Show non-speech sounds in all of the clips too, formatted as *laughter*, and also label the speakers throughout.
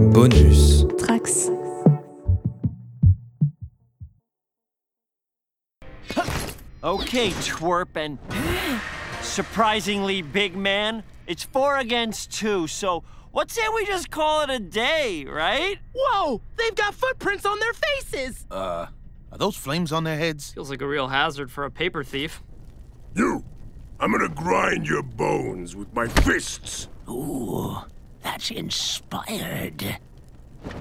Speaker 1: Bonus.
Speaker 2: Trax.
Speaker 3: Okay, twerp and surprisingly big man. It's four against two, so what say we just call it a day, right?
Speaker 4: Whoa! They've got footprints on their faces!
Speaker 5: Uh, are those flames on their heads?
Speaker 6: Feels like a real hazard for a paper thief.
Speaker 7: You! I'm gonna grind your bones with my fists!
Speaker 8: Ooh, that's inspired.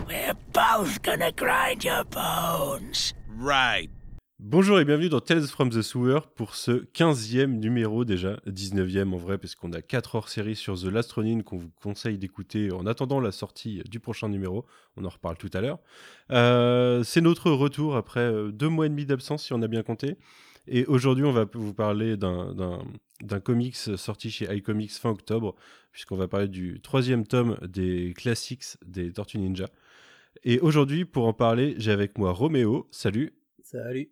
Speaker 8: We're both gonna grind your bones.
Speaker 5: Right.
Speaker 9: Bonjour et bienvenue dans Tales from the Sewer pour ce 15e numéro déjà, 19e en vrai, parce qu'on a 4 hors-séries sur The Last Ronin qu'on vous conseille d'écouter en attendant la sortie du prochain numéro. On en reparle tout à l'heure. Euh, c'est notre retour après euh, deux mois et demi d'absence, si on a bien compté. Et aujourd'hui, on va vous parler d'un- d'un comics sorti chez iComics fin octobre, puisqu'on va parler du troisième tome des classics des Tortues Ninja. Et aujourd'hui, pour en parler, j'ai avec moi Roméo, salut,
Speaker 10: Salut.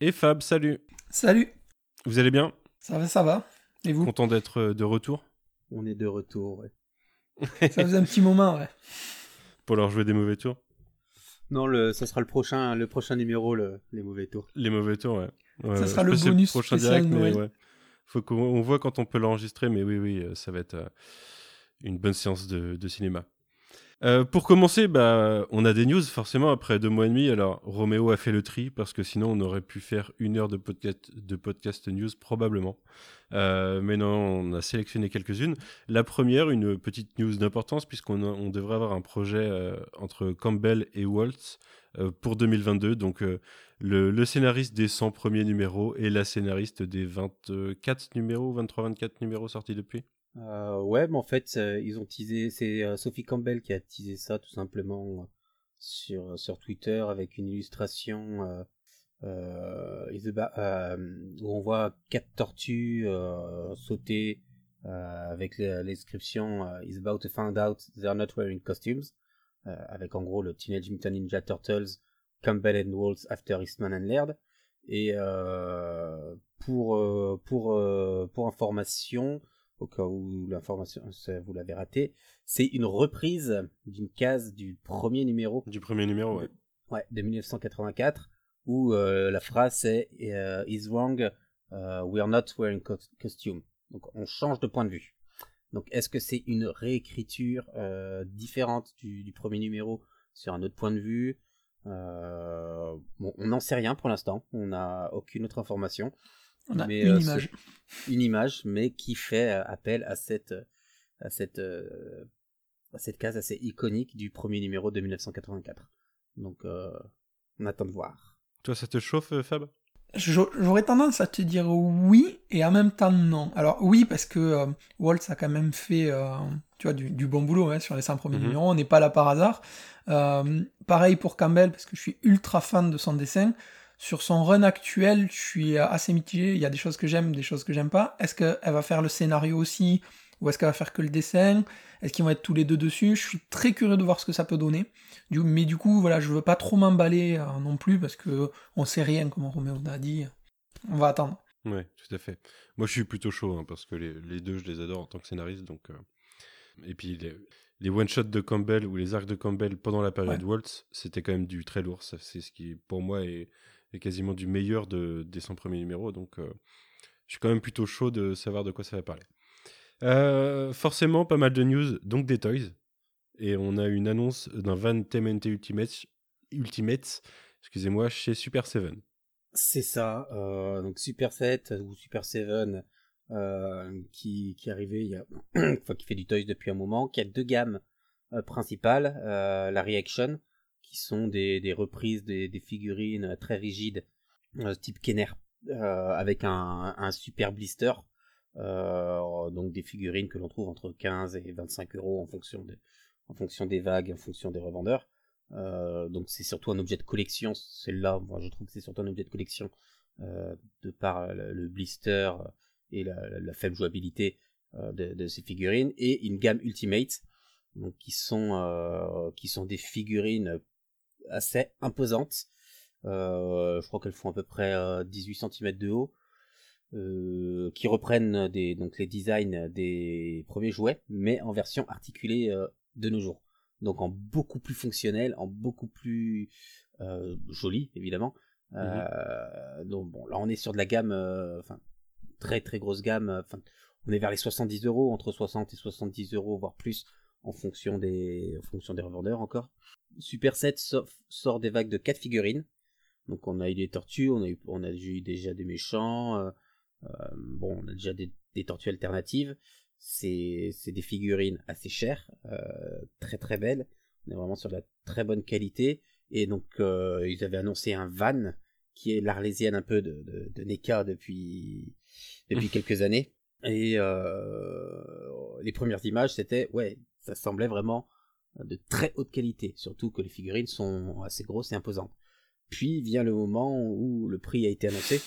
Speaker 9: et Fab, salut.
Speaker 10: Salut.
Speaker 9: Vous allez bien?
Speaker 10: Ça va, ça va. Et vous?
Speaker 9: Content d'être euh, de retour?
Speaker 10: On est de retour, ouais. ça faisait un petit moment, ouais. *laughs*
Speaker 9: pour leur jouer des mauvais tours?
Speaker 10: Non, le, ça sera le prochain, le prochain numéro, le, les mauvais tours.
Speaker 9: Les mauvais tours, ouais. Ouais,
Speaker 10: Ça
Speaker 9: ouais,
Speaker 10: sera
Speaker 9: je
Speaker 10: le bonus spécial
Speaker 9: direct, mais
Speaker 10: Noël.
Speaker 9: ouais. Faut qu'on on voit quand on peut l'enregistrer, mais oui, oui, euh, ça va être euh, une bonne séance de, cinéma. Euh, pour commencer, bah, on a des news forcément après deux mois et demi. Alors, Roméo a fait le tri parce que sinon on aurait pu faire une heure de podcast, de podcast news probablement. Mais non, on a sélectionné quelques-unes. La première, une petite news d'importance puisqu'on devrait avoir un projet entre Campbell et Waltz pour 2022. Donc, le, scénariste des 100 premiers numéros et la scénariste des 24 numéros, 23-24 numéros sortis depuis.
Speaker 10: Euh, ouais, mais en fait, ils ont teasé, c'est euh, Sophie Campbell qui a teasé ça tout simplement euh, sur, sur Twitter avec une illustration où on voit quatre tortues sauter avec l'inscription is about to find out they're not wearing costumes avec en gros le Teenage Mutant Ninja Turtles Campbell and Waltz after Eastman and Laird et euh, pour euh, pour euh, pour information au cas où l'information vous l'avez raté, c'est une reprise d'une case du premier numéro
Speaker 9: Du premier numéro, ouais.
Speaker 10: ouais, de 1984 où euh, la phrase c'est euh, is wrong, uh, we are not wearing co- costume. Donc on change de point de vue. Donc est-ce que c'est une réécriture euh, différente du, du premier numéro sur un autre point de vue? Euh, Bon, on n'en sait rien pour l'instant. On n'a aucune autre information.
Speaker 11: On a
Speaker 10: Mais,
Speaker 11: une
Speaker 10: euh,
Speaker 11: image.
Speaker 10: ce- une image, mais qui fait euh, appel à cette, à cette, euh, à cette case assez iconique du premier numéro de 1984. Donc, euh, on attend de voir.
Speaker 9: Toi, ça te chauffe, Fab?
Speaker 11: J'aurais tendance à te dire oui et en même temps non. Alors oui parce que euh, Waltz a quand même fait euh, tu vois, du, du bon boulot hein, sur les 100 premiers
Speaker 9: Mhm.
Speaker 11: numéros, on n'est pas là par hasard. Euh, pareil pour Campbell parce que je suis ultra fan de son dessin. Sur son run actuel, je suis assez mitigé, il y a des choses que j'aime, des choses que j'aime pas. Est-ce qu'elle va faire le scénario aussi ou est-ce qu'elle va faire que le dessin? Est-ce qu'ils vont être tous les deux dessus? Je suis très curieux de voir ce que ça peut donner. Du, mais du coup, voilà, je veux pas trop m'emballer euh, non plus parce que on sait rien, comme Roméo l'a dit. On va attendre.
Speaker 9: Ouais, tout à fait. Moi, je suis plutôt chaud hein, parce que les, les deux, je les adore en tant que scénariste. Donc, euh, Et puis, les, les one-shots de Campbell ou les arcs de Campbell pendant la période
Speaker 11: Ouais.
Speaker 9: Waltz, c'était quand même du très lourd. C'est ce qui, pour moi, est, est quasiment du meilleur de, des 100 premiers numéros. Donc, euh, je suis quand même plutôt chaud de savoir de quoi ça va parler. Euh, forcément, pas mal de news, donc des toys. Et on a une annonce d'un Van TMNT Ultimate, Ultimate excusez-moi, chez Super 7.
Speaker 10: C'est ça, euh, donc Super 7 ou Super 7 euh, qui, qui est arrivé il y a, *clears throat* enfin, qui fait du toys depuis un moment, qui a deux gammes euh, principales, euh, la Reaction, qui sont des, reprises des, figurines très rigides, euh, type Kenner, euh, avec un, super blister, euh, donc des figurines que l'on trouve entre 15 et 25 euros en fonction des, en fonction vagues, en fonction des revendeurs. Euh, donc c'est surtout un objet de collection, celle-là, je trouve que c'est surtout un objet de collection euh, de par le blister et la, la- la faible jouabilité euh, de, de ces figurines, et une gamme Ultimate, donc qui sont euh, qui sont des figurines assez imposantes. Euh, je crois qu'elles font à peu près euh, 18 cm de haut, euh, qui reprennent des, donc les designs des premiers jouets, mais en version articulée euh, de nos jours. donc en beaucoup plus fonctionnel, en beaucoup plus euh, joli, évidemment. Euh, donc bon, là on est sur de la gamme, enfin très très grosse gamme. Enfin, on est vers les 70 euros, entre 60 et 70 euros, voire plus, en fonction des, en fonction des revendeurs encore. Super 7 sort, des vagues de 4 figurines. Donc on a eu des tortues, on a eu, on a eu déjà des méchants. euh, euh, bon, on a déjà des, des tortues alternatives. C'est des figurines assez chères, euh, très très belles. On est vraiment sur de la très bonne qualité. Et donc euh, ils avaient annoncé un van qui est l'arlésienne un peu de, de, de NECA depuis depuis quelques années. Et euh, les premières images, c'était ouais, ça semblait vraiment de très haute qualité, surtout que les figurines sont assez grosses et imposantes. Puis vient le moment où le prix a été annoncé,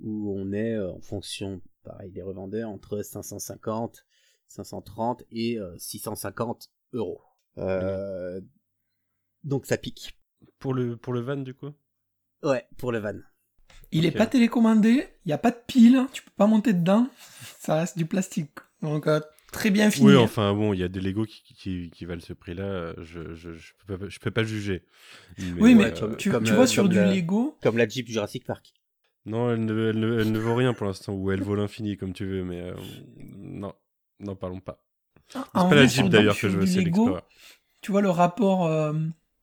Speaker 10: où on est euh, en fonction, pareil, des revendeurs entre 550, 530 et euh, 650 euros. Euh, donc ça pique.
Speaker 9: Pour le, pour le van, du coup?
Speaker 10: Ouais, pour le van.
Speaker 11: Il est
Speaker 9: Ok.
Speaker 11: pas télécommandé, il n'y a pas de pile, tu peux pas monter dedans, ça reste du plastique. Donc euh, très bien fini.
Speaker 9: Oui, enfin bon, il y a des Lego qui, qui, qui valent ce prix-là, euh, je, je, je, peux pas, je peux pas juger.
Speaker 11: oui, mais
Speaker 10: comme-
Speaker 11: tu,
Speaker 10: comme,
Speaker 11: tu
Speaker 10: euh,
Speaker 11: vois sur du
Speaker 10: le-
Speaker 11: Lego,
Speaker 10: Comme la Jeep Jurassic Park.
Speaker 9: Non, elle ne, elle, ne, elle ne vaut rien pour l'instant, ou elle vaut l'infini, comme tu veux, mais euh, non, n'en parlons pas. C'est
Speaker 11: en
Speaker 9: pas la Jeep d'ailleurs que je veux, c'est
Speaker 11: Lego,
Speaker 9: l'Explorer.
Speaker 11: tu vois le rapport euh,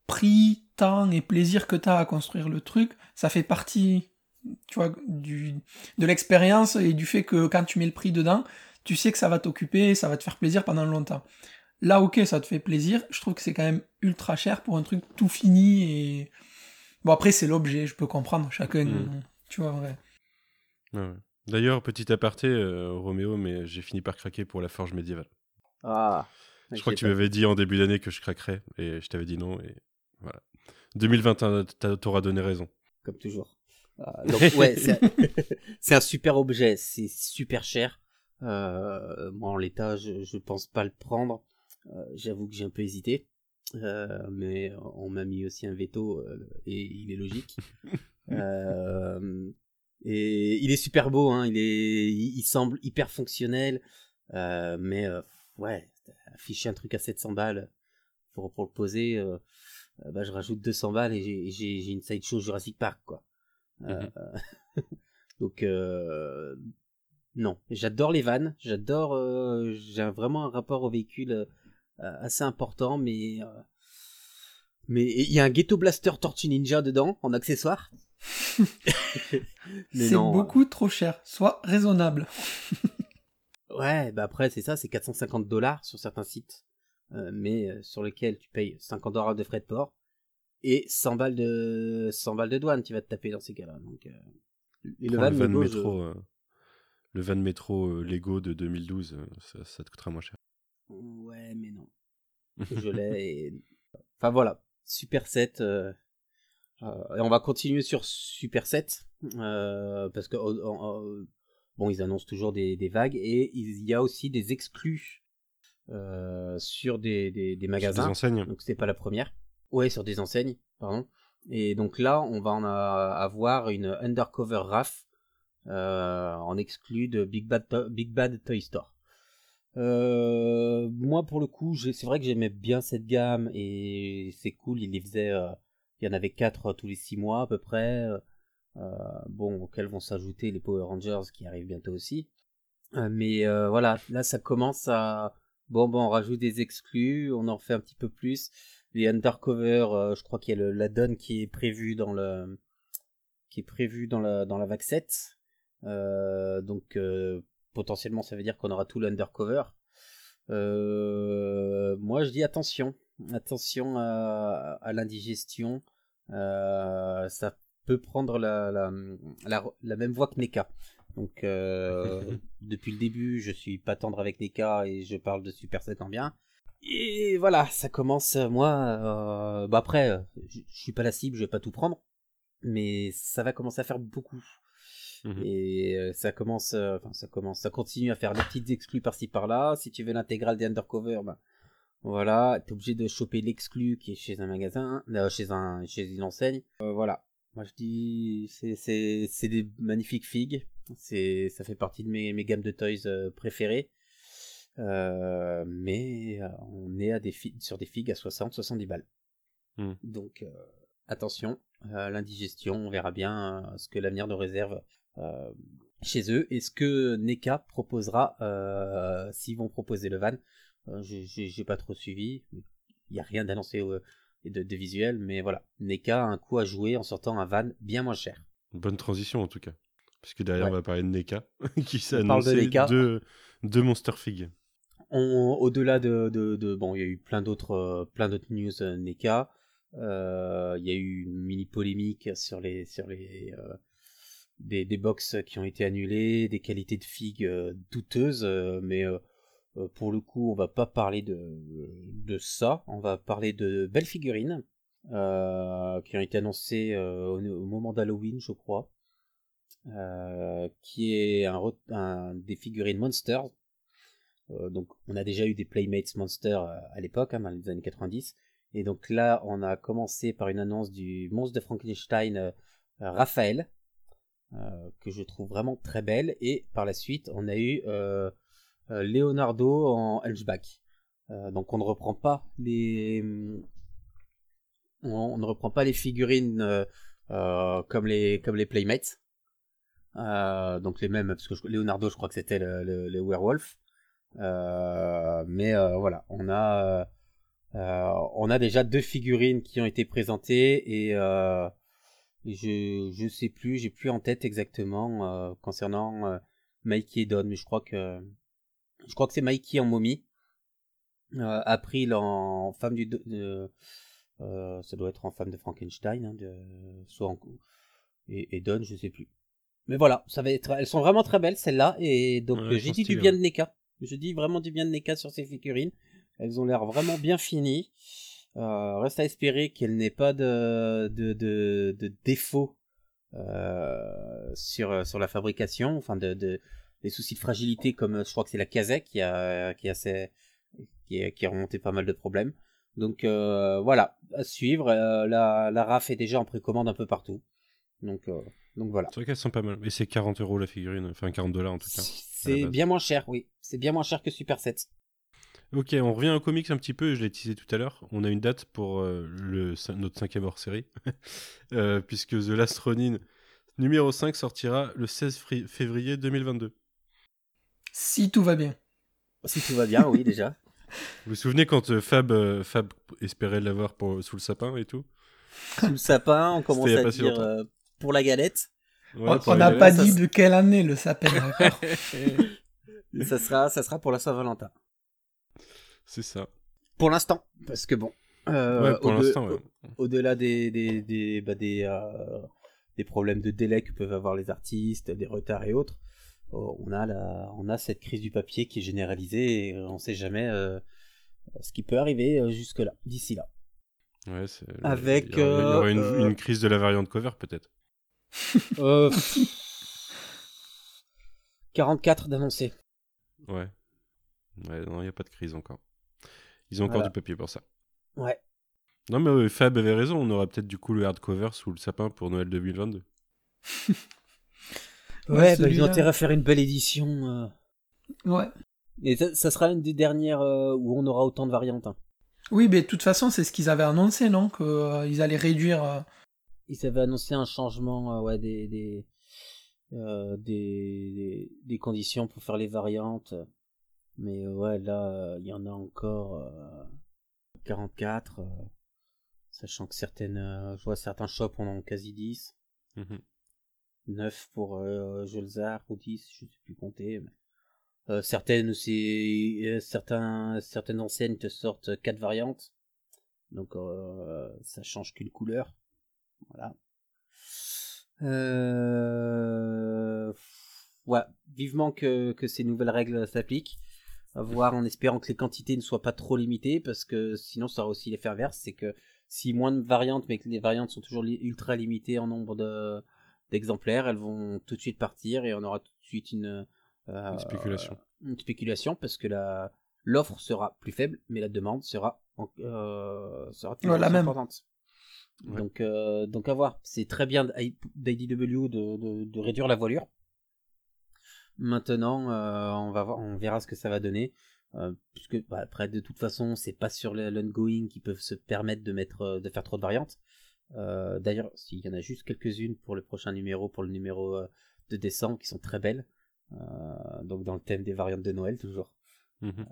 Speaker 11: prix, temps et plaisir que tu as à construire le truc, ça fait partie tu vois, du, de l'expérience et du fait que quand tu mets le prix dedans, tu sais que ça va t'occuper, ça va te faire plaisir pendant longtemps. Là, ok, ça te fait plaisir. Je trouve que c'est quand même ultra cher pour un truc tout fini et bon après c'est l'objet, je peux comprendre. Chacun,
Speaker 9: Mm.
Speaker 11: tu vois, ouais.
Speaker 9: D'ailleurs, petit aparté, euh, Roméo, mais j'ai fini par craquer pour la forge médiévale.
Speaker 10: Ah.
Speaker 9: Je crois que tu m'avais dit en début d'année que je craquerais, et je t'avais dit non, et voilà. 2021, t'a- t'auras donné raison.
Speaker 10: Comme toujours. Ah, donc ouais, *laughs* c'est un super objet, c'est super cher. Euh, moi en l'état, je, je pense pas le prendre. Euh, J'avoue que j'ai un peu hésité, Euh, mais on m'a mis aussi un veto euh, et il est logique. *laughs* Euh, et il est super beau, hein, il est, il, il semble hyper fonctionnel, euh, mais euh, ouais, afficher un truc à 700 balles pour, pour le poser, euh, euh, bah, je rajoute 200 balles et j'ai- une sideshow Jurassic Park quoi. Euh, *laughs* donc euh, non, j'adore les vannes, j'adore, euh, j'ai vraiment un rapport au véhicule assez important, mais mais il y a un Ghetto Blaster Tortue Ninja dedans en accessoire. *laughs*
Speaker 11: C'est beaucoup trop cher. Soit raisonnable. *laughs*
Speaker 10: Ouais, bah après c'est ça, c'est 450 dollars sur certains sites, mais sur lesquels tu payes 50 dollars de frais de port et 100 balles de 100 balles de douane, tu vas te taper dans ces cas-là. Donc euh, et le van,
Speaker 9: le van
Speaker 10: Lego,
Speaker 9: métro, euh, le van métro euh, Lego de 2012, euh, ça, ça te coûtera moins cher.
Speaker 10: Ouais, mais non. *laughs* Je l'ai et... Enfin voilà, Super 7. euh, euh, et on va continuer sur Super 7. euh, parce que euh, euh, bon, ils annoncent toujours des, des vagues et il y a aussi des exclus sur des, des, des magasins.
Speaker 9: des enseignes.
Speaker 10: Donc c'est pas la première. Ouais, sur des enseignes, pardon. Et donc là, on va en a- avoir une Undercover RAF euh, en exclu de Big Bad, Toy Store. Euh, moi, pour le coup, c'est vrai que j'aimais bien cette gamme et c'est cool. Il les faisait, euh, il y en avait quatre tous les six mois à peu près. Euh, bon, auxquels vont s'ajouter les Power Rangers qui arrivent bientôt aussi. Euh, mais euh, voilà, là, ça commence à bon, bon, on rajoute des exclus, on en fait un petit peu plus. Les undercover, euh, je crois qu'il y a le, la donne qui est prévue dans le qui est prévue dans la dans la vague 7. Euh, donc euh, potentiellement ça veut dire qu'on aura tout l'undercover. Moi je dis attention, attention à, à l'indigestion. Ça peut prendre la, la, la, la même voie que NECA. Donc euh, *laughs* depuis le début je suis pas tendre avec NECA et je parle de Super 7 en bien. Et voilà, ça commence, euh, moi, euh, bah après, euh, je suis pas la cible, je vais pas tout prendre, mais ça va commencer à faire beaucoup.
Speaker 9: Mhm.
Speaker 10: Et ça commence, enfin ça commence, ça continue à faire des petites exclus par-ci par-là. Si tu veux l'intégrale des undercover, bah, voilà, t'es obligé de choper l'exclu qui est chez un magasin, euh, chez un, chez une enseigne. Euh, voilà, moi je dis, c'est, c'est, c'est des magnifiques figues. C'est, ça fait partie de mes, mes gammes de toys préférées. Euh, mais euh, on est à des sur des figues à 60-70 balles.
Speaker 9: Hmm.
Speaker 10: Donc euh, attention, l'indigestion, on verra bien ce que l'avenir nous réserve chez eux et ce que NECA proposera s'ils vont proposer le van. J'ai- pas trop suivi, il n'y a rien d'annoncé de, de visuel, mais voilà, NECA a un coup à jouer en sortant un van bien moins cher.
Speaker 9: Bonne transition en tout cas. Puisque derrière,
Speaker 10: Ouais.
Speaker 9: on va parler de NECA, *laughs* qui s'est
Speaker 10: de
Speaker 9: annoncé
Speaker 10: NECA.
Speaker 9: deux, deux Monster Fig.
Speaker 10: Au-delà de, de, de- bon, il y a eu plein d'autres, euh, plein d'autres news euh, NECA. Euh, Il y a eu une mini polémique sur les, sur les, des, des box qui ont été annulées, des qualités de figues douteuses, mais pour le coup, on va pas parler de, ça. On va parler de belles figurines euh, qui ont été annoncées au, moment d'Halloween, je crois. Euh, qui est un, un- des figurines Monsters. Euh, donc, on a déjà eu des Playmates Monster euh, à l'époque, hein, dans les années 90. Et donc là, on a commencé par une annonce du monstre de Frankenstein euh, Raphaël, que je trouve vraiment très belle. Et par la suite, on a eu Leonardo en Hunchback. Donc on ne reprend pas les, on, ne reprend pas les figurines comme les Playmates. Donc les mêmes, parce que Leonardo, je crois que c'était le werewolf. Euh, mais euh, voilà, on a euh, on a déjà deux figurines qui ont été présentées et je je sais plus, j'ai plus en tête exactement concernant Mikey et Don, mais je crois que je crois que c'est Mikey en momie, April en femme du de- euh, ça doit être en femme de Frankenstein, hein, de soit en et, et Don, je sais plus. Mais voilà, ça va être, elles sont vraiment très belles celles-là et donc
Speaker 9: Ouais,
Speaker 10: j'ai dit du bien de NECA. Je dis vraiment du bien de NECA sur ces figurines. Elles ont l'air vraiment bien finies. Euh, reste à espérer qu'elles n'aient pas de, de, de, de défauts euh, sur, sur la fabrication, enfin de, de des soucis de fragilité comme euh, je crois que c'est la Kazek qui a qui a assez- qui a, qui a remonté pas mal de problèmes. Donc euh, voilà, à suivre. Euh, la, la RAF est déjà en précommande un peu partout. Donc euh, donc voilà.
Speaker 9: C'est vrai qu'elles sont pas mal. Et c'est 40 euros la figurine, enfin 40 dollars en tout cas.
Speaker 10: C'est bien moins cher, oui. C'est bien moins cher que Super 7.
Speaker 9: Ok, on revient aux comics un petit peu, je l'ai teasé tout à l'heure. On a une date pour euh, le, notre cinquième hors-série, *laughs* Euh, puisque The Last Ronin numéro 5 sortira le 16 fri- février 2022.
Speaker 11: Si tout va bien.
Speaker 10: Si tout va bien, oui déjà. *laughs*
Speaker 9: Vous vous souvenez quand euh, Fab, euh, Fab espérait l'avoir pour- sous le sapin et tout?
Speaker 10: Sous le sapin, on
Speaker 9: a
Speaker 10: à dire euh, pour la galette.
Speaker 9: Ouais,
Speaker 11: on n'a pas dit
Speaker 9: ça-
Speaker 11: de quelle année le sapin, d'accord *laughs*
Speaker 10: ça sera ça sera pour la Saint-Valentin.
Speaker 9: C'est ça.
Speaker 10: Pour l'instant, parce que bon. euh,
Speaker 9: ouais, pour
Speaker 10: au-de-
Speaker 9: l'instant, ouais.
Speaker 10: Au-delà des des des bah, des, euh, des problèmes de délai que peuvent avoir les artistes, des retards et autres, oh, on a la on a cette crise du papier qui est généralisée et on sait jamais euh, ce qui peut arriver euh, jusque là, d'ici là.
Speaker 9: Ouais, c'est-
Speaker 10: Avec,
Speaker 9: il y aura, il y aura une,
Speaker 10: euh,
Speaker 9: une crise de la variante cover peut-être.
Speaker 10: Euh, 44 d'annoncés.
Speaker 9: Ouais. Ouais, non, il n'y a pas de crise encore. Ils ont encore
Speaker 10: Voilà.
Speaker 9: du papier pour ça.
Speaker 10: Ouais.
Speaker 9: Non, mais euh, Fab avait raison, on aura peut-être du coup le hardcover sous le sapin pour Noël 2022. *laughs*
Speaker 10: Ouais, bah, ils ont intérêt à faire une belle édition. euh.
Speaker 11: Ouais.
Speaker 10: Et ça, ça sera une des dernières euh, où on aura autant de variantes. hein.
Speaker 11: Oui, mais de toute façon, c'est ce qu'ils avaient annoncé, non? Qu'ils allaient réduire.
Speaker 10: Ils avaient annoncé un changement euh, ouais, des, des, euh, des, des, des conditions pour faire les variantes. Mais euh, ouais, là, il y en a encore euh, 44. euh, sachant que certaines, euh, je vois certains shops en ont quasi 10.
Speaker 9: Mhm.
Speaker 10: 9 pour euh, Jolzar ou 10, je sais plus compter. mais- Euh, certaines, c'est certains, certaines enseignes te sortent 4 variantes. Donc ça change qu'une couleur. Voilà. Euh... Ouais, vivement que, que ces nouvelles règles s'appliquent. À voir en espérant que les quantités ne soient pas trop limitées, parce que sinon ça aura aussi l'effet inverse, c'est que si moins de variantes, mais que les variantes sont toujours li- ultra limitées en nombre de d'exemplaires, elles vont tout de suite partir et on aura tout de suite une, euh,
Speaker 9: Une spéculation.
Speaker 10: une spéculation parce que la l'offre sera plus faible, mais la demande sera en- euh, sera toujours
Speaker 11: Ouais, la même.
Speaker 10: importante.
Speaker 9: Ouais.
Speaker 10: Donc euh, donc à voir. C'est très bien d'IDW de, de, de réduire la voilure. Maintenant, euh, on va voir, on verra ce que ça va donner. Euh, puisque bah, après de toute façon c'est pas sur l'ongoing qu'ils peuvent se permettre de mettre euh, de faire trop de variantes. Euh, D'ailleurs s'il y en a juste quelques-unes pour le prochain numéro, pour le numéro euh, de décembre qui sont très belles. Euh, donc dans le thème des variantes de Noël toujours.
Speaker 9: Mhm.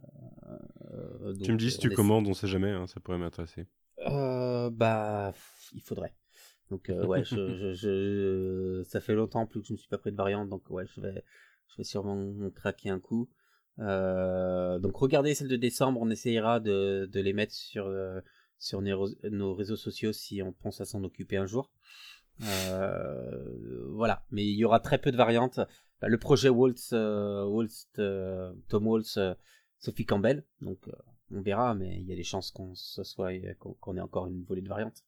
Speaker 10: Euh,
Speaker 9: tu me dis si tu commandes, on sait jamais, hein, ça pourrait m'intéresser.
Speaker 10: Euh, bah, il faudrait. Donc euh, ouais, je, je, *laughs* je- ça fait longtemps plus que je ne suis pas pris de variante, donc ouais, je vais, je vais sûrement craquer un coup. Euh, donc regardez celle de décembre, on essayera de, de les mettre sur euh, sur nos, nos réseaux sociaux si on pense à s'en occuper un jour. Euh, voilà, mais il y aura très peu de variantes. Bah, le projet Waltz, Waltz, Tom Waltz, Sophie Campbell, donc euh, on verra, mais il y a des chances qu'on ce soit qu'on qu'on ait encore une volée de variantes.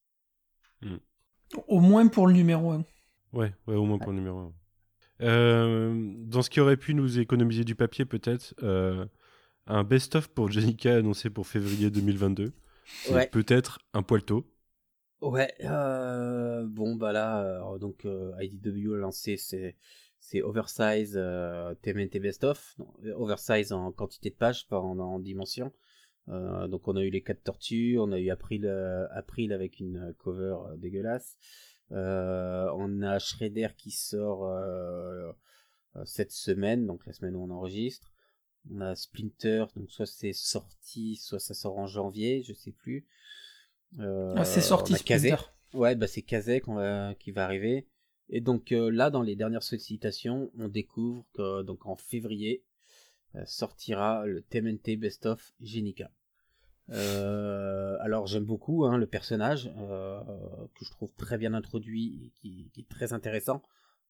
Speaker 11: Au moins pour le numéro 1.
Speaker 9: Ouais, ouais, au moins pour le numéro 1. Euh, dans ce qui aurait pu nous économiser du papier, peut-être, euh, un best-of pour Jenica annoncé pour février 2022. C'est
Speaker 10: Ouais.
Speaker 9: peut-être un poil tôt.
Speaker 10: Ouais, euh, bon bah là, euh, donc euh, IDW a lancé c'est c'est oversize euh, TMNT best of, Non, euh, oversize en quantité de pages, pas en, en dimension. Euh, donc on a eu les quatre tortues, on a eu April, euh, April avec une cover euh, dégueulasse. Euh, on a Shredder qui sort cette semaine, donc la semaine où on enregistre. On a Splinter, donc soit c'est sorti, soit ça sort en janvier, je sais plus.
Speaker 11: Ah, c'est sorti. Splinter.
Speaker 10: Ouais, bah c'est Kazek qui va arriver. Et donc euh, là, dans les dernières sollicitations, on découvre que donc en février sortira le TMNT Best of Genica. Euh, alors j'aime beaucoup hein, le personnage euh, que je trouve très bien introduit et qui, est très intéressant,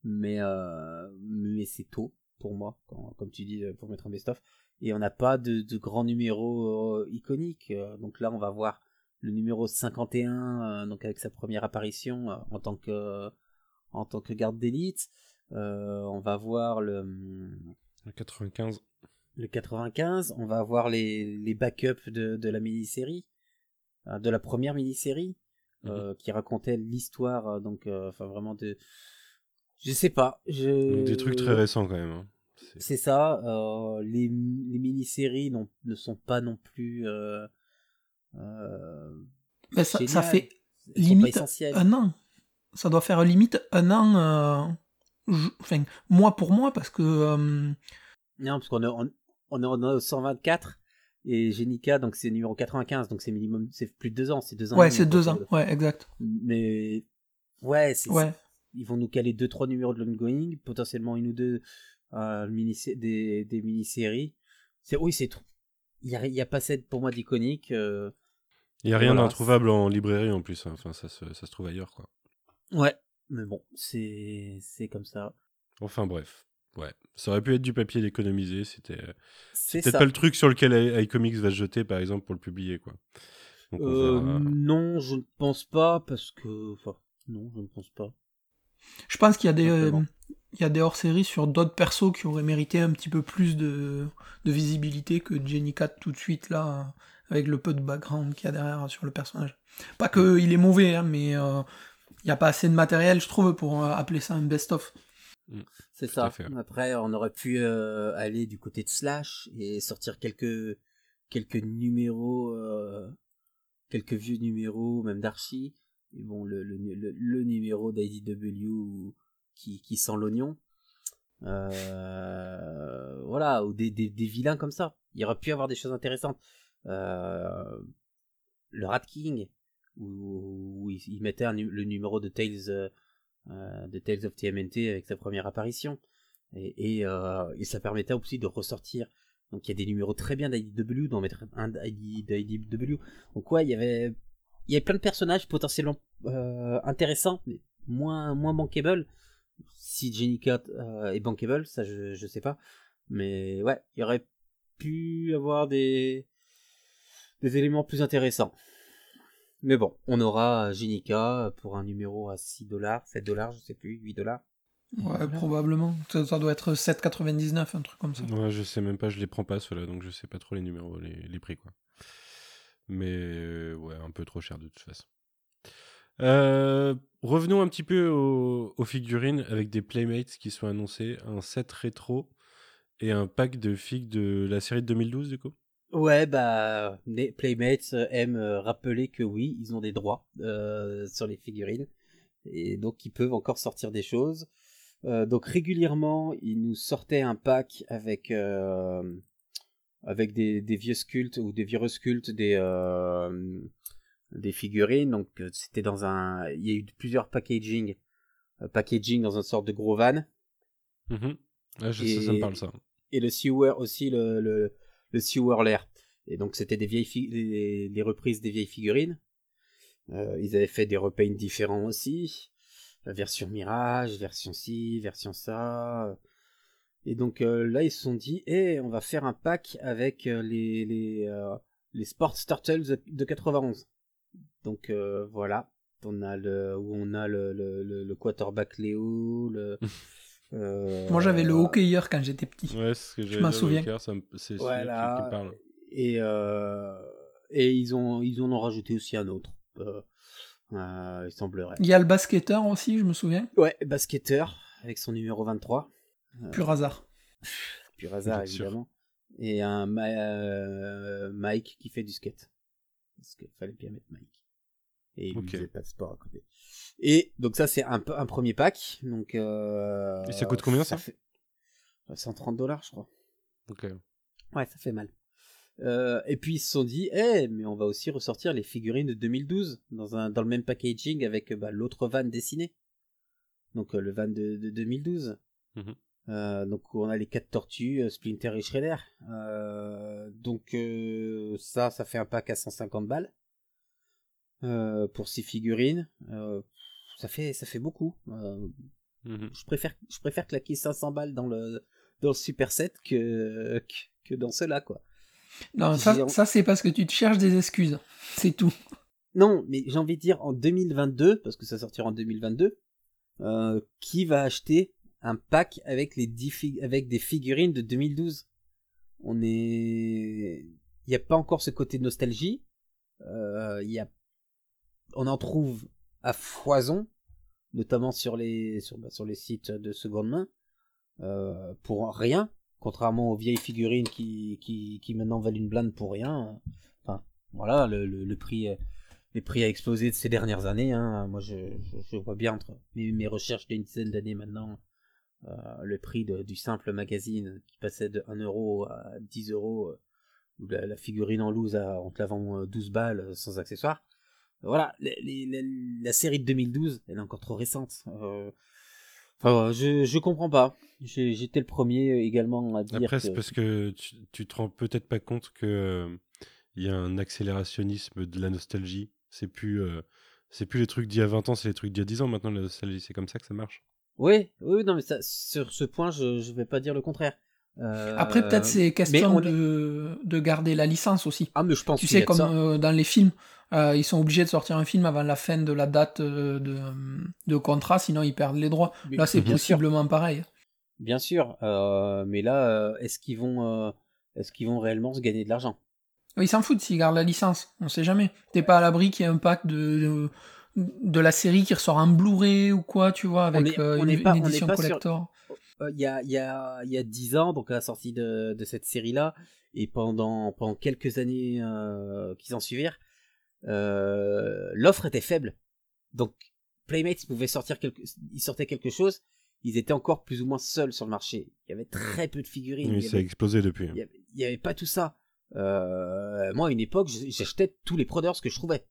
Speaker 10: mais euh, mais c'est tôt pour moi, comme tu dis, pour mettre un best of. Et on n'a pas de, de euh, iconiques. Euh, donc là, on va voir le numéro 51, euh, donc avec sa première apparition euh, en tant que en tant que garde d'élite. Euh, on va voir Le
Speaker 9: 95.
Speaker 10: Le 95, on va avoir les, les backups de, de la mini-série, euh, de la première mini-série, euh, qui racontait l'histoire, euh, donc, euh, enfin vraiment de... Je sais pas, je...
Speaker 9: Des trucs très récents quand même. hein. C'est-
Speaker 10: ça, euh, les, les mini-séries ne sont pas non plus... Euh, euh,
Speaker 11: Mais ça, fait
Speaker 10: Elles sont pas
Speaker 11: limite un an. Ça doit faire limite un an, euh, je- enfin, mois pour mois, parce que euh,
Speaker 10: Non, parce qu'on est, on, on est en au 124 et Genica, donc c'est numéro 95, donc c'est minimum, c'est plus de deux ans, c'est deux ans.
Speaker 11: ouais, c'est deux ans, ouais, exact.
Speaker 10: Mais ouais, c'est,
Speaker 11: Ouais.
Speaker 10: ils vont nous caler deux trois numéros de l'ongoing, potentiellement une ou deux euh, mini des, des mini-séries. C'est oui, c'est trop. Il y a, il y a pas cette pour moi d'iconique. euh,
Speaker 9: Il n'y a rien
Speaker 10: Voilà.
Speaker 9: d'introuvable en librairie en plus. hein. Enfin, ça se, ça se trouve ailleurs, quoi.
Speaker 10: Ouais, mais bon, c'est c'est comme ça.
Speaker 9: Enfin, bref. Ouais. Ça aurait pu être du papier d'économiser. C'était
Speaker 10: C'est
Speaker 9: peut-être pas le truc sur lequel i- iComics va se jeter, par exemple, pour le publier, quoi. Donc,
Speaker 10: Euh,
Speaker 9: verra.
Speaker 10: non, je ne pense pas parce que enfin non, je ne pense pas.
Speaker 11: Je pense qu'il y a des,
Speaker 10: Simplement.
Speaker 11: euh, il y a des hors-séries sur d'autres persos qui auraient mérité un petit peu plus de, de visibilité que Jenny Cat tout de suite là, avec le peu de background qu'il y a derrière sur le personnage. Pas qu'il est mauvais, hein, mais euh, il n'y a pas assez de matériel, je trouve, pour appeler ça un best-of.
Speaker 10: C'est
Speaker 9: Tout à
Speaker 10: ça.
Speaker 9: fait.
Speaker 10: Après, on aurait pu euh, aller du côté de Slash et sortir quelques quelques numéros, euh, quelques vieux numéros, même d'Archie. Et bon, le, le, le, le numéro d'IDW qui, qui sent l'oignon. Euh, voilà, ou des, des, des vilains comme ça. Il aurait pu y avoir des choses intéressantes. Le Rat King, où, où il, il mettait un le numéro de Tales, de Tales of TMNT avec sa première apparition. Et, et, euh, et ça permettait aussi de ressortir. Donc il y a des numéros très bien d'IDW, d'en mettre un d'IDW. Donc ouais, il y avait, il y avait plein de personnages potentiellement euh, intéressants, mais moins, moins bankable. Si Jenny Cat euh, est bankable, ça je, je sais pas. Mais ouais, il y aurait pu avoir des, des éléments plus intéressants. Mais bon, on aura Genica pour un numéro à 6 dollars, 7 dollars, je sais plus, 8 dollars.
Speaker 11: Ouais, probablement. Ça, ça doit être 7,99, un truc comme ça.
Speaker 9: Ouais, je sais même pas, je les prends pas ceux-là, donc je sais pas trop les numéros, les, les prix, quoi. Mais euh, ouais, un peu trop cher de toute façon. Euh, revenons un petit peu aux, aux figurines avec des Playmates qui sont annoncés, un set rétro et un pack de figues de la série de 2012 du coup.
Speaker 10: Ouais, bah, les Playmates euh, aiment euh, rappeler que oui, ils ont des droits euh, sur les figurines. Et donc, ils peuvent encore sortir des choses. Euh, donc, régulièrement, ils nous sortaient un pack avec, euh, avec des, des vieux sculptes ou des vieux sculptes des, euh, des figurines. Donc, c'était dans un. Il y a eu plusieurs packaging. packaging dans une sorte de gros van.
Speaker 9: Mhm. Ouais, je sais, ça me
Speaker 10: Et-
Speaker 9: parle ça.
Speaker 10: et le sewer aussi le le, sewer l'air. Et donc c'était des vieilles les, les reprises des vieilles figurines. Euh, ils avaient fait des repaints différents aussi. La version mirage version ci version ça. Et donc euh, là ils se sont dit eh on va faire un pack avec euh, les les euh, les Sports Turtles de, de 91 donc voilà. On a le où on a le le, le, le quarterback Léo le *laughs* euh,
Speaker 11: Moi, j'avais le hockeyeur quand j'étais petit.
Speaker 9: Ouais, c'est ce que
Speaker 11: Je m'en souviens.
Speaker 9: c'est
Speaker 10: Voilà.
Speaker 9: qui, qui parle.
Speaker 10: et euh, et ils ont ils en ont rajouté aussi un autre euh, euh, il semblerait
Speaker 11: Il y a le basketteur aussi, je me souviens.
Speaker 10: ouais basketteur avec son numéro 23
Speaker 11: Pur hasard.
Speaker 10: pur hasard évidemment et un Ma- euh, Mike qui fait du skate parce qu'il fallait bien mettre Mike et il
Speaker 9: Ok.
Speaker 10: faisait pas de sport à côté et donc ça c'est un, un premier pack donc euh,
Speaker 9: Et ça coûte combien, ça
Speaker 10: fait 130 dollars je crois
Speaker 9: Ok.
Speaker 10: Ouais, ça fait mal. Euh, et puis ils se sont dit, eh, mais on va aussi ressortir les figurines de 2012 dans un dans le même packaging avec bah, l'autre van dessiné. Donc euh, le van de, de 2012.
Speaker 9: Mhm.
Speaker 10: Euh, donc on a les quatre tortues, euh, Splinter et Shredder. Euh, donc euh, ça, ça fait un pack à 150 balles euh, pour six figurines. Ça fait ça fait beaucoup. Euh,
Speaker 9: Mhm.
Speaker 10: je préfère je préfère claquer 500 balles dans le dans le super set que que, que dans cela quoi.
Speaker 11: Non, ça, ça c'est parce que tu te cherches des excuses. C'est tout.
Speaker 10: Non, mais j'ai envie de dire en 2022 parce que ça sortira en 2022. euh, qui va acheter un pack avec les 10 fi- avec des figurines de 2012 On est il n'y a pas encore ce côté de nostalgie. Euh, il y a on en trouve à foison notamment sur les sur, bah, sur les sites de seconde main euh, pour rien. Contrairement aux vieilles figurines qui qui, qui maintenant valent une blinde pour rien. Enfin voilà le, prix euh, les prix a explosé de ces dernières années hein. moi je, vois bien entre mes, recherches d'une dizaine d'années maintenant euh, le prix du simple magazine qui passait de 1 euro à 10 euros la, figurine en loose à, on te la vend euh, 12 balles sans accessoires voilà, les- les- les- la série de 2012, elle est encore trop récente. Euh, Enfin, je, je comprends pas. J'étais le premier également à dire
Speaker 9: Après,
Speaker 10: que...
Speaker 9: c'est parce que tu, tu te rends peut-être pas compte que euh, il y a un accélérationnisme de la nostalgie. C'est plus, euh, c'est plus les trucs d'il y a 20 ans, c'est les trucs d'il y a 10 ans. Maintenant, la nostalgie, c'est comme ça que ça marche.
Speaker 10: Oui, oui, non, mais ça, sur ce point, je, je vais pas dire le contraire. Euh,
Speaker 11: Après, peut-être c'est
Speaker 10: mais
Speaker 11: question
Speaker 10: on-
Speaker 11: de, de garder la licence aussi.
Speaker 10: Ah, mais je pense
Speaker 11: Tu sais, comme euh, dans les films, euh, ils sont obligés de sortir un film avant la fin de la date euh, de, de contrat, sinon ils perdent les droits.
Speaker 10: Mais-
Speaker 11: Là, c'est
Speaker 10: sûr.
Speaker 11: possiblement pareil.
Speaker 10: Bien sûr, euh, mais là, euh, est-ce qu'ils vont, euh, est-ce qu'ils vont réellement se gagner de l'argent?
Speaker 11: Ils s'en foutent s'ils gardent la licence, on sait jamais. T'es pas à l'abri qu'il y ait un pack de, de, de la série qui ressort en Blu-ray ou quoi, tu vois, avec
Speaker 10: est-
Speaker 11: euh,
Speaker 10: on
Speaker 11: une,
Speaker 10: n'est pas-
Speaker 11: une
Speaker 10: on n'est
Speaker 11: édition
Speaker 10: pas
Speaker 11: collector.
Speaker 10: Euh, il y a il y a il y a dix ans donc à la sortie de, de cette série là et pendant pendant quelques années euh, qui s'en suivirent euh, l'offre était faible. Donc Playmates pouvait sortir quelque ils sortaient quelque chose ils étaient encore plus ou moins seuls sur le marché. Il y avait très peu de figurines
Speaker 9: Oui, ça a explosé depuis.
Speaker 10: il y avait, il y avait pas tout ça. Euh, moi à une époque j'achetais tous les Brothers que je trouvais.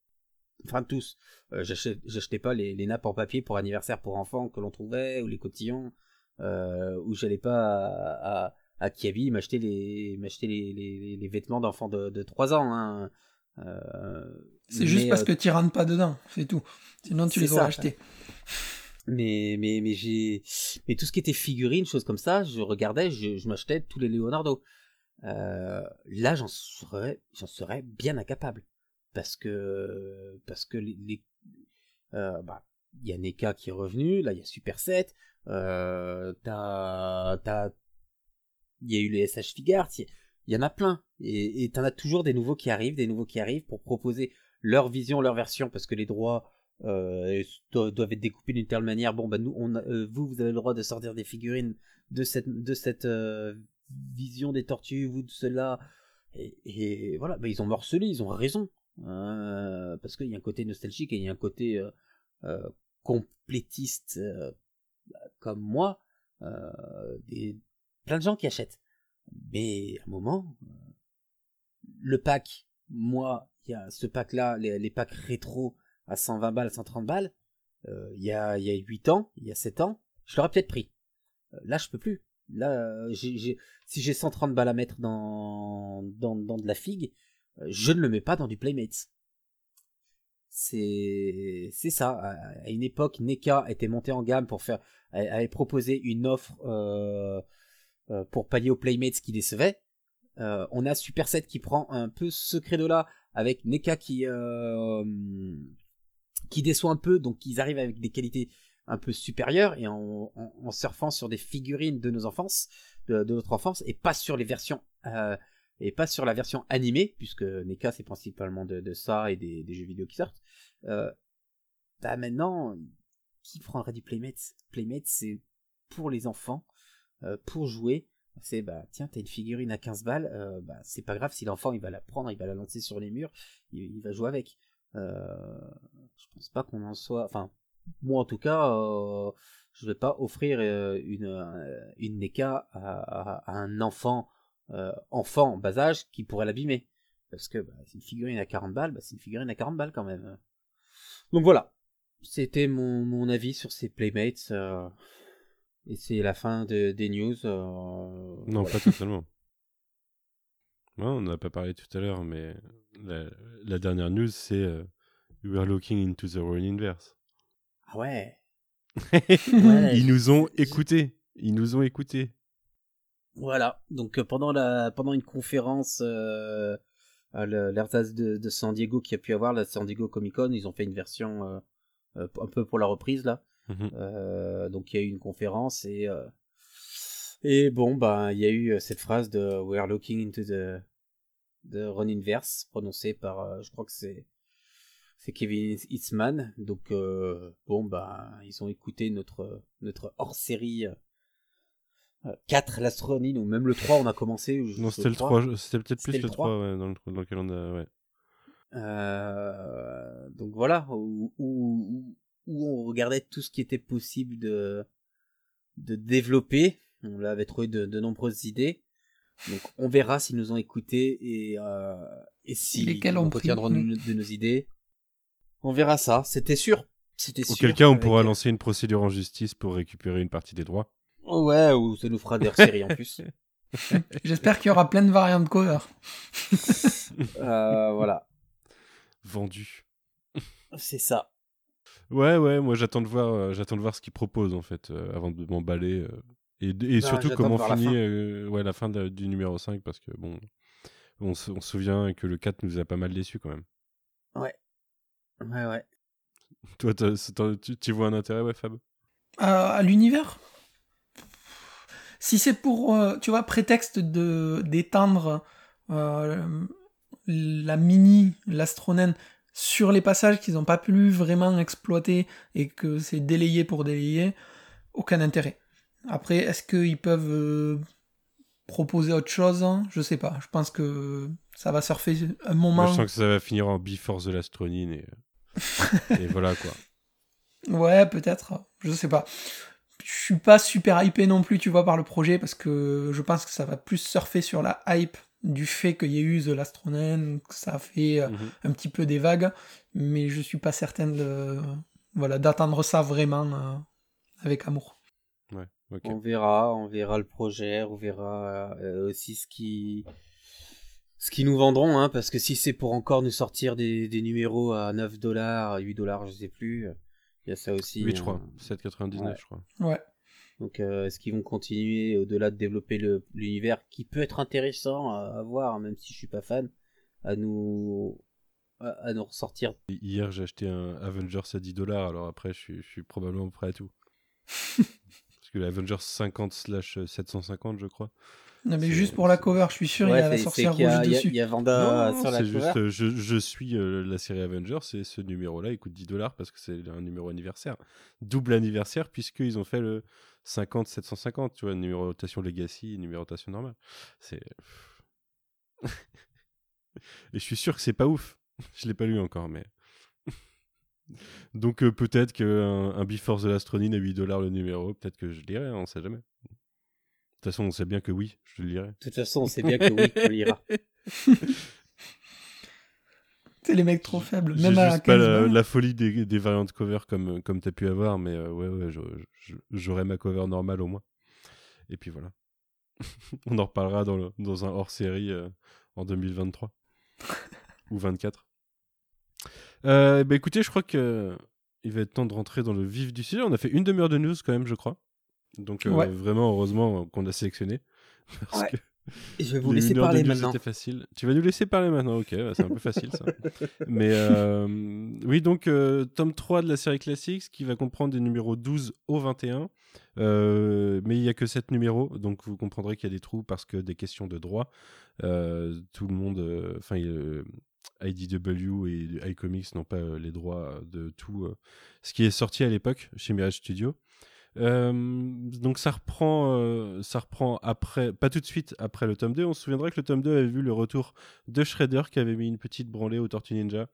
Speaker 10: Enfin tous. Euh, j'achetais j'achetais pas les, les nappes en papier pour anniversaire pour enfants que l'on trouvait ou les cotillons. euh, où j'allais pas à, à, à Kiabi m'acheter les m'acheter les, les, les vêtements d'enfants de, de 3 ans hein. Euh,
Speaker 11: C'est juste parce
Speaker 10: euh,
Speaker 11: que tu rentres pas dedans, c'est tout. Sinon, tu les aurais achetés.
Speaker 10: mais mais mais j'ai mais tout ce qui était figurines choses comme ça je regardais je, je m'achetais tous les Leonardo euh, là j'en serais j'en serais bien incapable parce que parce que les, euh, bah il y a NECA qui est revenu là il y a Super 7 euh, t'as t'as il y a eu les SH Figart il y- en a plein et t'en as toujours des nouveaux qui arrivent des nouveaux qui arrivent pour proposer leur vision leur version parce que les droits euh, do- doivent être découpés d'une telle manière. Bon, bah nous, on euh, vous, vous avez le droit de sortir des figurines de cette, de cette vision des tortues, vous de cela. Et, et voilà, bah, ils ont morcelé, ils ont raison. Parce qu'il y a un côté nostalgique et il y a un côté complétiste comme moi, euh, plein de gens qui achètent. Mais à un moment, euh, le pack, moi, il y a ce pack-là, les, les packs rétro à 120 balles, 130 balles, euh, il y, a, y a 8 ans, il y a 7 ans, je l'aurais peut-être pris. Là, je peux plus. Là, si j'ai 130 balles à mettre dans, dans, dans de la figue, je ne le mets pas dans du Playmates. C'est, c'est ça. À une époque, NECA était monté en gamme pour faire, avait proposé une offre euh, euh, pour pallier aux Playmates qui décevaient. Euh, on a Super 7 qui prend un peu ce credo-là avec NECA qui qui déçoit un peu, donc ils arrivent avec des qualités un peu supérieures et en, surfant sur des figurines de nos enfances, de, notre enfance, et pas sur les versions et pas sur la version animée, puisque NECA c'est principalement de, ça et des, jeux vidéo qui sortent. Euh, bah maintenant, qui prendrait du Playmates Playmates c'est pour les enfants, euh, pour jouer. C'est bah tiens t'as une figurine à 15 balles, euh, bah c'est pas grave si l'enfant il va la prendre, il va la lancer sur les murs, il, va jouer avec. Je pense pas qu'on en soit. Enfin, moi en tout cas, je vais pas offrir une une NECA à un enfant euh, enfant en bas âge qui pourrait l'abîmer. Parce que bah, c'est une figurine à 40 balles, bah, c'est une figurine à 40 balles quand même. Donc voilà, c'était mon, mon avis sur ces Playmates. euh, et c'est la fin de, des news. euh,
Speaker 9: Non,
Speaker 10: voilà.
Speaker 9: pas totalement. *laughs* Ouais, on n'en a pas parlé tout à l'heure, mais la, la dernière news, c'est We are looking into the Run Inverse.
Speaker 10: Ah ouais. *laughs* Ouais,
Speaker 9: Ils nous ont écoutés. Ils nous ont écoutés.
Speaker 10: Voilà. Donc euh, pendant la pendant une conférence euh, à l'Ersatz de, de San Diego qui a pu avoir la San Diego Comic Con, ils ont fait une version euh, un peu pour la reprise là.
Speaker 9: Mhm.
Speaker 10: Euh, donc il y a eu une conférence et euh, et bon bah il y a eu cette phrase de We are looking into the the run inverse prononcée par euh, je crois que c'est c'est Kevin Eastman. Donc bon bah ils ont écouté notre notre hors série. 4 l'astronine ou même le 3 on a commencé
Speaker 9: Non, c'était le
Speaker 10: crois.
Speaker 9: 3. C'était peut-être plus
Speaker 10: le
Speaker 9: le 3, ouais, dans, le, dans lequel on a. Ouais.
Speaker 10: Euh, donc voilà, où, où, où on regardait tout ce qui était possible de, de développer. On avait trouvé de, de nombreuses idées. Donc on verra s'ils nous ont écoutés et, euh, et si
Speaker 11: Lesquelles
Speaker 10: on retiendront de, de nos idées. On verra ça, c'était sûr. C'était sûr.
Speaker 9: Auquel cas, on
Speaker 10: avec-
Speaker 9: pourra lancer une procédure en justice pour récupérer une partie des droits.
Speaker 10: Ouais, ou ça nous fera des séries en plus. *laughs*
Speaker 11: J'espère qu'il y aura plein de variantes cover. *laughs*
Speaker 10: Euh, voilà,
Speaker 9: Vendu.
Speaker 10: c'est ça.
Speaker 9: Ouais, ouais, moi j'attends de voir, euh, j'attends de voir ce qu'ils proposent en fait, euh, avant de m'emballer. euh, et et
Speaker 10: Bah,
Speaker 9: surtout comment
Speaker 10: voir la
Speaker 9: finit
Speaker 10: fin.
Speaker 9: euh, ouais, la fin de- du numéro 5, parce que bon, on, se on se souvient que le 4 nous a pas mal déçus quand même.
Speaker 10: Ouais, ouais.
Speaker 9: Toi, c'est- t'as- tu, vois un intérêt, ouais, Fab?
Speaker 11: À l'univers? Si c'est pour, euh, tu vois, prétexte de d'étendre euh, la mini, l'astronène, sur les passages qu'ils n'ont pas pu vraiment exploiter et que c'est délayé pour délayer, aucun intérêt. Après, est-ce qu'ils peuvent euh, proposer autre chose? Je sais pas. Je pense que ça va surfer un moment.
Speaker 9: Moi, je sens que ça va finir en Before the Lastronine et, *laughs* et voilà quoi.
Speaker 11: Ouais, peut-être. Je sais pas. Je suis pas super hypé non plus, tu vois, par le projet, parce que je pense que ça va plus surfer sur la hype du fait qu'il y ait eu The Last Ronin, que ça a fait euh,
Speaker 9: Mhm.
Speaker 11: un petit peu des vagues, mais je suis pas certain de, voilà, d'attendre ça vraiment euh, avec amour.
Speaker 9: Ouais.
Speaker 10: On verra, on verra le projet, on verra euh, aussi ce qui ce qu'ils nous vendront, hein, parce que si c'est pour encore nous sortir des, des numéros à 9 dollars, 8 dollars, je sais plus, il y a ça aussi.
Speaker 9: 8, je
Speaker 10: hein.
Speaker 9: crois. 7,99,
Speaker 10: Ouais.
Speaker 9: je crois.
Speaker 11: Ouais.
Speaker 10: Donc euh, est-ce qu'ils vont continuer au-delà de développer le- l'univers qui peut être intéressant à, à voir, même si je suis pas fan, à nous à, à nous ressortir?
Speaker 9: Hier, j'ai acheté un Avengers à 10 dollars, alors après, je suis, je suis probablement prêt à tout. *laughs* Parce que l'Avengers 50 slash 750, je crois.
Speaker 11: Non, mais juste pour la cover, je suis sûr, il y
Speaker 10: Ouais,
Speaker 11: a la sorcière rouge
Speaker 10: il y a-
Speaker 11: dessus.
Speaker 10: Il y a Vanda
Speaker 9: Non,
Speaker 10: sur la
Speaker 9: c'est
Speaker 10: cover.
Speaker 9: juste, euh, je, je suis euh, la série Avengers et ce numéro-là, il coûte 10 dollars parce que c'est un numéro anniversaire. Double anniversaire puisqu'ils ont fait le 50-750, tu vois, numérotation Legacy, numérotation normale. C'est... *laughs* Et je suis sûr que c'est pas ouf. *laughs* je l'ai pas lu encore, mais. *laughs* Donc euh, peut-être qu'un un Before the Last Ronin à 8 dollars le numéro, peut-être que je lirai, on sait jamais. De toute façon, on sait bien que oui, je le lirai.
Speaker 10: De toute façon, on sait bien que oui, on lira. *laughs*
Speaker 11: C'est les mecs trop faibles. Même à
Speaker 9: juste pas
Speaker 11: 15
Speaker 9: la, folie des, des variantes cover comme, comme t'as pu avoir, mais euh, ouais, ouais, j'aurai ma cover normale au moins. Et puis voilà. *laughs* On en reparlera dans, le- dans un hors-série euh, en 2023. *laughs* Ou 24. Euh, bah écoutez, je crois que il va être temps de rentrer dans le vif du sujet. On a fait une demi-heure de news quand même, je crois. Donc euh,
Speaker 11: Ouais.
Speaker 9: vraiment, heureusement qu'on a sélectionné. *laughs* Parce
Speaker 10: Ouais.
Speaker 9: que
Speaker 10: Et je vais vous laisser parler maintenant.
Speaker 9: faciles. Tu vas nous laisser parler maintenant, ok, bah, c'est un peu facile ça. *laughs* Mais euh, oui, donc euh, tome 3 de la série classique, qui va comprendre des numéros 12 au 21. Euh, mais il n'y a que 7 numéros, donc vous comprendrez qu'il y a des trous parce que des questions de droit. Euh, tout le monde, euh, enfin, euh, IDW et iComics n'ont pas euh, les droits de tout euh, ce qui est sorti à l'époque chez Mirage Studio. Euh, donc ça reprend, euh, ça reprend après, pas tout de suite après le tome 2. On se souviendra que le tome 2 avait vu le retour de Shredder qui avait mis une petite branlée au Tortue Ninja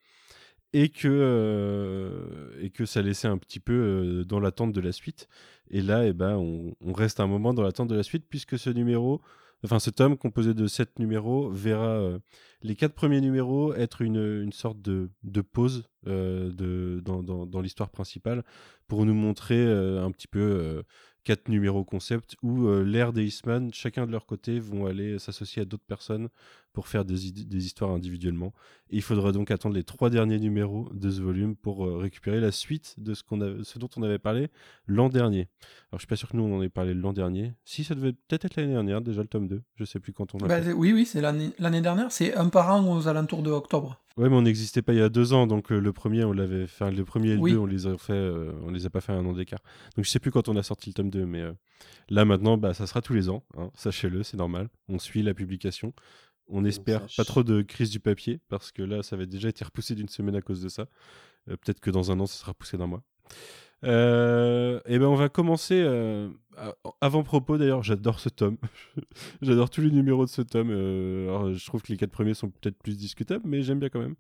Speaker 9: et que, euh, et que ça laissait un petit peu dans l'attente de la suite. Et là, eh ben, on reste un moment dans l'attente de la suite puisque ce numéro, enfin ce tome composé de 7 numéros verra euh, les quatre premiers numéros être une, une sorte de, de pause euh, de, dans, dans, l'histoire principale pour nous montrer euh, un petit peu quatre numéros concept où l'ère des Eastman, chacun de leur côté, vont aller s'associer à d'autres personnes pour faire des, histoires individuellement. Et il faudra donc attendre les trois derniers numéros de ce volume pour euh, récupérer la suite de ce, qu'on a, ce dont on avait parlé l'an dernier. Alors je suis pas sûr que nous on en ait parlé l'an dernier. Si ça devait peut-être être l'année dernière, déjà le tome 2. Je sais plus quand on a
Speaker 11: Bah,
Speaker 9: fait.
Speaker 11: oui, oui, c'est l'année l'année dernière. C'est un par an aux alentours de octobre.
Speaker 9: Ouais, mais on n'existait pas il y a deux ans, donc euh, le premier, on l'avait, enfin le premier et le
Speaker 11: Oui.
Speaker 9: deux, on les a fait, euh, on les a pas fait un an d'écart. Donc je sais plus quand on a sorti le tome 2, mais là maintenant, bah ça sera tous les ans, hein, sachez-le, c'est normal. On suit la publication. On espère pas trop de crise du papier, parce que là, ça avait déjà été repoussé d'une semaine à cause de ça. Euh, Peut-être que dans un an, ça sera repoussé d'un mois. Euh, et ben on va commencer euh, avant propos d'ailleurs j'adore ce tome *laughs* j'adore tous les numéros de ce tome Euh, alors, je trouve que les quatre premiers sont peut-être plus discutables mais j'aime bien quand même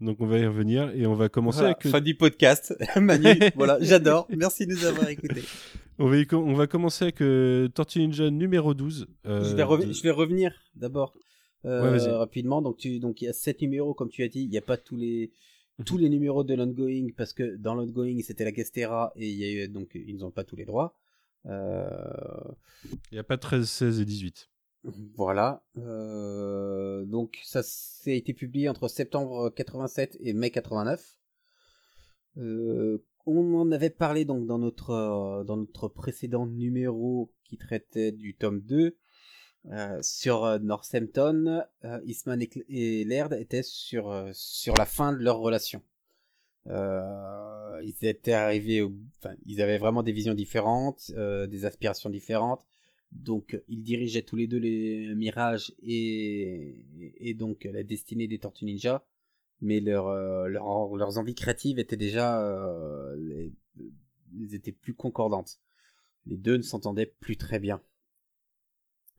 Speaker 9: donc on va y revenir et on va commencer
Speaker 10: Voilà,
Speaker 9: avec
Speaker 10: fin du podcast. *laughs* Manu, *laughs* voilà, j'adore. Merci de nous avoir écoutés.
Speaker 9: on va, on commencer avec Tortue Ninja numéro 12 euh,
Speaker 10: je, vais
Speaker 9: de-
Speaker 10: je vais revenir d'abord euh,
Speaker 9: Ouais,
Speaker 10: rapidement. Donc, tu, donc il y a sept numéros, comme tu as dit. Il n'y a pas tous les
Speaker 9: Mhm.
Speaker 10: tous les numéros de l'ongoing parce que dans l'ongoing c'était la Gestera et il y a eu, donc ils n'ont pas tous les droits. Euh,
Speaker 9: il n'y a pas 13 16 et 18
Speaker 10: Voilà. Euh, donc ça, ça a été publié entre septembre 87 et mai 89. Euh, on en avait parlé donc dans notre euh, dans notre précédent numéro qui traitait du tome 2 euh, sur euh, Northampton. Euh, Eastman et, Laird étaient sur sur la fin de leur relation. Ils étaient arrivés, au- enfin, ils avaient vraiment des visions différentes, des aspirations différentes. Donc, ils dirigeaient tous les deux les Mirages et, et donc la destinée des Tortues Ninja. Mais leur, euh, leur- leurs envies créatives étaient déjà, euh, les- elles étaient plus concordantes. Les deux ne s'entendaient plus très bien.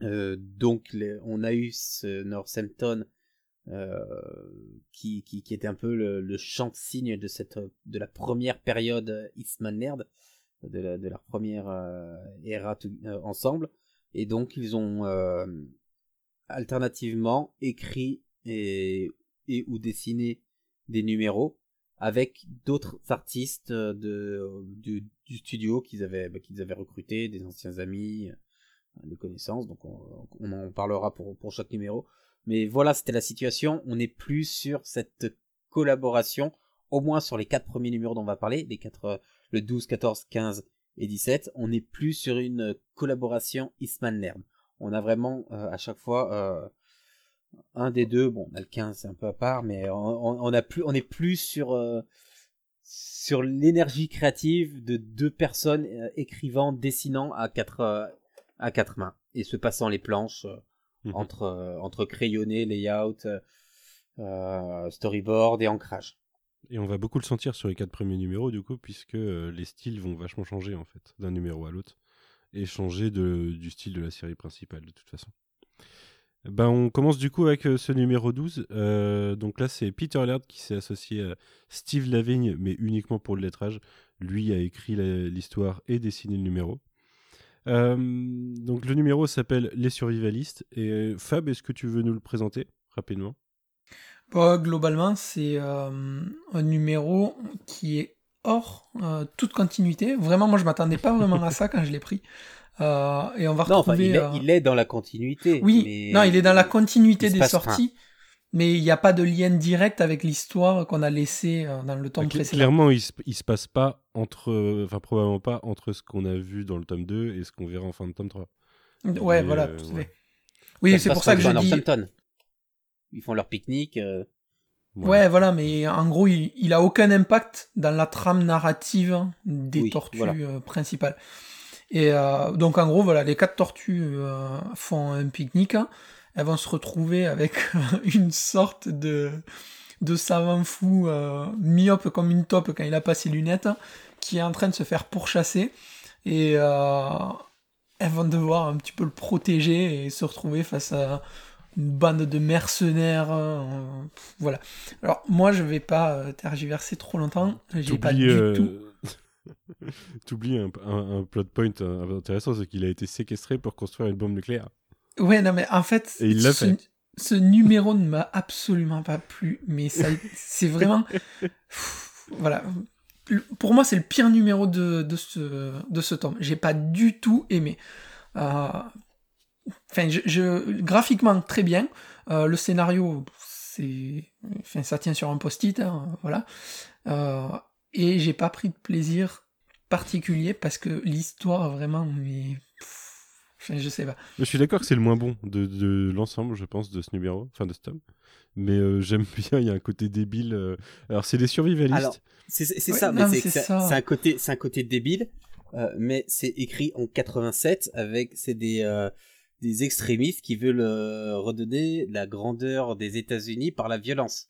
Speaker 10: Euh, donc, les- on a eu ce Northampton euh, qui, était un peu le, le champ de signe de cette de la première période Eastman Laird, de, de leur première euh, era euh, ensemble. Et donc ils ont alternativement écrit et, et ou dessiné des numéros avec d'autres artistes de, du, studio qu'ils avaient, bah, qu'ils avaient recruté, des anciens amis, des connaissances. Donc on, en parlera pour, chaque numéro. Mais voilà, c'était la situation. On n'est plus sur cette collaboration, au moins sur les quatre premiers numéros dont on va parler, les quatre, le 12, 14, 15 et 17. On n'est plus sur une collaboration Eastman Laird. On a vraiment euh, à chaque fois euh, un des deux. Bon, on a le 15, c'est un peu à part, mais on, on, a plus, sur euh, sur l'énergie créative de deux personnes écrivant, dessinant à quatre à quatre mains et se passant les planches. euh,
Speaker 9: Mhm.
Speaker 10: entre, euh, entre crayonné, layout, euh, storyboard et ancrage.
Speaker 9: et on va beaucoup le sentir sur les quatre premiers numéros du coup puisque les styles vont vachement changer en fait d'un numéro à l'autre et changer de, du style de la série principale de toute façon Ben, on commence du coup avec ce numéro 12. Euh, donc là, c'est Peter Laird qui s'est associé à Steve Lavigne, mais uniquement pour le lettrage. Lui a écrit l'histoire et dessiné le numéro. Euh, donc le numéro s'appelle Les Survivalistes. Et euh, Fab, est-ce que tu veux nous le présenter rapidement?
Speaker 11: Bah, globalement, c'est euh, un numéro qui est hors euh, toute continuité. Vraiment, moi, je m'attendais pas vraiment à ça quand je l'ai pris. Euh, et on va
Speaker 10: Non, enfin,
Speaker 11: retrouver.
Speaker 10: il est,
Speaker 11: euh,
Speaker 10: il est dans la continuité.
Speaker 11: Oui,
Speaker 10: mais-
Speaker 11: non, il est dans la continuité des sorties, mais il n'y a pas de lien direct avec l'histoire qu'on a laissé euh, dans le tome
Speaker 9: Cl-
Speaker 11: précédent.
Speaker 9: Clairement, il se, il se passe pas entre. euh, Enfin, probablement pas entre ce qu'on a vu dans le tome 2 et ce qu'on verra en fin de tome 3.
Speaker 11: Ouais, voilà.
Speaker 9: euh,
Speaker 11: tout
Speaker 9: ouais.
Speaker 11: Oui, c'est pour ça que je
Speaker 10: dans
Speaker 11: dis.
Speaker 10: Northampton. Ils font leur pique-nique. euh,
Speaker 11: Ouais, voilà, mais en gros, il, il a aucun impact dans la trame narrative des
Speaker 10: Oui,
Speaker 11: tortues
Speaker 10: voilà.
Speaker 11: euh, principales. Et euh, donc, en gros, voilà, les quatre tortues euh, font un pique-nique. Elles vont se retrouver avec une sorte de, de savant fou euh, myope comme une taupe quand il a pas ses lunettes, qui est en train de se faire pourchasser. Et euh, elles vont devoir un petit peu le protéger et se retrouver face à une bande de mercenaires. euh, voilà. Alors, moi, je vais pas euh, tergiverser trop longtemps. J'ai pas du
Speaker 9: euh,
Speaker 11: tout. *laughs*
Speaker 9: t'oublies un, un- un plot point euh, intéressant, c'est qu'il a été séquestré pour construire une bombe nucléaire.
Speaker 11: Ouais, non, mais en fait,
Speaker 9: Et il l'a
Speaker 11: ce,
Speaker 9: fait.
Speaker 11: ce numéro ne m'a absolument pas plu. Mais ça, c'est vraiment. *laughs* Voilà. Pour moi, c'est le pire numéro de, de, ce, de ce tome. J'ai pas du tout aimé. Euh, Enfin, je, je- graphiquement, très bien. Euh, le scénario, c'est. Enfin, ça tient sur un post-it, hein, voilà. Euh, et j'ai pas pris de plaisir particulier parce que l'histoire, vraiment, mais. Je sais pas.
Speaker 9: Je suis d'accord que c'est le moins bon de, de l'ensemble, je pense, de ce numéro, enfin de ce tome. Mais euh, j'aime *laughs* bien, il y a un côté débile. euh. Alors, c'est des survivalistes.
Speaker 10: Alors, c'est
Speaker 11: Ouais,
Speaker 10: ça, mais c'est
Speaker 11: c'est
Speaker 10: que
Speaker 11: ça.
Speaker 10: ça- c'est un côté, c'est un côté débile, euh, mais c'est écrit en 87 avec c'est des euh, des extrémistes qui veulent euh, redonner la grandeur des États-Unis par la violence.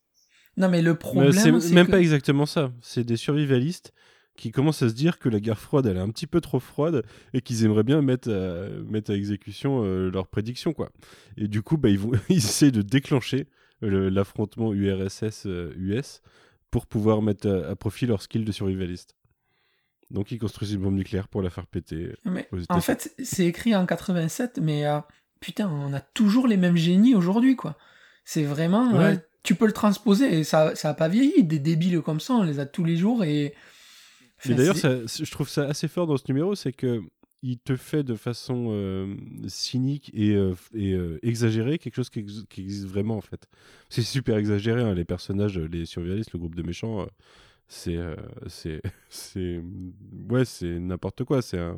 Speaker 11: Non, mais le problème,
Speaker 9: c'est
Speaker 11: c'est
Speaker 9: même
Speaker 11: que-
Speaker 9: pas exactement ça. C'est des survivalistes qui commencent à se dire que la guerre froide, elle est un petit peu trop froide et qu'ils aimeraient bien mettre à, mettre à exécution euh, leurs prédictions, quoi. Et du coup, bah, ils, vont, *laughs* ils essaient de déclencher le- l'affrontement URSS-US pour pouvoir mettre à, à profit leur skill de survivaliste. Donc, ils construisent une bombe nucléaire pour la faire péter.
Speaker 11: Mais
Speaker 9: aux
Speaker 11: en fait, c'est écrit en 87, mais euh, putain, on a toujours les mêmes génies aujourd'hui, quoi. C'est vraiment.
Speaker 9: Ouais.
Speaker 11: euh, tu peux le transposer et ça, ça a pas vieilli. Des débiles comme ça, on les a tous les jours et.
Speaker 9: Mais d'ailleurs, je trouve ça assez fort dans ce numéro, c'est que il te fait de façon euh, cynique et, euh, et, euh, exagérée quelque chose qui, ex- qui existe vraiment en fait. C'est super exagéré, hein, les personnages, les survivalistes, le groupe de méchants, euh, c'est, euh, c'est, *laughs* c'est, ouais, c'est n'importe quoi. C'est un,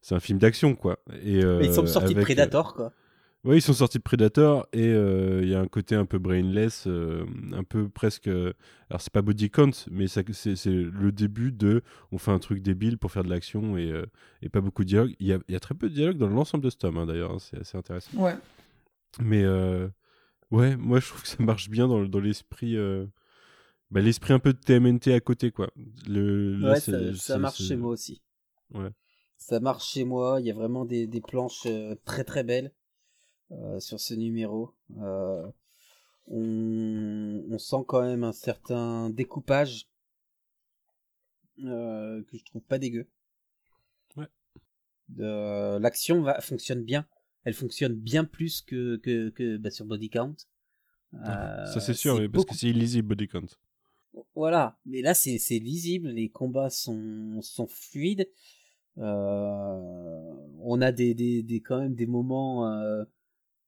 Speaker 9: c'est un film d'action quoi. Et euh,
Speaker 10: Mais ils sont sortis de
Speaker 9: avec,
Speaker 10: Predator, quoi.
Speaker 9: Oui, ils sont sortis de Predator et euh, il y a un côté un peu brainless, euh, un peu presque. euh, alors c'est pas body count, mais ça- c'est c'est le début de. On fait un truc débile pour faire de l'action et, euh, et pas beaucoup de dialogue. Il y a, il y a très peu de dialogue dans l'ensemble de ce tome hein, d'ailleurs, hein, c'est assez intéressant.
Speaker 11: Ouais.
Speaker 9: Mais euh, ouais, moi je trouve que ça marche bien dans, dans l'esprit. euh, bah, l'esprit un peu de TMNT à côté quoi. Le, là,
Speaker 10: Ouais,
Speaker 9: c'est-
Speaker 10: ça,
Speaker 9: c'est-
Speaker 10: ça marche
Speaker 9: c'est-
Speaker 10: chez moi aussi.
Speaker 9: Ouais.
Speaker 10: Ça marche chez moi. Il y a vraiment des, des planches euh, très très belles sur ce numéro. Euh, on, on sent quand même un certain découpage euh, que je trouve pas dégueu.
Speaker 9: Ouais.
Speaker 10: De- L'action va fonctionne bien. Elle fonctionne bien plus que que, que bah, sur Body Count.
Speaker 9: ça
Speaker 10: Euh,
Speaker 9: c'est sûr, oui, parce
Speaker 10: beaucoup
Speaker 9: que c'est illisible body count.
Speaker 10: voilà, mais là c'est c'est lisible, les combats sont sont fluides. Euh, on a des, des des quand même des moments euh,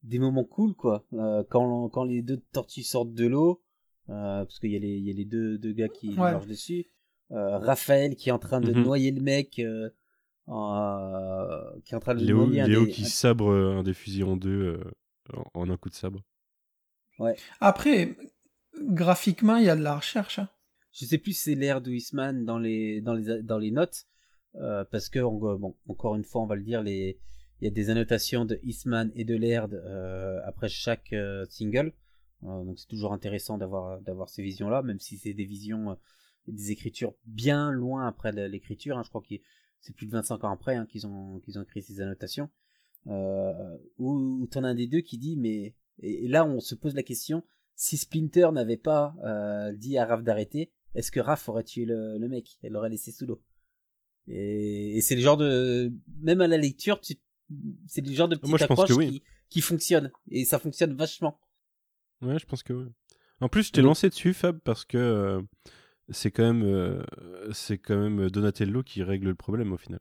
Speaker 10: des moments cool quoi. Euh, quand quand les deux tortues sortent de l'eau, euh, parce qu'il y a les il y a les deux deux gars qui
Speaker 11: Ouais.
Speaker 10: marchent dessus. Euh, Raphaël qui est en train de
Speaker 9: Mhm.
Speaker 10: noyer le mec, euh, en- qui est en train de
Speaker 9: Léo,
Speaker 10: noyer un
Speaker 9: Léo
Speaker 10: des-
Speaker 9: qui sabre un des fusils en deux euh, en, en un coup de sabre.
Speaker 11: Après, graphiquement, il y a de la recherche. hein.
Speaker 10: Je sais plus si c'est l'air de Eastman dans les dans les dans les notes euh, parce que on- bon encore une fois on va le dire les il y a des annotations de Eastman et de Laird euh, après chaque euh, single Euh, donc c'est toujours intéressant d'avoir d'avoir ces visions là même si c'est des visions euh, des écritures bien loin après l'écriture hein. je crois que c'est plus de 25 ans après hein, qu'ils ont qu'ils ont écrit ces annotations euh, où, où t'en as un des deux qui dit mais Et, là, on se pose la question si Splinter n'avait pas dit à Raph d'arrêter, est-ce que Raph aurait tué le, le mec? Elle l'aurait laissé sous l'eau. Et, et c'est le genre de, même à la lecture, tu- c'est le genre de petite
Speaker 9: Moi, je pense
Speaker 10: accroche
Speaker 9: que oui.
Speaker 10: qui, qui fonctionne et ça fonctionne vachement.
Speaker 9: Ouais, je pense que oui. En plus, je t'ai
Speaker 10: Oui.
Speaker 9: lancé dessus, Fab, parce que euh, c'est quand même, euh, c'est quand même Donatello qui règle le problème au final.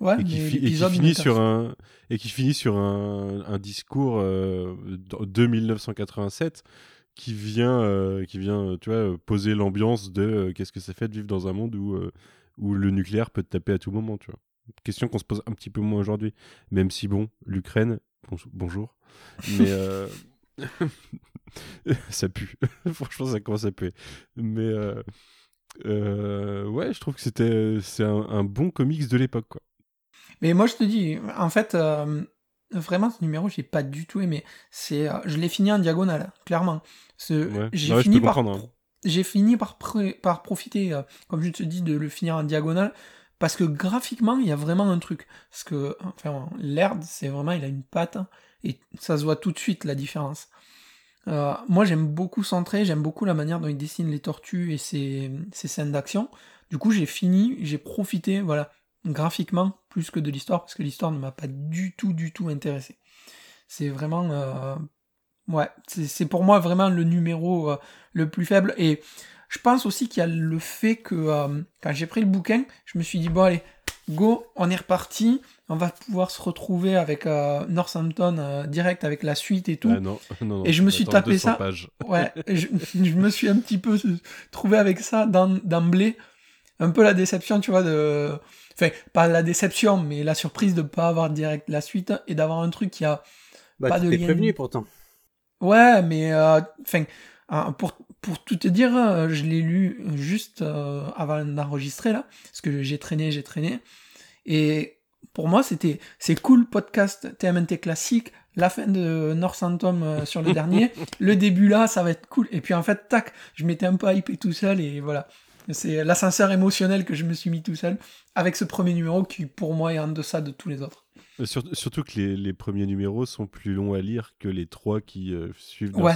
Speaker 11: Ouais,
Speaker 9: et qui,
Speaker 11: mais
Speaker 9: fi- et qui
Speaker 11: l'épisode
Speaker 9: finit sur un et qui finit sur un, un discours euh, de de 1987 qui vient euh, qui vient tu vois poser l'ambiance de euh, qu'est-ce que ça fait de vivre dans un monde où euh, où le nucléaire peut te taper à tout moment tu vois question qu'on se pose un petit peu moins aujourd'hui même si bon l'Ukraine bon- bonjour mais euh, *laughs* ça pue *laughs* franchement ça commence à puer mais euh, euh, ouais je trouve que c'était c'est un, un bon comics de l'époque quoi
Speaker 11: Mais moi, je te dis, en fait, vraiment, ce numéro, j'ai pas du tout aimé. C'est, je l'ai fini en diagonale, clairement. Ce-
Speaker 9: Ouais.
Speaker 11: J'ai
Speaker 9: Ouais,
Speaker 11: fini par,
Speaker 9: hein.
Speaker 11: j'ai fini par, pr- par profiter, comme je te dis, de le finir en diagonale, parce que graphiquement, il y a vraiment un truc. Parce que, enfin, l'Erd, c'est vraiment, il a une patte, et ça se voit tout de suite la différence. Euh, moi, j'aime beaucoup Centré, j'aime beaucoup la manière dont il dessine les tortues et ses, scènes d'action. Du coup, j'ai fini, j'ai profité, voilà, graphiquement, plus que de l'histoire, parce que l'histoire ne m'a pas du tout, du tout intéressé. C'est vraiment... euh, ouais, c'est c'est pour moi vraiment le numéro euh, le plus faible. Et je pense aussi qu'il y a le fait que euh, quand j'ai pris le bouquin, je me suis dit, bon allez, go, on est reparti, on va pouvoir se retrouver avec euh, Northampton euh, direct avec la suite et tout.
Speaker 9: Ah non, *laughs* non, non,
Speaker 11: et je me suis tapé
Speaker 9: 200
Speaker 11: ça.
Speaker 9: pages.
Speaker 11: Ouais, *laughs* je, je me suis un petit peu trouvé avec ça d'em- d'emblée. Un peu la déception, tu vois, de. Enfin, pas la déception, mais la surprise de pas avoir direct la suite et d'avoir un truc qui a
Speaker 10: Bah,
Speaker 11: pas
Speaker 10: tu
Speaker 11: de
Speaker 10: t'es
Speaker 11: lien.
Speaker 10: prévenu pourtant.
Speaker 11: Ouais, mais enfin, euh, pour, pour tout te dire, euh, je l'ai lu juste euh, avant d'enregistrer là, parce que j'ai traîné, j'ai traîné, et pour moi c'était c'est cool podcast TMNT classique, la fin de Northampton euh, sur le dernier, *laughs* le début là ça va être cool, et puis en fait tac, je m'étais un peu hypé tout seul et voilà, c'est l'ascenseur émotionnel que je me suis mis tout seul avec ce premier numéro qui pour moi est en deçà de tous les autres.
Speaker 9: Sur- surtout que les, les premiers numéros sont plus longs à lire que les trois qui euh, suivent
Speaker 11: Ouais.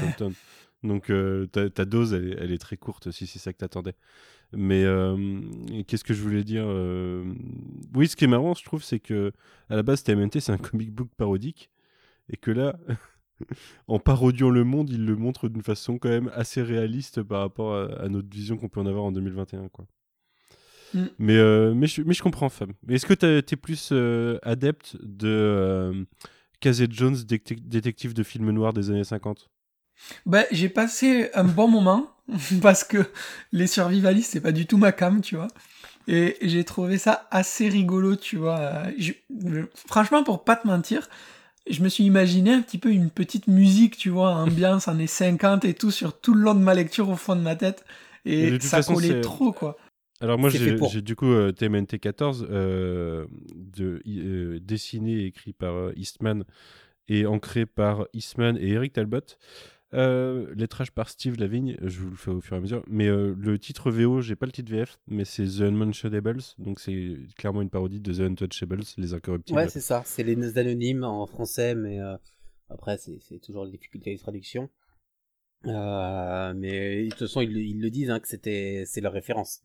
Speaker 9: Donc euh, ta, ta dose, elle, est- elle est très courte si c'est ça que t'attendais. Mais euh, qu'est-ce que je voulais dire euh, Oui, ce qui est marrant, je trouve, c'est que à la base, TMNT, c'est un *laughs* comic book parodique. Et que là, *laughs* en parodiant le monde, il le montre d'une façon quand même assez réaliste par rapport à, à notre vision qu'on peut en avoir en 2021. Quoi.
Speaker 11: Mm.
Speaker 9: Mais, euh, mais, je, mais je comprends, Fab. Est-ce que t'es plus euh, adepte de euh, Casey Jones, détec- détective de film noir des années 50
Speaker 11: Ben, j'ai passé un bon moment *laughs* parce que les survivalistes, c'est pas du tout ma cam, tu vois. Et j'ai trouvé ça assez rigolo, tu vois. Je- je- franchement, pour pas te mentir, je me suis imaginé un petit peu une petite musique, tu vois, ambiance années 50 et tout sur tout le long de ma lecture au fond de ma tête. Et ça
Speaker 9: façon,
Speaker 11: collait trop, quoi.
Speaker 9: Alors moi
Speaker 10: pour.
Speaker 9: j'ai du coup euh, TMNT 14 euh, de, euh, dessiné et écrit par euh, Eastman et ancré par Eastman et Eric Talbot. Euh, lettrage par Steve Lavigne, je vous le fais au fur et à mesure. Mais euh, le titre VO, j'ai pas le titre VF, mais c'est The Unmentionables, donc c'est clairement une parodie de The Untouchables, les incorruptibles.
Speaker 10: Ouais, c'est ça. C'est les anonymes en français, mais euh, après, c'est toujours les difficultés de traduction. Euh, mais de toute façon, ils, le- ils le disent hein, que c'était c'est leur référence.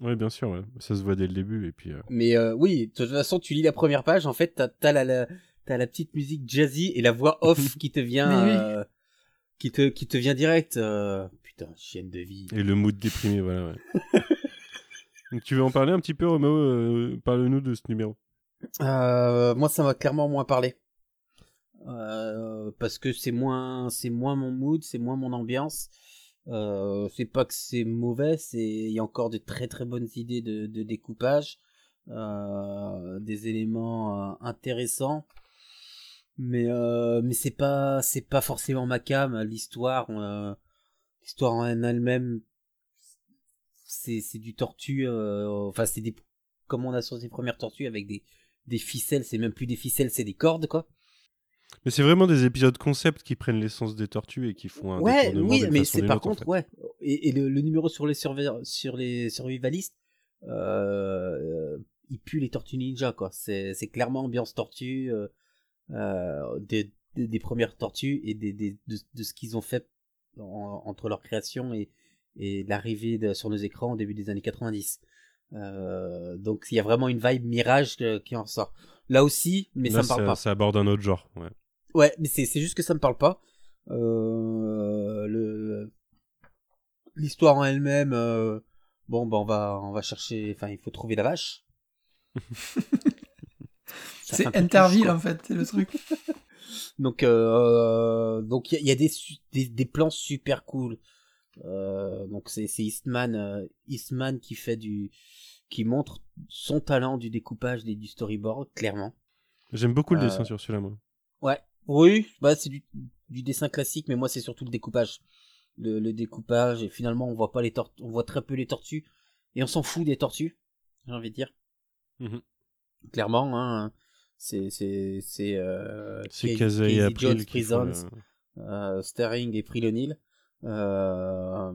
Speaker 9: Ouais, bien sûr, ouais. ça se voit dès le début. Et puis, euh,
Speaker 10: Mais euh, oui, de toute façon, tu lis la première page, en fait, t'as as la, la, petite musique jazzy et la voix off *laughs* qui te vient,
Speaker 11: Mais oui.
Speaker 10: euh, qui te qui te vient direct. euh, putain, chienne de vie.
Speaker 9: et le mood déprimé, voilà. Ouais. *laughs* donc tu veux en parler un petit peu, Roméo euh, Parle-nous de ce numéro.
Speaker 10: Euh, moi, ça m'a clairement moins parlé. Euh, parce que c'est moins, c'est moins mon mood, c'est moins mon ambiance. Euh, c'est pas que c'est mauvais, c'est il y a encore de très très bonnes idées de, de découpage, euh, des éléments euh, intéressants, mais euh, mais c'est pas c'est pas forcément ma cam. L'histoire, euh, l'histoire en elle-même, c'est c'est du tortue. euh, enfin, c'est des comme on a sur ces premières tortues avec des des ficelles, c'est même plus des ficelles, c'est des cordes quoi.
Speaker 9: Mais c'est vraiment des épisodes concept qui prennent l'essence des tortues et qui font un
Speaker 10: Ouais, oui, mais c'est par
Speaker 9: en
Speaker 10: contre,
Speaker 9: fait.
Speaker 10: ouais. Et, et le, le numéro sur les, sur les survivalistes, il pue les tortues ninja, quoi. C'est c'est clairement ambiance tortue, des, des, des premières tortues et des, des- de, de ce qu'ils ont fait en- entre leur création et, et l'arrivée sur nos écrans au début des années 90. Euh, donc il y a vraiment une vibe mirage euh, qui en sort. Là aussi, mais
Speaker 9: Là,
Speaker 10: ça me parle pas.
Speaker 9: ça aborde un autre genre. Ouais.
Speaker 10: Ouais, mais c'est c'est juste que ça me parle pas. Euh, le l'histoire en elle-même, euh, bon, bah on va on va chercher. Enfin, il faut trouver la vache. *laughs*
Speaker 11: C'est Interville
Speaker 10: touche,
Speaker 11: en fait, c'est le truc. *laughs*
Speaker 10: Donc euh, donc il y a, il y a des, su- des des plans super cool. Euh, donc c'est c'est Eastman euh, Eastman qui fait du qui montre son talent du découpage et du storyboard clairement.
Speaker 9: J'aime beaucoup le
Speaker 10: Euh,
Speaker 9: dessin sur celui-là, moi.
Speaker 10: Ouais, oui, bah c'est du, du dessin classique, mais moi c'est surtout le découpage. Le, le découpage, et finalement on voit pas les tortues, on voit très peu les tortues, et on s'en fout des tortues, j'ai envie de dire.
Speaker 9: Mhm.
Speaker 10: Clairement, hein, c'est c'est c'est euh,
Speaker 9: C'est
Speaker 10: Casey- Jones Prisons,
Speaker 9: le-
Speaker 10: euh, Starring et April O'Neil. Euh,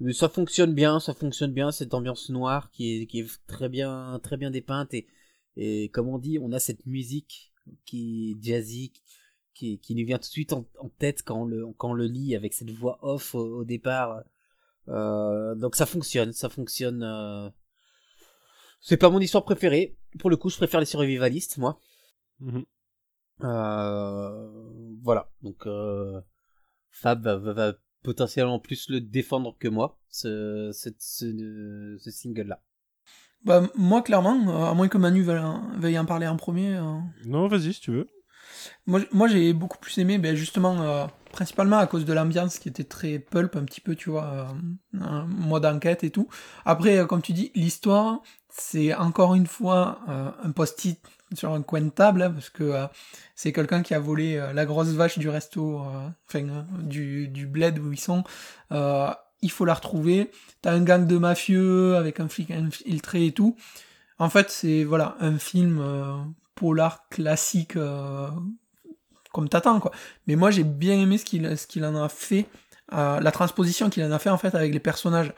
Speaker 10: mais ça fonctionne bien, ça fonctionne bien cette ambiance noire qui est qui est très bien très bien dépeinte et et comme on dit, on a cette musique qui est jazzy qui qui nous vient tout de suite en, en tête quand on le quand on le lit avec cette voix off au, au départ. Euh, donc ça fonctionne, ça fonctionne. euh. C'est pas mon histoire préférée. Pour le coup, je préfère les survivalistes, moi.
Speaker 9: Mhm.
Speaker 10: Euh, voilà. Donc euh, Fab va, va- va potentiellement plus le défendre que moi, ce, cette- ce, ce single-là.
Speaker 11: Bah, moi, clairement, euh, à moins que Manu veuille, veuille en parler en premier. euh,
Speaker 9: Non, vas-y, si tu veux.
Speaker 11: Moi, moi j'ai beaucoup plus aimé, ben, justement, euh, principalement à cause de l'ambiance qui était très pulp, un petit peu, tu vois, euh, un mode enquête et tout. Après, euh, comme tu dis, l'histoire, c'est encore une fois euh, un post-it sur un coin de table, hein, parce que euh, c'est quelqu'un qui a volé euh, la grosse vache du resto, enfin, du, bled où ils sont. Il faut la retrouver. T'as un gang de mafieux avec un flic infiltré et tout. En fait, c'est voilà un film polar classique comme t'attends quoi. Mais moi j'ai bien aimé ce qu'il ce qu'il en a fait, la transposition qu'il en a fait en fait avec les personnages,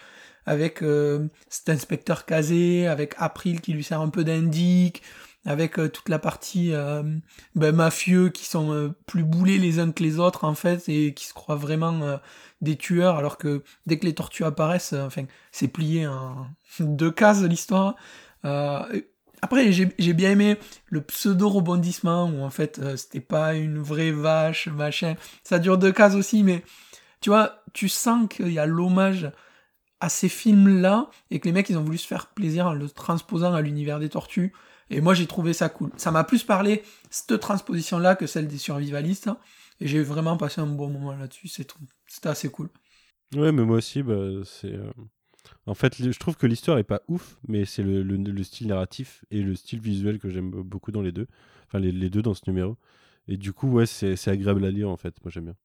Speaker 11: avec euh, cet inspecteur casé, avec April qui lui sert un peu d'indic, avec euh, toute la partie euh, ben, mafieux qui sont plus boulés les uns que les autres en fait et qui se croient vraiment des tueurs alors que dès que les tortues apparaissent, enfin c'est plié en *laughs* deux cases l'histoire. Après, j'ai j'ai bien aimé le pseudo-rebondissement où en fait euh, c'était pas une vraie vache, machin. Ça dure deux cases aussi, mais tu vois, tu sens qu'il y a l'hommage à ces films-là et que les mecs ils ont voulu se faire plaisir en le transposant à l'univers des tortues. Et moi j'ai trouvé ça cool. Ça m'a plus parlé cette transposition-là que celle des survivalistes. Et j'ai vraiment passé un bon moment là-dessus. c'est tout. C'était assez cool.
Speaker 9: Ouais, mais moi aussi, bah, c'est. euh, En fait, je trouve que l'histoire est pas ouf, mais c'est le, le- le style narratif et le style visuel que j'aime beaucoup dans les deux. Enfin, les, les deux dans ce numéro. Et du coup, ouais, c'est c'est agréable à lire en fait. Moi, j'aime bien.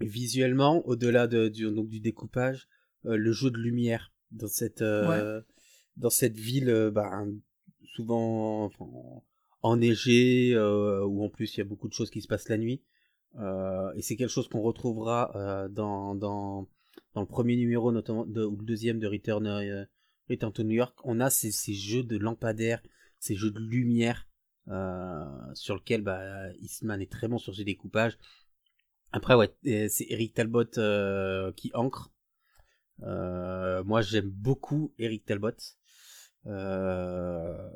Speaker 10: Visuellement, au-delà de, du, donc, du découpage, euh, le jeu de lumière dans cette, euh, dans cette ville, euh, bah, souvent enfin, enneigée, euh, où en plus il y a beaucoup de choses qui se passent la nuit. Euh, et c'est quelque chose qu'on retrouvera euh, dans, dans, dans le premier numéro, notamment, de, ou le deuxième de Return, euh, Return to New York. On a ces, ces jeux de lampadaires, ces jeux de lumière, euh, sur lequel bah, Eastman est très bon sur ses découpages. Après, ouais, euh, c'est Eric Talbot euh, qui ancre. Euh, moi, j'aime beaucoup Eric Talbot. Euh,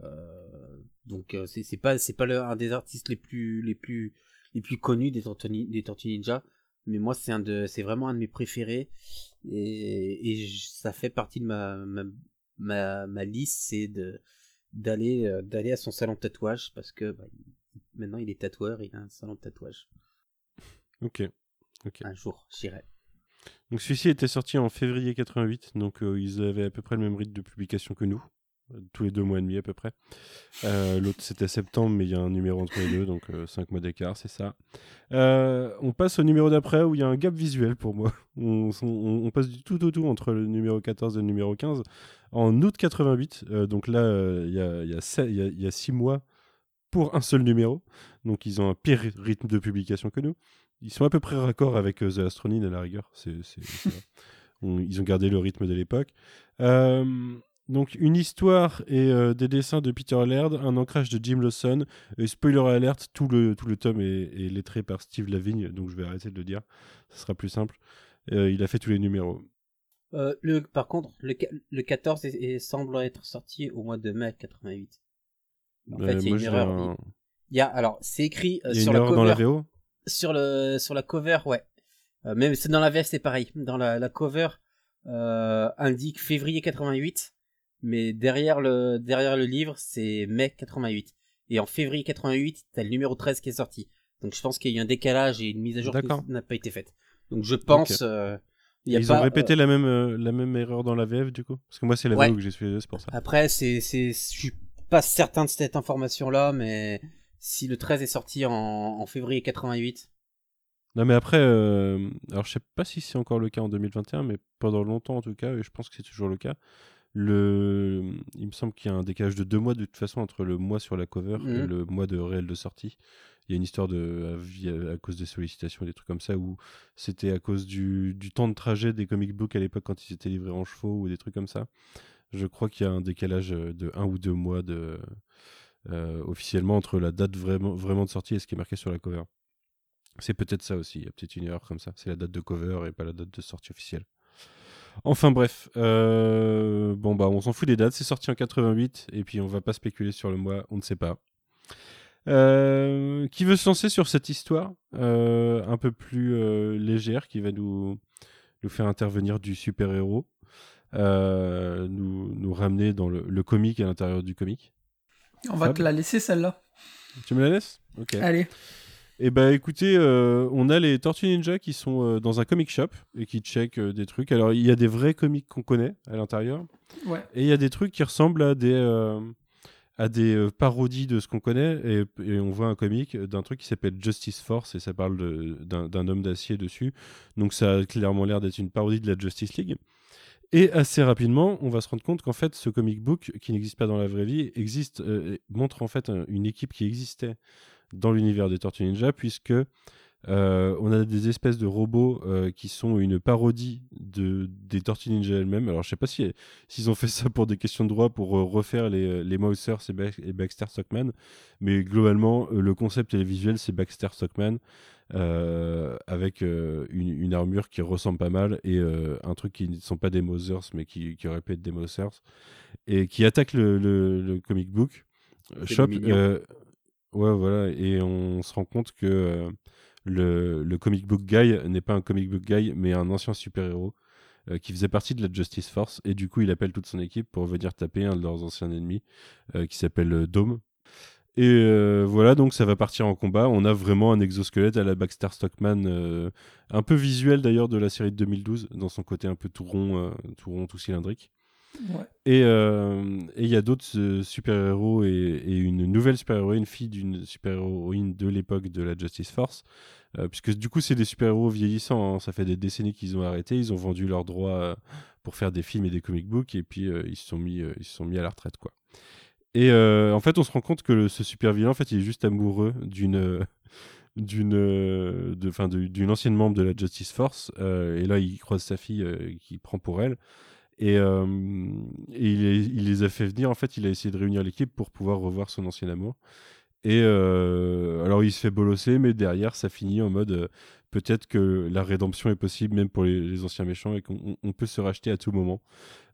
Speaker 10: donc, euh, c'est pas c'est pas le, un des artistes les plus les plus les plus connus des Tortues, des Tortues Ninja, mais moi, c'est un de c'est vraiment un de mes préférés et, ça fait partie de ma ma ma, ma liste, c'est de d'aller d'aller à son salon de tatouage parce que bah, maintenant il est tatoueur, il a un salon de tatouage.
Speaker 9: Ok. Ok.
Speaker 10: Un jour, j'irai.
Speaker 9: Donc celui-ci était sorti en février 88, donc euh, ils avaient à peu près le même rythme de publication que nous, euh, tous les deux mois et demi à peu près. Euh, L'autre c'était septembre, mais il y a un numéro entre les deux, donc 5 mois d'écart, c'est ça. On passe au numéro d'après où il y a un gap visuel pour moi. *laughs* On, on- passe du tout au tout entre le numéro 14 et le numéro 15. En août 88, euh, donc là il y, a, il y, a sept- il y a- il y a six mois pour un seul numéro, donc ils ont un pire rythme de publication que nous. Ils sont à peu près raccord avec euh, The Astronine à la rigueur. C'est, c'est- c'est vrai. *laughs* On- ils ont gardé le rythme de l'époque. Euh, Donc une histoire et euh, des dessins de Peter Laird, un ancrage de Jim Lawson. Et spoiler alert, tout le, tout le tome est, est lettré par Steve Lavigne, donc je vais arrêter de le dire, ce sera plus simple. Euh, il a fait tous les numéros.
Speaker 10: Euh, le, par contre, le 14 est- est- semble être sorti au mois de mai 88. En fait, il y a une erreur.
Speaker 9: un-
Speaker 10: Il y a, alors, c'est écrit euh,
Speaker 9: Il y a
Speaker 10: sur
Speaker 9: une
Speaker 10: la
Speaker 9: erreur dans la
Speaker 10: cover.
Speaker 9: VO
Speaker 10: sur le sur la cover, ouais. Euh, même c'est dans la VF, c'est pareil. Dans la, la cover euh, indique février 88, mais derrière le derrière le livre, c'est mai 88. Et en février 88, t'as le numéro 13 qui est sorti. Donc je pense qu'il y a eu un décalage et une mise à jour qui n'a pas été faite. Donc je pense euh, y a
Speaker 9: Ils
Speaker 10: pas,
Speaker 9: ont répété la, même, la même erreur dans la VF du coup? Parce que moi c'est la
Speaker 10: Ouais.
Speaker 9: VO que j'ai suivi, c'est pour ça.
Speaker 10: Après, c'est, c'est, je suis pas certain de cette information-là, mais si le 13 est sorti en, en février 88,
Speaker 9: Non mais après, euh, alors je sais pas si c'est encore le cas en 2021, mais pendant longtemps en tout cas, et je pense que c'est toujours le cas, le... il me semble qu'il y a un décalage de deux mois de toute façon entre le mois sur la cover et
Speaker 10: Mhm.
Speaker 9: le mois de réel de sortie. Il y a une histoire de à, à cause des sollicitations et des trucs comme ça où c'était à cause du, du temps de trajet des comic books à l'époque quand ils étaient livrés en chevaux ou des trucs comme ça. Je crois qu'il y a un décalage euh, de un ou deux mois euh, officiellement entre la date vraiment de sortie et ce qui est marqué sur la cover. C'est peut-être ça aussi, il y a peut-être une erreur comme ça. C'est la date de cover et pas la date de sortie officielle. Enfin bref, euh, bon bah on s'en fout des dates, c'est sorti en 88 et puis on va pas spéculer sur le mois, on ne sait pas. Qui veut se lancer sur cette histoire un peu plus légère qui va nous, faire intervenir du super-héros, nous, nous ramener dans le, le comique à l'intérieur du comique
Speaker 11: On va
Speaker 9: Fab
Speaker 11: te la laisser celle-là.
Speaker 9: Tu me la laisses? Ok.
Speaker 11: Allez.
Speaker 9: Et bah écoutez, euh, on a les Tortues Ninja qui sont euh, dans un comic shop et qui checkent euh, des trucs. Alors il y a des vrais comics qu'on connaît à l'intérieur
Speaker 11: Ouais.
Speaker 9: et il y a des trucs qui ressemblent à des euh, à des euh, parodies de ce qu'on connaît et, et on voit un comic d'un truc qui s'appelle Justice Force et ça parle d'un homme d'acier dessus. Donc ça a clairement l'air d'être une parodie de la Justice League. Et assez rapidement, on va se rendre compte qu'en fait, ce comic book, qui n'existe pas dans la vraie vie, existe, euh, montre en fait un- une équipe qui existait dans l'univers des Tortues Ninja, puisque euh, on a des espèces de robots euh, qui sont une parodie de, des Tortues Ninja elles-mêmes. Alors, je sais pas si, s'ils ont fait ça pour des questions de droit, pour euh, refaire les, les Mousers et, et Baxter Stockman, mais globalement, euh, le concept et les visuels, c'est Baxter Stockman. Euh, avec euh, une, une armure qui ressemble pas mal et euh, un truc qui ne sont pas des Mousers mais qui, qui aurait pu être des Mousers et qui attaque le, le- le comic book. Shop ouais voilà et on se rend compte que le, le comic book guy n'est pas un comic book guy mais un ancien super héros qui faisait partie de la Justice Force et du coup il appelle toute son équipe pour venir taper un de leurs anciens ennemis euh, qui s'appelle Dome et euh, voilà, donc ça va partir en combat. On a vraiment un exosquelette à la Baxter Stockman, euh, un peu visuel d'ailleurs de la série de 2012, dans son côté un peu tout rond, euh, tout rond, tout cylindrique.
Speaker 11: Ouais.
Speaker 9: Et il y a d'autres super-héros et, et une nouvelle super-héroïne, fille d'une super-héroïne de l'époque de la Justice Force. Puisque du coup, c'est des super-héros vieillissants. hein. Ça fait des décennies qu'ils ont arrêté. Ils ont vendu leurs droits pour faire des films et des comic books. Et puis, ils, se sont mis, ils se sont mis à la retraite. quoi. Et euh, en fait, on se rend compte que ce super vilain, en fait, il est juste amoureux d'une. euh, *laughs* d'une euh, d'une ancienne membre de la Justice Force et là il croise sa fille euh, qui prend pour elle et, il les a fait venir en fait il a essayé de réunir l'équipe pour pouvoir revoir son ancien amour et euh, alors il se fait bolosser mais derrière ça finit en mode euh, peut-être que la rédemption est possible même pour les, anciens méchants et qu'on on- on peut se racheter à tout moment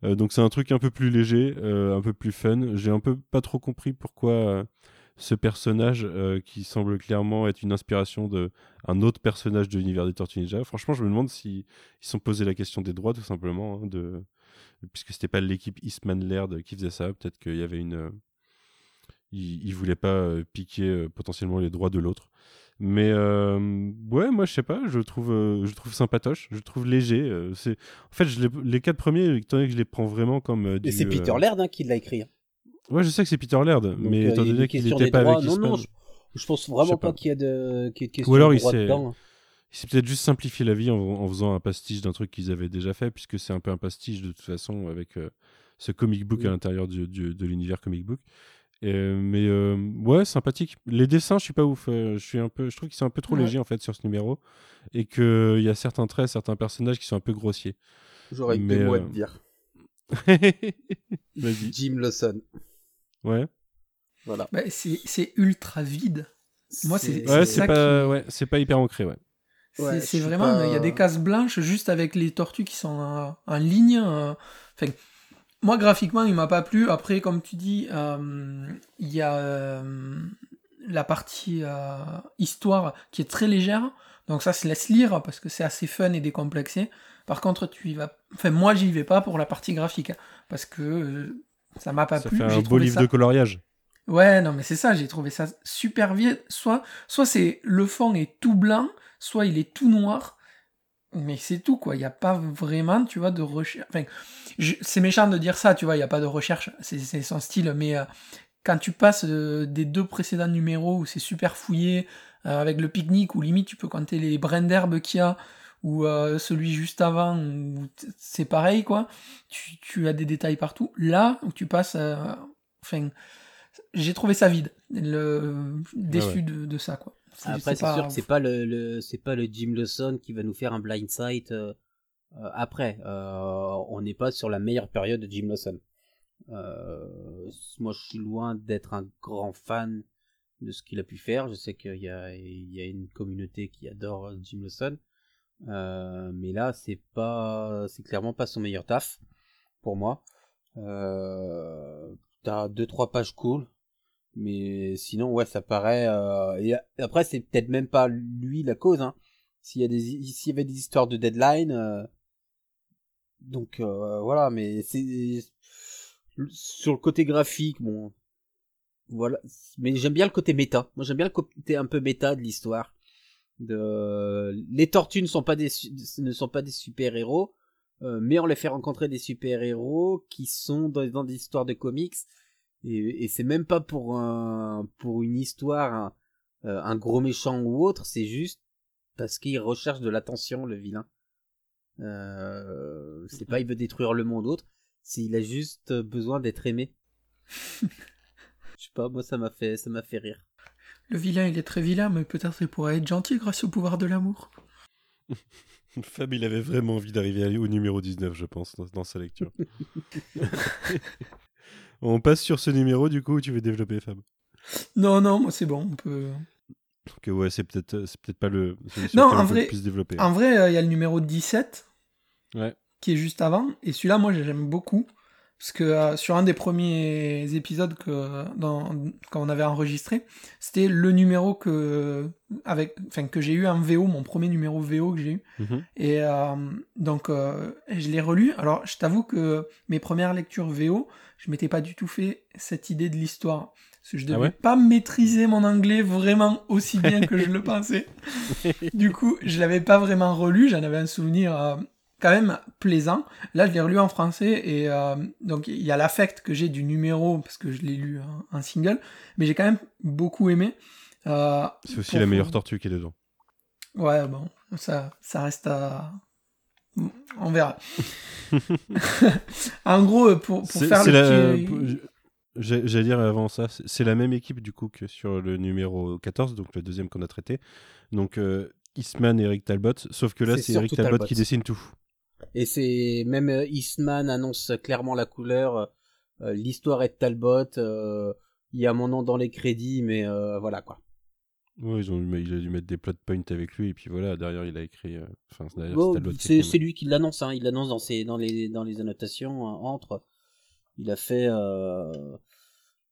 Speaker 9: Euh, donc c'est un truc un peu plus léger un peu plus fun j'ai un peu pas trop compris pourquoi ce personnage qui semble clairement être une inspiration de un autre personnage de l'univers des Tortues Ninja. Franchement, je me demande s'ils ils sont posé la question des droits tout simplement, hein, puisque c'était pas l'équipe Eastman Laird qui faisait ça. Peut-être qu'il y avait une, ils, ils voulaient pas euh, piquer euh, potentiellement les droits de l'autre. Mais euh, ouais, moi je sais pas, je trouve, euh, je trouve sympatoche, je trouve léger. euh, c'est, en fait, je les, les quatre premiers, étant donné que je les prends vraiment comme du.
Speaker 10: et c'est Peter Laird hein, qui l'a écrit.
Speaker 9: Ouais, je sais que c'est Peter Laird,
Speaker 10: Donc,
Speaker 9: mais étant
Speaker 10: il
Speaker 9: donné qu'il n'était pas
Speaker 10: droits.
Speaker 9: avec
Speaker 10: Non, non, je, je pense vraiment
Speaker 9: pas.
Speaker 10: pas, qu'il y a de, qu'il y ait de question
Speaker 9: Ou alors
Speaker 10: de
Speaker 9: il s'est-. Il s'est peut-être juste simplifié la vie en, en faisant un pastiche d'un truc qu'ils avaient déjà fait, puisque c'est un peu un pastiche de toute façon avec ce comic book
Speaker 10: Oui.
Speaker 9: à l'intérieur du- du- de l'univers comic book. Et, euh, mais euh, ouais, sympathique. Les dessins, je suis pas ouf. euh, je suis un peu, je trouve qu'ils sont un peu trop
Speaker 11: Ouais.
Speaker 9: légers en fait sur ce numéro, et qu'il y a certains traits, certains personnages qui sont un peu grossiers.
Speaker 1: J'aurais que deux mots à
Speaker 9: euh,
Speaker 1: te dire. *laughs*
Speaker 9: Vas-y.
Speaker 10: Jim Lawson.
Speaker 9: Ouais.
Speaker 10: Voilà.
Speaker 11: Bah, c'est c'est ultra vide. Moi, c'est-
Speaker 9: Ouais,
Speaker 11: C'est
Speaker 9: pas,
Speaker 11: qui-
Speaker 9: ouais, c'est pas hyper ancré, ouais.
Speaker 11: C'est
Speaker 10: Ouais,
Speaker 11: vraiment,
Speaker 10: pas-
Speaker 11: il y a des cases blanches juste avec les tortues qui sont en, en ligne. euh, Enfin, moi, graphiquement, il m'a pas plu. Après, comme tu dis, euh, il y a euh, la partie euh, histoire qui est très légère. Donc ça se laisse lire parce que c'est assez fun et décomplexé. Par contre, tu y vas. Enfin, moi, j'y vais pas pour la partie graphique hein, parce que ça m'a pas
Speaker 9: Ça
Speaker 11: plu.
Speaker 9: fait un beau livre
Speaker 11: ça-
Speaker 9: de coloriage.
Speaker 11: Ouais, non, mais c'est ça, j'ai trouvé ça super vide. Soit, soit c'est le fond est tout blanc, soit il est tout noir. Mais c'est tout, quoi. Il n'y a pas vraiment, tu vois, de recherche. Enfin, je- c'est méchant de dire ça, tu vois, il n'y a pas de recherche. C'est son style. Mais euh, quand tu passes euh, des deux précédents numéros où c'est super fouillé, euh, avec le pique-nique, où limite tu peux compter les brins d'herbe qu'il y a, ou euh, celui juste avant, où c'est pareil, quoi. Tu, tu as des détails partout. Là, où tu passes. euh, Enfin j'ai trouvé ça vide, le déçu
Speaker 9: Ah ouais.
Speaker 11: de, de ça quoi.
Speaker 10: Après,
Speaker 11: c'est
Speaker 10: sûr que c'est pas le, le c'est pas le Jim Lawson qui va nous faire un blind sight euh, euh, après. Euh, on n'est pas sur la meilleure période de Jim Lawson. Euh, moi, je suis loin d'être un grand fan de ce qu'il a pu faire. Je sais qu'il y a, il y a une communauté qui adore Jim Lawson, mais là, c'est pas, c'est clairement pas son meilleur taf pour moi. T'as deux trois pages cool, mais sinon, ouais, ça paraît. euh, Et après, c'est peut-être même pas lui la cause. Hein. S'il y a des, s'il y avait des histoires de deadline, euh, donc euh, voilà. Mais c'est sur le côté graphique, bon, voilà. Mais j'aime bien le côté méta. Moi, j'aime bien le côté un peu méta de l'histoire. De les tortues ne sont pas des ne sont pas des super héros, mais on les fait rencontrer des super héros qui sont dans des histoires de comics et, et c'est même pas pour un pour une histoire un, euh, un gros méchant ou autre c'est juste parce qu'il recherche de l'attention le vilain euh, c'est pas il veut détruire le monde ou autre c'est il a juste besoin d'être aimé *laughs* je sais pas moi ça m'a fait ça m'a fait rire
Speaker 11: Le vilain, il est très vilain, mais peut-être il pourrait être gentil grâce au pouvoir de l'amour. *laughs*
Speaker 9: Fab, il avait vraiment envie d'arriver au numéro 19, je pense, dans, dans sa lecture. *laughs* On passe sur ce numéro, du coup, où tu veux développer, Fab?
Speaker 11: Non, non, moi c'est bon, on peut.
Speaker 9: Que ouais, c'est peut-être c'est peut-être pas le.
Speaker 11: Non, en vrai,
Speaker 9: le plus développer.
Speaker 11: en vrai, euh, il y a le numéro 17
Speaker 9: Ouais.
Speaker 11: qui est juste avant, et celui-là, moi j'aime beaucoup. Parce que euh, sur un des premiers épisodes que, dans, quand on avait enregistré, c'était le numéro que, avec, enfin, que j'ai eu en VO, mon premier numéro VO que j'ai eu.
Speaker 9: Mhm.
Speaker 11: Et euh, donc, je l'ai relu. Alors, je t'avoue que mes premières lectures VO, je m'étais pas du tout fait cette idée de l'histoire. Parce que je devais
Speaker 9: Ah ouais
Speaker 11: pas maîtriser mon anglais vraiment aussi bien que je le *laughs* pensais. *laughs* du coup, je l'avais pas vraiment relu. J'en avais un souvenir euh, quand même plaisant. Là, je l'ai relu en français et euh, donc il y a l'affect que j'ai du numéro parce que je l'ai lu en, en single, mais j'ai quand même beaucoup aimé. Euh,
Speaker 9: C'est aussi la meilleure tortue qui est dedans.
Speaker 11: Ouais, bon, ça, ça reste à. On verra. *laughs* en gros, pour, faire le
Speaker 9: la.
Speaker 11: petit-
Speaker 9: pour- j'ai- J'allais dire avant ça, c'est- la même équipe du coup que sur le numéro 14, donc le deuxième qu'on a traité. Donc euh, Eastman et Eric Talbot, sauf que là
Speaker 10: C'est
Speaker 9: Eric Talbot,
Speaker 10: Talbot.
Speaker 9: qui dessine tout.
Speaker 10: Et c'est même euh, Eastman annonce clairement la couleur. euh, L'histoire est de Talbot. euh, Il y a mon nom dans les crédits, mais euh, voilà quoi.
Speaker 9: Ouais, ils ont, dû- il a dû mettre des plot points avec lui et puis voilà, derrière il a écrit. euh, c'est
Speaker 10: lui qui l'annonce. Hein. Il l'annonce dans ses dans les dans les annotations hein, entre. Il a fait. Euh...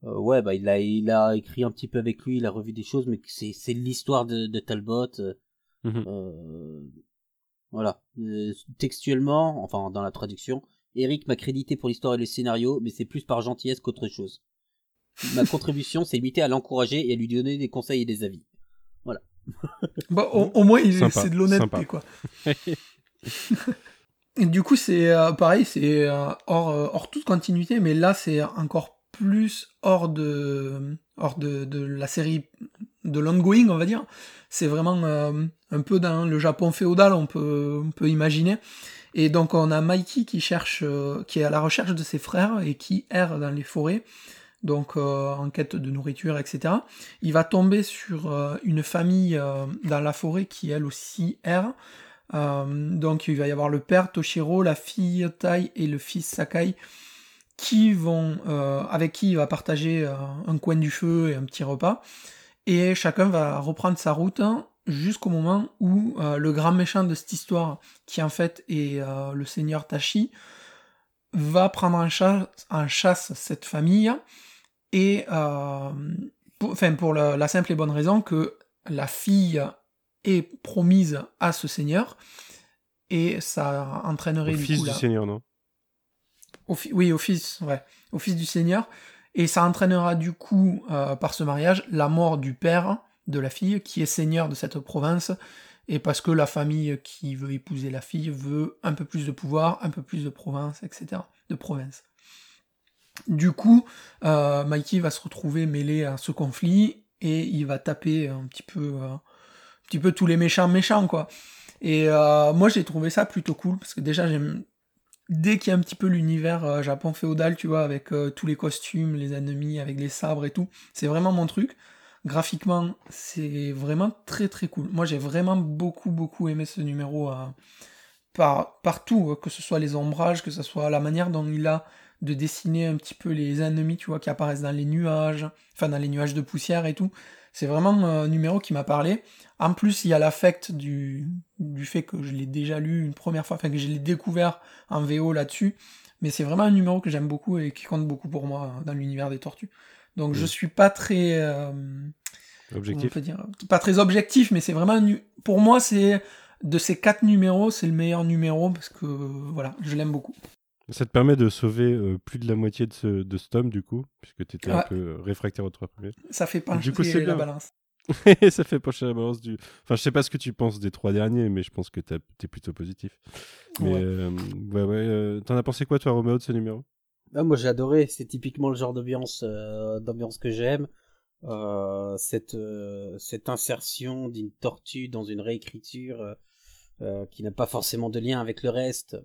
Speaker 10: euh, ouais, bah il a il a écrit un petit peu avec lui. Il a revu des choses, mais c'est c'est l'histoire de, de Talbot. euh,
Speaker 9: Mhm.
Speaker 10: Voilà. Textuellement, enfin dans la traduction, Eric m'a crédité pour l'histoire et le scénario, mais c'est plus par gentillesse qu'autre chose. Ma contribution, c'est limité à l'encourager et à lui donner des conseils et des avis. *laughs*
Speaker 11: Bon, au, au moins, il-
Speaker 9: Sympa,
Speaker 11: c'est de l'honnêteté, quoi. *laughs* Et du coup, c'est euh, pareil, c'est euh, hors, euh, hors toute continuité, mais là, c'est encore plus hors de, hors de, de la série de l'ongoing, on va dire. C'est vraiment euh, un peu dans le Japon féodal, on peut, on peut imaginer. Et donc, on a Mikey qui cherche, euh, qui est à la recherche de ses frères et qui erre dans les forêts, donc euh, en quête de nourriture, etc. Il va tomber sur euh, une famille euh, dans la forêt qui elle aussi erre. Donc il va y avoir le père Toshiro, la fille Tai et le fils Sakai qui vont, avec qui il va partager un coin du feu et un petit repas. Et chacun va reprendre sa route jusqu'au moment où le grand méchant de cette histoire, qui en fait est le seigneur Tachi, va prendre en chasse, en chasse cette famille. Et euh, pour, enfin, pour la, la simple et bonne raison que la fille est promise à ce seigneur. Et ça entraînerait
Speaker 9: Au
Speaker 11: du
Speaker 9: fils
Speaker 11: coup
Speaker 9: du
Speaker 11: la-
Speaker 9: Seigneur, non?
Speaker 11: Au fi- oui, au fils, ouais, au fils du Seigneur. Et ça entraînera du coup, euh, par ce mariage, la mort du père de la fille, qui est seigneur de cette province, et parce que la famille qui veut épouser la fille veut un peu plus de pouvoir, un peu plus de province, etc. De province. Du coup, euh, Mikey va se retrouver mêlé à ce conflit, et il va taper un petit peu, euh, un petit peu tous les méchants méchants, quoi. Et euh, moi, j'ai trouvé ça plutôt cool, parce que déjà, j'aime dès qu'il y a un petit peu l'univers Japon féodal, tu vois, avec tous les costumes, les ennemis, avec les sabres et tout, c'est vraiment mon truc. Graphiquement, c'est vraiment très très cool. Moi, j'ai vraiment beaucoup beaucoup aimé ce numéro par, partout, euh, que ce soit les ombrages, que ce soit la manière dont il a de dessiner un petit peu les ennemis, tu vois, qui apparaissent dans les nuages, enfin dans les nuages de poussière et tout. C'est vraiment un numéro qui m'a parlé. En plus, il y a l'affect du, du fait que je l'ai déjà lu une première fois, enfin que je l'ai découvert en VO là-dessus. Mais c'est vraiment un numéro que j'aime beaucoup et qui compte beaucoup pour moi dans l'univers des tortues. Donc je
Speaker 9: Mm.
Speaker 11: suis pas très... euh, on
Speaker 9: Objectif.
Speaker 11: peut dire Pas très objectif, mais c'est vraiment... un Pour moi, c'est... De ces quatre numéros, c'est le meilleur numéro parce que, voilà, je l'aime beaucoup.
Speaker 9: Ça te permet de sauver euh, plus de la moitié de ce, de ce tome, du coup, puisque tu étais un peu euh, réfractaire aux trois premiers.
Speaker 11: Ça fait pencher
Speaker 9: Du coup, c'est
Speaker 11: la
Speaker 9: bien.
Speaker 11: balance. *laughs*
Speaker 9: ça fait pencher la balance du. Enfin, je sais pas ce que tu penses des trois derniers, mais je pense que t'as- t'es plutôt positif. Mais
Speaker 11: Ouais.
Speaker 9: euh, ouais, ouais. euh, T'en as pensé quoi, toi, Roméo, de ce numéro?
Speaker 10: Ah, moi j'ai adoré, c'est typiquement le genre d'ambiance euh, d'ambiance que j'aime. Euh, cette euh, cette insertion d'une tortue dans une réécriture euh, euh, qui n'a pas forcément de lien avec le reste.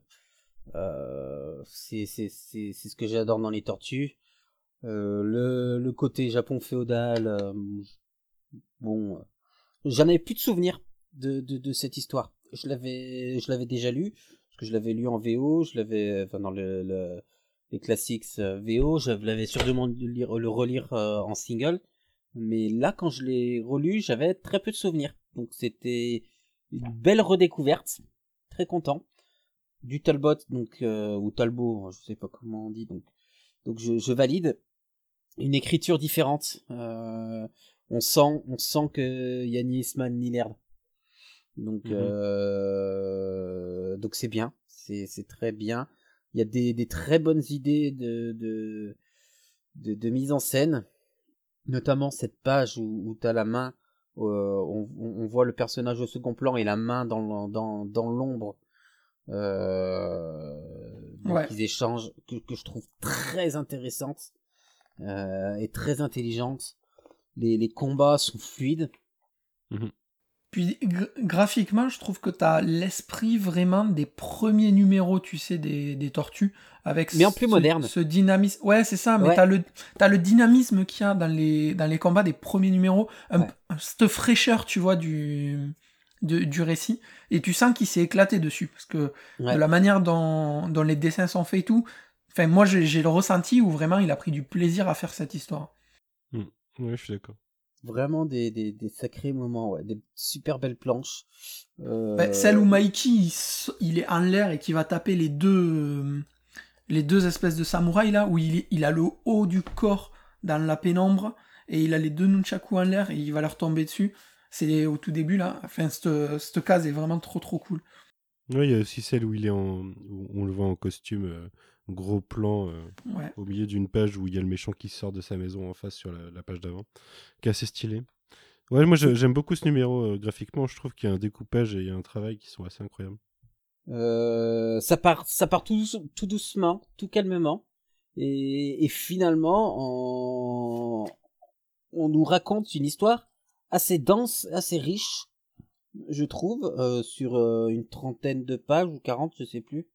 Speaker 10: Euh, c'est ce que j'adore dans les tortues. Euh, le le côté Japon féodal, euh, bon, euh, j'en avais plus de souvenirs de de, de cette histoire. Je l'avais je l'avais déjà lu parce que je l'avais lu en VO, je l'avais enfin dans le, le les classiques euh, VO, je l'avais sûrement lire, le relire en single, mais là quand je l'ai relu, j'avais très peu de souvenirs. Donc c'était une belle redécouverte, très content. Du Talbot donc euh, ou Talbot, je sais pas comment on dit donc donc je, je valide une écriture différente. Euh, on sent on sent que Yanni Isman ni l'herbe. Donc
Speaker 9: Mhm.
Speaker 10: euh, donc c'est bien, c'est c'est très bien. Il y a des, des très bonnes idées de, de, de, de mise en scène, notamment cette page où, où tu as la main, euh, on, on voit le personnage au second plan et la main dans, dans, dans l'ombre. Euh, donc
Speaker 11: Ouais.
Speaker 10: ils échangent, que, que je trouve très intéressante euh, et très intelligente. Les, les combats sont fluides.
Speaker 11: Puis gr- graphiquement, je trouve que t'as l'esprit vraiment des premiers numéros, tu sais, des, des tortues, avec
Speaker 10: Mais en
Speaker 11: ce-
Speaker 10: plus moderne.
Speaker 11: Ce dynamisme. Ouais, c'est ça, mais
Speaker 10: Ouais.
Speaker 11: t'as le, t'as le dynamisme qu'il y a dans les, dans les combats des premiers numéros, un,
Speaker 10: Ouais.
Speaker 11: un- cette fraîcheur, tu vois, du, de- du récit, et tu sens qu'il s'est éclaté dessus, parce que
Speaker 10: Ouais.
Speaker 11: de la manière dont, dont les dessins sont faits et tout, enfin, moi j'ai j'ai le ressenti où vraiment il a pris du plaisir à faire cette histoire.
Speaker 9: Ouais, je suis d'accord.
Speaker 10: Vraiment des, des, des sacrés moments, ouais, des super belles planches. Euh,
Speaker 11: Bah, celle où Mikey il, est en l'air et qui va taper les deux les deux espèces de samouraïs là où il, il a le haut du corps dans la pénombre et il a les deux nunchaku en l'air et il va leur tomber dessus. C'est au tout début là. Enfin cette, case est vraiment trop trop cool.
Speaker 9: Ouais, il y a aussi celle où il est en. où on le voit en costume, euh, gros plan, euh,
Speaker 11: Ouais.
Speaker 9: au milieu d'une page où il y a le méchant qui sort de sa maison en face sur la, la page d'avant, qui est assez stylé. Ouais, moi j'aime beaucoup ce numéro euh, graphiquement, je trouve qu'il y a un découpage et il y a un travail qui sont assez incroyables.
Speaker 10: Euh, ça part, ça part tout, tout doucement, tout calmement, et, et finalement, on, on nous raconte une histoire assez dense, assez riche, je trouve, euh, sur euh, une trentaine de pages ou 40, je sais plus.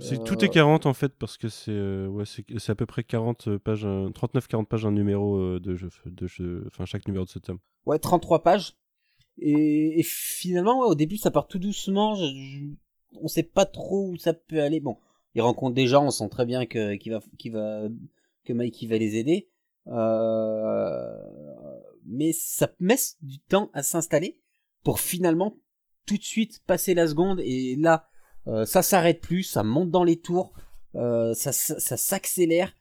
Speaker 9: C'est
Speaker 10: Euh,
Speaker 9: Tout est 40 en fait, parce que c'est ouais, c'est à peu près 40 pages, un- 39-40 pages un numéro de jeu, de jeu, enfin chaque numéro de ce tome.
Speaker 10: Ouais, 33 pages. Et, et finalement, ouais, au début, ça part tout doucement. je- je- on sait pas trop où ça peut aller. Bon, il rencontre des gens, on sent très bien que qu'il va qu'il va que Mikey va les aider. Euh, mais ça met du temps à s'installer pour finalement tout de suite passer la seconde. Et là euh, ça s'arrête plus, ça monte dans les tours, euh, ça, s'accélère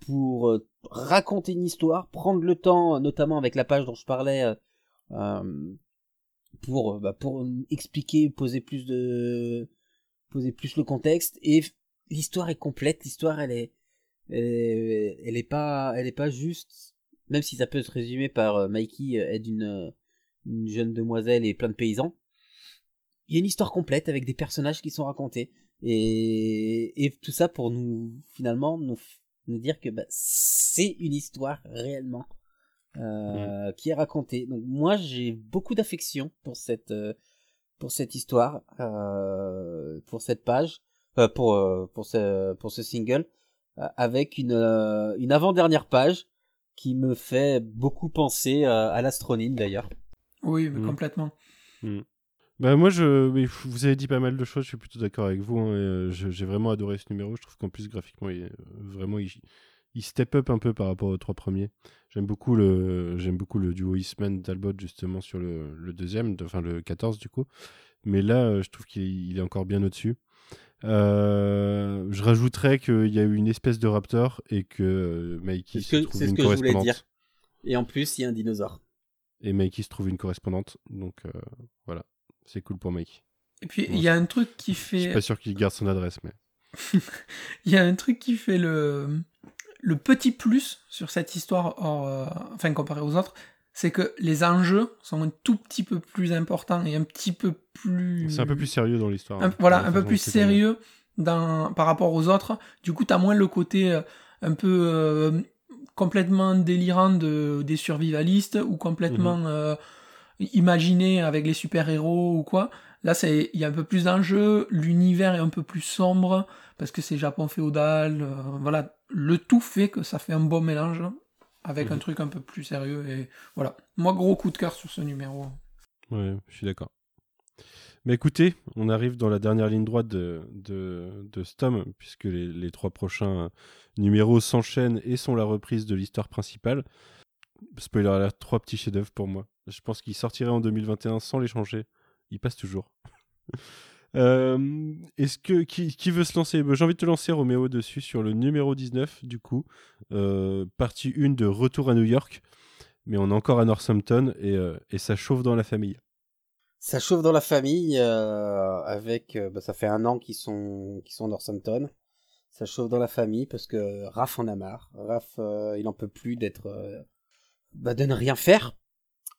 Speaker 10: pour euh, raconter une histoire, prendre le temps, notamment avec la page dont je parlais, pour bah, pour expliquer, poser plus de poser plus le contexte. Et l'histoire est complète, l'histoire elle est elle est, elle est pas elle est pas juste même si ça peut se résumer par euh, Mikey euh, aide une euh, une jeune demoiselle et plein de paysans. Il y a une histoire complète avec des personnages qui sont racontés et, et tout ça pour nous finalement nous, dire que bah, c'est une histoire réellement euh, qui est racontée. Donc moi j'ai beaucoup d'affection pour cette pour cette histoire, euh, pour cette page, euh, pour pour ce pour ce single, avec une une avant dernière page qui me fait beaucoup penser euh, à l'astronine d'ailleurs.
Speaker 11: Oui, mais
Speaker 9: Mm.
Speaker 11: complètement.
Speaker 9: Bah moi je, mais vous avez dit pas mal de choses, je suis plutôt d'accord avec vous. hein, euh, J'ai vraiment adoré ce numéro. Je trouve qu'en plus graphiquement, il, est, euh, vraiment, il, il step up un peu par rapport aux trois premiers. J'aime beaucoup le, j'aime beaucoup le duo Eastman d'Albot justement sur le, le deuxième, de- enfin le 14 du coup. Mais là, je trouve qu'il il est encore bien au-dessus. Euh, je rajouterais qu'il y a eu une espèce de raptor et que Mikey se
Speaker 10: que
Speaker 9: trouve
Speaker 10: c'est ce
Speaker 9: une
Speaker 10: que je voulais
Speaker 9: correspondante.
Speaker 10: dire. Et en plus, il y a un dinosaure.
Speaker 9: Et Mikey se trouve une correspondante. Donc euh, voilà, c'est cool pour Mikey.
Speaker 11: Et puis,
Speaker 9: Bon,
Speaker 11: il y a un truc qui
Speaker 9: Je suis
Speaker 11: fait.
Speaker 9: pas sûr qu'il garde son adresse, mais. *laughs*
Speaker 11: Il y a un truc qui fait le, le petit plus sur cette histoire, hors, euh, enfin comparé aux autres, c'est que les enjeux sont un tout petit peu plus importants et un petit peu plus.
Speaker 9: C'est un peu plus sérieux dans l'histoire.
Speaker 11: voilà, un peu plus sérieux dans, par rapport aux autres. Du coup, t'as moins le côté euh, un peu euh, complètement délirant de, des survivalistes ou complètement
Speaker 9: Mhm.
Speaker 11: euh, imaginé avec les super-héros ou quoi. Là, c'est il y a un peu plus d'enjeux, l'univers est un peu plus sombre parce que c'est Japon féodal. euh, voilà, le tout fait que ça fait un bon mélange avec un
Speaker 9: Mhm.
Speaker 11: truc un peu plus sérieux et voilà. Moi, gros coup de cœur sur ce numéro.
Speaker 9: Ouais, je suis d'accord. Mais écoutez, on arrive dans la dernière ligne droite de, de, de ce tome, puisque les, les trois prochains numéros s'enchaînent et sont la reprise de l'histoire principale. Spoiler alert, trois petits chefs-d'œuvre pour moi. Je pense qu'ils sortiraient en 2021 sans les changer. Ils passent toujours. *laughs* Euh, Est-ce que qui, veut se lancer? Ben, J'ai envie de te lancer Roméo dessus sur le numéro 19 du coup, Euh, partie 1 de Retour à New York, mais on est encore à Northampton et, euh, ça chauffe dans la famille.
Speaker 10: Ça chauffe dans la famille avec bah, ça fait un an qu'ils sont qu'ils sont à Northampton. Ça chauffe dans la famille parce que Raph en a marre. Raph il en peut plus d'être bah, de ne rien faire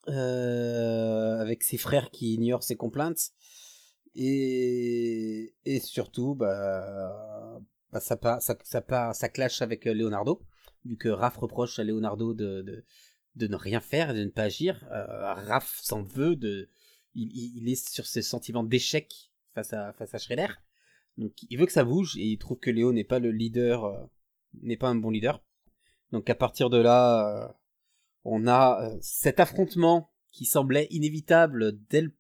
Speaker 10: avec ses frères qui ignorent ses complaintes et et surtout bah, bah ça part ça ça part ça clash avec euh, Leonardo vu que Raph reproche à Leonardo de de, de ne rien faire de ne pas agir. Euh, Raph s'en veut de il, il- est sur ce sentiment d'échec face à, face à Shredder. Donc il veut que ça bouge et il trouve que Léo n'est pas le leader, euh, n'est pas un bon leader. Donc à partir de là, euh, on a cet affrontement qui semblait inévitable dès le,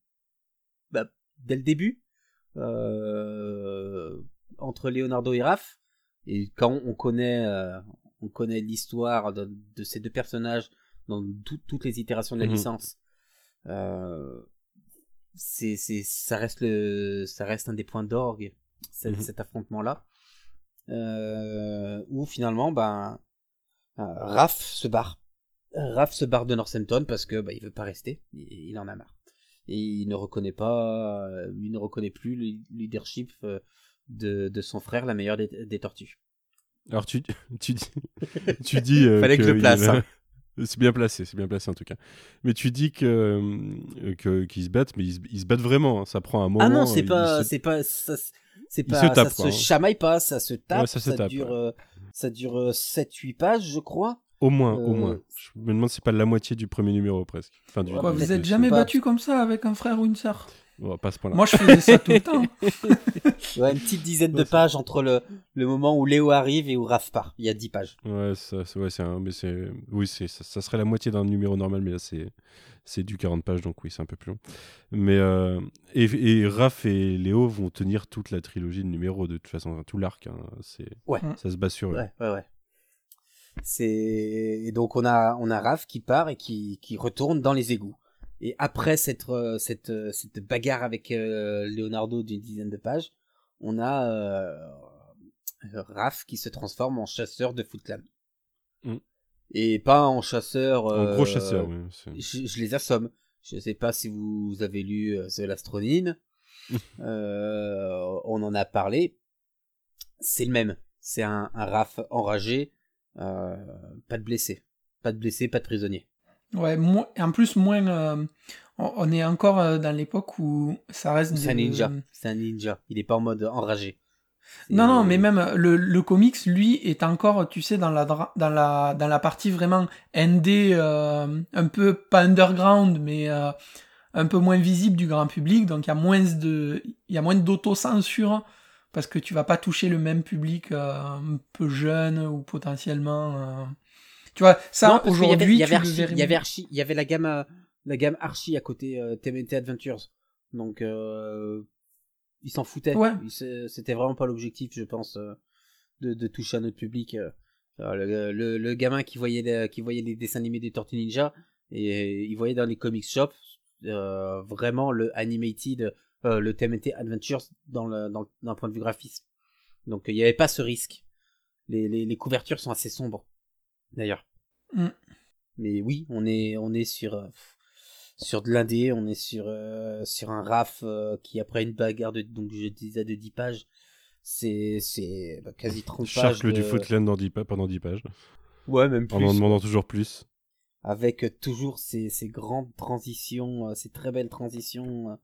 Speaker 10: bah, dès le début euh, entre Leonardo et Raph. Et quand on connaît, euh, on connaît l'histoire de, de ces deux personnages dans tout- toutes les itérations de la
Speaker 9: Mhm.
Speaker 10: licence. Euh, c'est c'est ça reste le ça reste un des points d'orgue cet,
Speaker 9: Mhm.
Speaker 10: cet affrontement là euh, où finalement ben euh, Raph se barre Raph se barre de Northampton parce que bah, il veut pas rester il, il en a marre et il ne reconnaît pas euh, il ne reconnaît plus le leadership euh, de, de son frère la meilleure des, des tortues
Speaker 9: Alors tu, *laughs* tu dis, *laughs* tu dis euh,
Speaker 10: Fallait que je le
Speaker 9: il
Speaker 10: place, hein.
Speaker 9: C'est bien placé, c'est bien placé en tout cas. Mais tu dis que que- qu'ils se battent, mais ils, se- ils se battent vraiment. hein. Ça prend un moment.
Speaker 10: ah non c'est pas
Speaker 9: se-
Speaker 10: c'est pas ça, c'est
Speaker 9: Ils
Speaker 10: pas
Speaker 9: se tapent,
Speaker 10: ça
Speaker 9: quoi,
Speaker 10: se
Speaker 9: hein.
Speaker 10: chamaille pas ça se tape
Speaker 9: Ouais, ça se tape,
Speaker 10: dure
Speaker 9: ouais.
Speaker 10: ça dure 7 8 pages je crois
Speaker 9: Au moins, au
Speaker 10: Euh,
Speaker 9: moins. Je me demande si c'est pas la moitié du premier numéro presque. Enfin, du,
Speaker 11: Quoi, vous
Speaker 9: du-
Speaker 11: êtes jamais
Speaker 10: pas-
Speaker 11: battu comme ça avec un frère ou une sœur?
Speaker 9: Bon, pas ce point-là.
Speaker 11: Moi, je faisais ça tout le temps. *laughs*
Speaker 10: Ouais, une petite dizaine de pages entre le, le moment où Léo arrive et où Raph part. Il y a 10 pages.
Speaker 9: Ouais, ça, ouais, c'est un, mais c'est, oui, c'est, ça, ça serait la moitié d'un numéro normal, mais là, c'est, c'est du 40 pages, donc oui, c'est un peu plus long. Mais, euh, et, et Raph et Léo vont tenir toute la trilogie de numéros, de toute façon, tout l'arc, hein, c'est,
Speaker 10: Ouais.
Speaker 9: ça se base sur eux.
Speaker 10: Ouais, ouais, ouais. C'est et donc on a on a Raph qui part et qui qui retourne dans les égouts. Et après cette euh, cette euh, cette bagarre avec euh, Leonardo d'une dizaine de pages, on a euh, Raph qui se transforme en chasseur de Footland.
Speaker 9: Mm.
Speaker 10: Et pas en chasseur.
Speaker 9: En gros chasseur, oui.
Speaker 10: je, je les assomme. Je sais pas si vous avez lu The Lastronine. *laughs* On en a parlé. C'est le même. C'est un, un Raph enragé. Euh, pas de blessés. Pas de blessés, pas de prisonniers.
Speaker 11: Ouais, en plus, moins. euh, on, est encore euh, dans l'époque où ça reste.
Speaker 10: C'est un ninja. C'est un ninja. Il est pas en mode enragé.
Speaker 11: Non, non, mais même le, le comics, lui, est encore, tu sais, dans la, dans la, dans la partie vraiment ND, euh, un peu, pas underground, mais euh, un peu moins visible du grand public. Donc, il y a moins de, il y a moins d'autocensure, parce que tu vas pas toucher le même public euh, un peu jeune ou potentiellement. euh, Tu vois, ça,
Speaker 10: y avait-
Speaker 11: aujourd'hui,
Speaker 10: il y avait il y avait
Speaker 11: moins.
Speaker 10: Archie, il y avait la gamme, euh, la gamme Archie à côté euh, TMNT Adventures. Donc, ils s'en foutaient.
Speaker 11: Ouais.
Speaker 10: C'était vraiment pas l'objectif, je pense, de, de toucher un autre public. le, le- le gamin qui voyait, les, qui voyait les dessins animés des Tortues Ninja et il voyait dans les comic shops vraiment le animated, euh, le TMNT Adventures dans le, dans, d'un point de vue graphisme. Donc, il n'y avait pas ce risque. Les, les, les couvertures sont assez sombres, d'ailleurs.
Speaker 11: Mm.
Speaker 10: Mais oui, on est, on est sur, euh, sur de l'indé, on est sur, euh, sur un RAF qui, après une bagarre de, donc je disais, de 10 pages, c'est, c'est bah, quasi 30 pages.
Speaker 9: Charcle
Speaker 10: de-
Speaker 9: du Footland dans 10 pa- pendant 10 pages,
Speaker 10: Ouais, même plus.
Speaker 9: en en demandant toujours plus.
Speaker 10: Avec toujours ces, ces grandes transitions, ces très belles transitions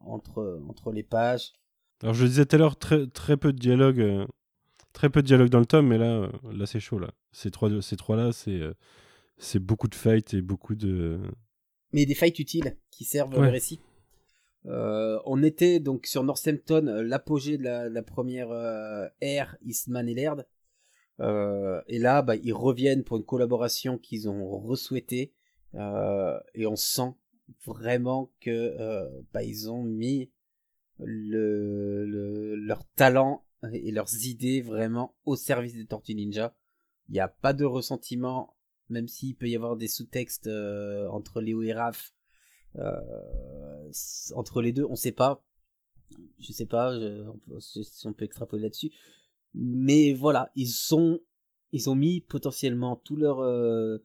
Speaker 10: entre, entre les pages.
Speaker 9: Alors je disais tout à l'heure, très, très peu de dialogue, euh, très peu de dialogue dans le tome, mais là, euh, là c'est chaud là. Ces trois, ces trois là, c'est, euh, c'est beaucoup de fights et beaucoup de.
Speaker 10: mais des fights utiles qui servent
Speaker 9: Ouais.
Speaker 10: le récit. Euh, on était donc sur Northampton, euh, l'apogée de la, la première euh, ère Eastman et Laird. Euh, et là, bah, ils reviennent pour une collaboration qu'ils ont ressouhaitée. Euh, et on sent vraiment que euh, bah, ils ont mis le, le- leur talent et leurs idées vraiment au service des Tortues Ninja. Il n'y a pas de ressentiment, même s'il peut y avoir des sous-textes euh, entre Léo et Raph. Euh, entre les deux, on sait pas. Je sais pas je- on peut- on peut extrapoler là-dessus. Mais voilà, ils sont, ils ont mis potentiellement tout leur, euh,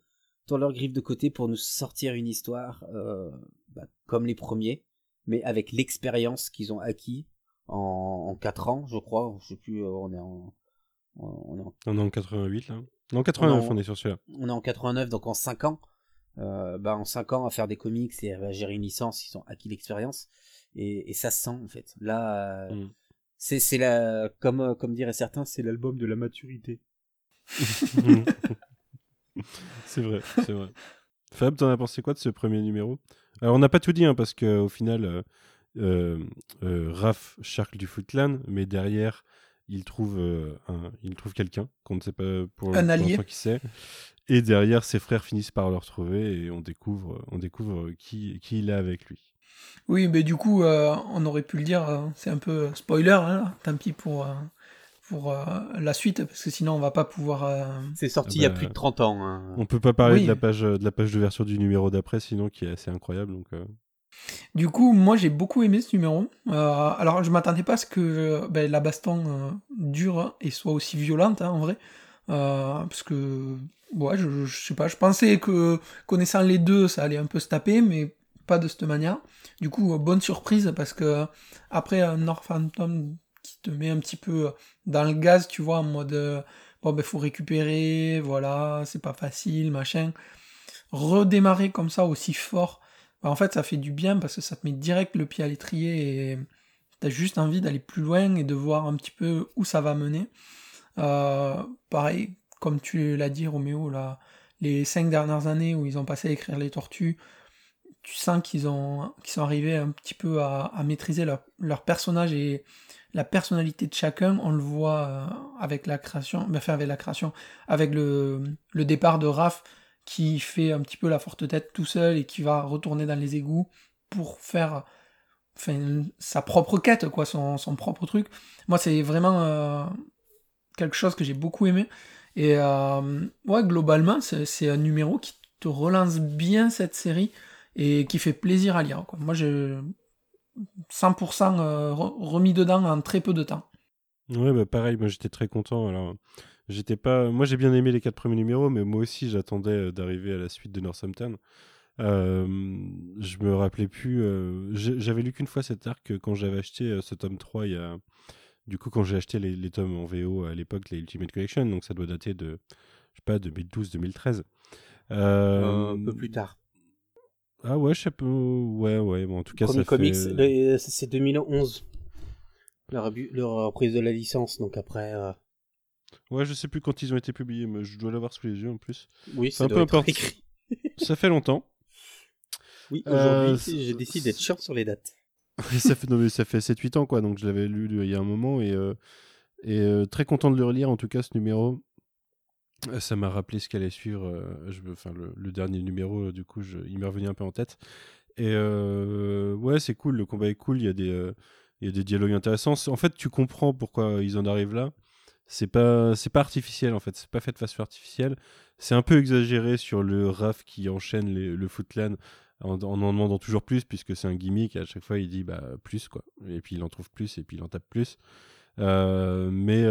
Speaker 10: tout leur griffe de côté pour nous sortir une histoire euh, bah, comme les premiers, mais avec l'expérience qu'ils ont acquis en, en 4 ans, je crois. Je sais plus, euh, on est en, on est en
Speaker 9: On est en 88 là. Non, 89,
Speaker 10: Non.
Speaker 9: on est sur celui-là.
Speaker 10: on est en 89, donc en 5 ans. Euh, bah, en 5 ans à faire des comics et à gérer une licence, ils ont acquis l'expérience. Et, et ça se sent en fait. Là, euh,
Speaker 9: Mm.
Speaker 10: c'est, c'est la, comme, comme diraient certains, c'est l'album de la maturité. *laughs*
Speaker 9: c'est vrai, c'est vrai. *laughs* Fab, t'en as pensé quoi de ce premier numéro? Alors, on n'a pas tout dit, hein, parce qu'au final, euh, euh, euh, Raph charcle du Footland, mais derrière, il trouve, euh, un- il trouve quelqu'un qu'on ne sait pas pour,
Speaker 11: Un allié.
Speaker 9: l'instant qui c'est. Et derrière, ses frères finissent par le retrouver et on découvre, on découvre qui, qui il a avec lui.
Speaker 11: Oui, mais du coup, euh, on aurait pu le dire, c'est un peu spoiler, hein, tant pis pour, pour euh, la suite, parce que sinon on va pas pouvoir... euh,
Speaker 10: C'est sorti
Speaker 9: Ah
Speaker 10: il y a
Speaker 9: bah,
Speaker 10: plus de 30 ans. hein.
Speaker 9: On peut pas parler
Speaker 11: Oui.
Speaker 9: de la page, de la page d'ouverture du numéro d'après, sinon qui est assez incroyable. Donc, euh,
Speaker 11: Du coup, moi j'ai beaucoup aimé ce numéro. Euh, alors, je m'attendais pas à ce que ben, la baston euh, dure et soit aussi violente, hein, en vrai. Euh, parce que, ouais, je, je sais pas, je pensais que connaissant les deux, ça allait un peu se taper, mais pas de cette manière. Du coup, euh, bonne surprise parce que après un Northampton te met un petit peu dans le gaz, tu vois, en mode euh, bon ben faut récupérer, voilà, c'est pas facile, machin. Redémarrer comme ça aussi fort, bah, en fait ça fait du bien parce que ça te met direct le pied à l'étrier et t'as juste envie d'aller plus loin et de voir un petit peu où ça va mener. Euh, pareil, comme tu l'as dit Roméo, là, les cinq dernières années où ils ont passé à écrire les tortues, tu sens qu'ils ont qu'ils sont arrivés un petit peu à, maîtriser leur, leur personnage et la personnalité de chacun, on le voit euh, avec la création, ben, enfin avec la création, avec le, départ de Raph qui fait un petit peu la forte tête tout seul et qui va retourner dans les égouts pour faire sa propre quête, quoi, son, propre truc. Moi, c'est vraiment euh, quelque chose que j'ai beaucoup aimé. Et euh, ouais, globalement, c'est un numéro qui te relance bien cette série et qui fait plaisir à lire. Quoi. Moi, j'ai 100% euh, re- remis dedans en très peu de temps.
Speaker 9: Ouais, bah pareil, moi j'étais très content. Alors, j'étais pas. Moi j'ai bien aimé les quatre premiers numéros, mais moi aussi j'attendais euh, d'arriver à la suite de Northampton. Euh, je me rappelais plus. euh, J'avais lu qu'une fois cet arc quand j'avais acheté ce tome 3 il y a. Du coup, quand j'ai acheté les, les tomes en VO à l'époque, les Ultimate Collection, donc ça doit dater de, je sais pas, 2012-2013. Euh,
Speaker 10: un peu plus tard.
Speaker 9: Ah ouais, je sais pas. Ouais, ouais, bon, en tout cas,
Speaker 10: Premier
Speaker 9: ça
Speaker 10: comics,
Speaker 9: fait.
Speaker 10: c'est 2011. La, rebu- la reprise de la licence, donc après. euh,
Speaker 9: Ouais, je sais plus quand ils ont été publiés, mais je dois l'avoir sous les yeux en plus.
Speaker 10: Oui,
Speaker 9: C'est un peu importe.
Speaker 10: écrit. *laughs*
Speaker 9: Ça fait longtemps.
Speaker 10: Oui,
Speaker 9: Euh,
Speaker 10: aujourd'hui, j'ai décidé d'être chiant sur les dates. *laughs*
Speaker 9: Ça fait, non, mais ça fait 7-8 ans, quoi. Donc je l'avais lu il y a un moment et, euh, et euh, très content de le relire, en tout cas, ce numéro. Euh, Ça m'a rappelé ce qu'allait suivre. euh, enfin, le, dernier numéro, euh, du coup, il m'est revenu un peu en tête. Et ouais, c'est cool. Le combat est cool. Il y a des, dialogues intéressants. En fait, tu comprends pourquoi ils en arrivent là. C'est pas, artificiel, en fait. C'est pas fait de façon artificielle. C'est un peu exagéré sur le Raf qui enchaîne le Footland en, en demandant toujours plus, puisque c'est un gimmick. À chaque fois, il dit bah, plus, quoi. Et puis il en trouve plus, et puis il en tape plus. Mais,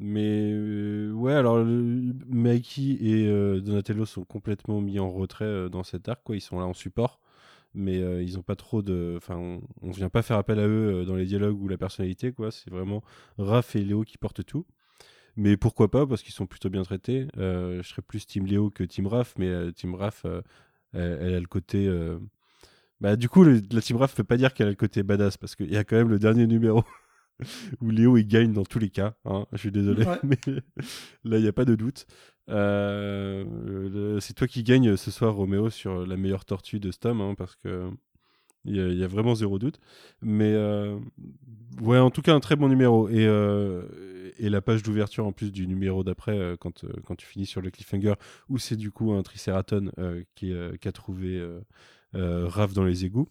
Speaker 9: mais euh, ouais, alors Mikey et euh, Donatello sont complètement mis en retrait euh, dans cet arc, quoi. Ils sont là en support, mais ils ont pas trop de. Enfin, on, on vient pas faire appel à eux dans les dialogues ou la personnalité, quoi. C'est vraiment Raph et Léo qui portent tout. Mais pourquoi pas, parce qu'ils sont plutôt bien traités. Je serais plus Team Léo que Team Raph, mais Team Raph, elle, a le côté. Bah, du coup, la Team Raph peut pas dire qu'elle a le côté badass, parce qu'il y a quand même le dernier numéro *laughs* où Léo il gagne dans tous les cas. hein. Je suis désolé,
Speaker 11: Ouais. *laughs*
Speaker 9: mais là, il n'y a pas de doute. Euh, c'est toi qui gagne ce soir, Roméo, sur la meilleure tortue de Stom, hein, parce que. Il y, a, il y a vraiment zéro doute. Mais euh, ouais, en tout cas, un très bon numéro. Et, euh, et la page d'ouverture en plus du numéro d'après, quand, quand tu finis sur le cliffhanger, où c'est du coup un Triceraton qui, qui a trouvé Raph dans les égouts.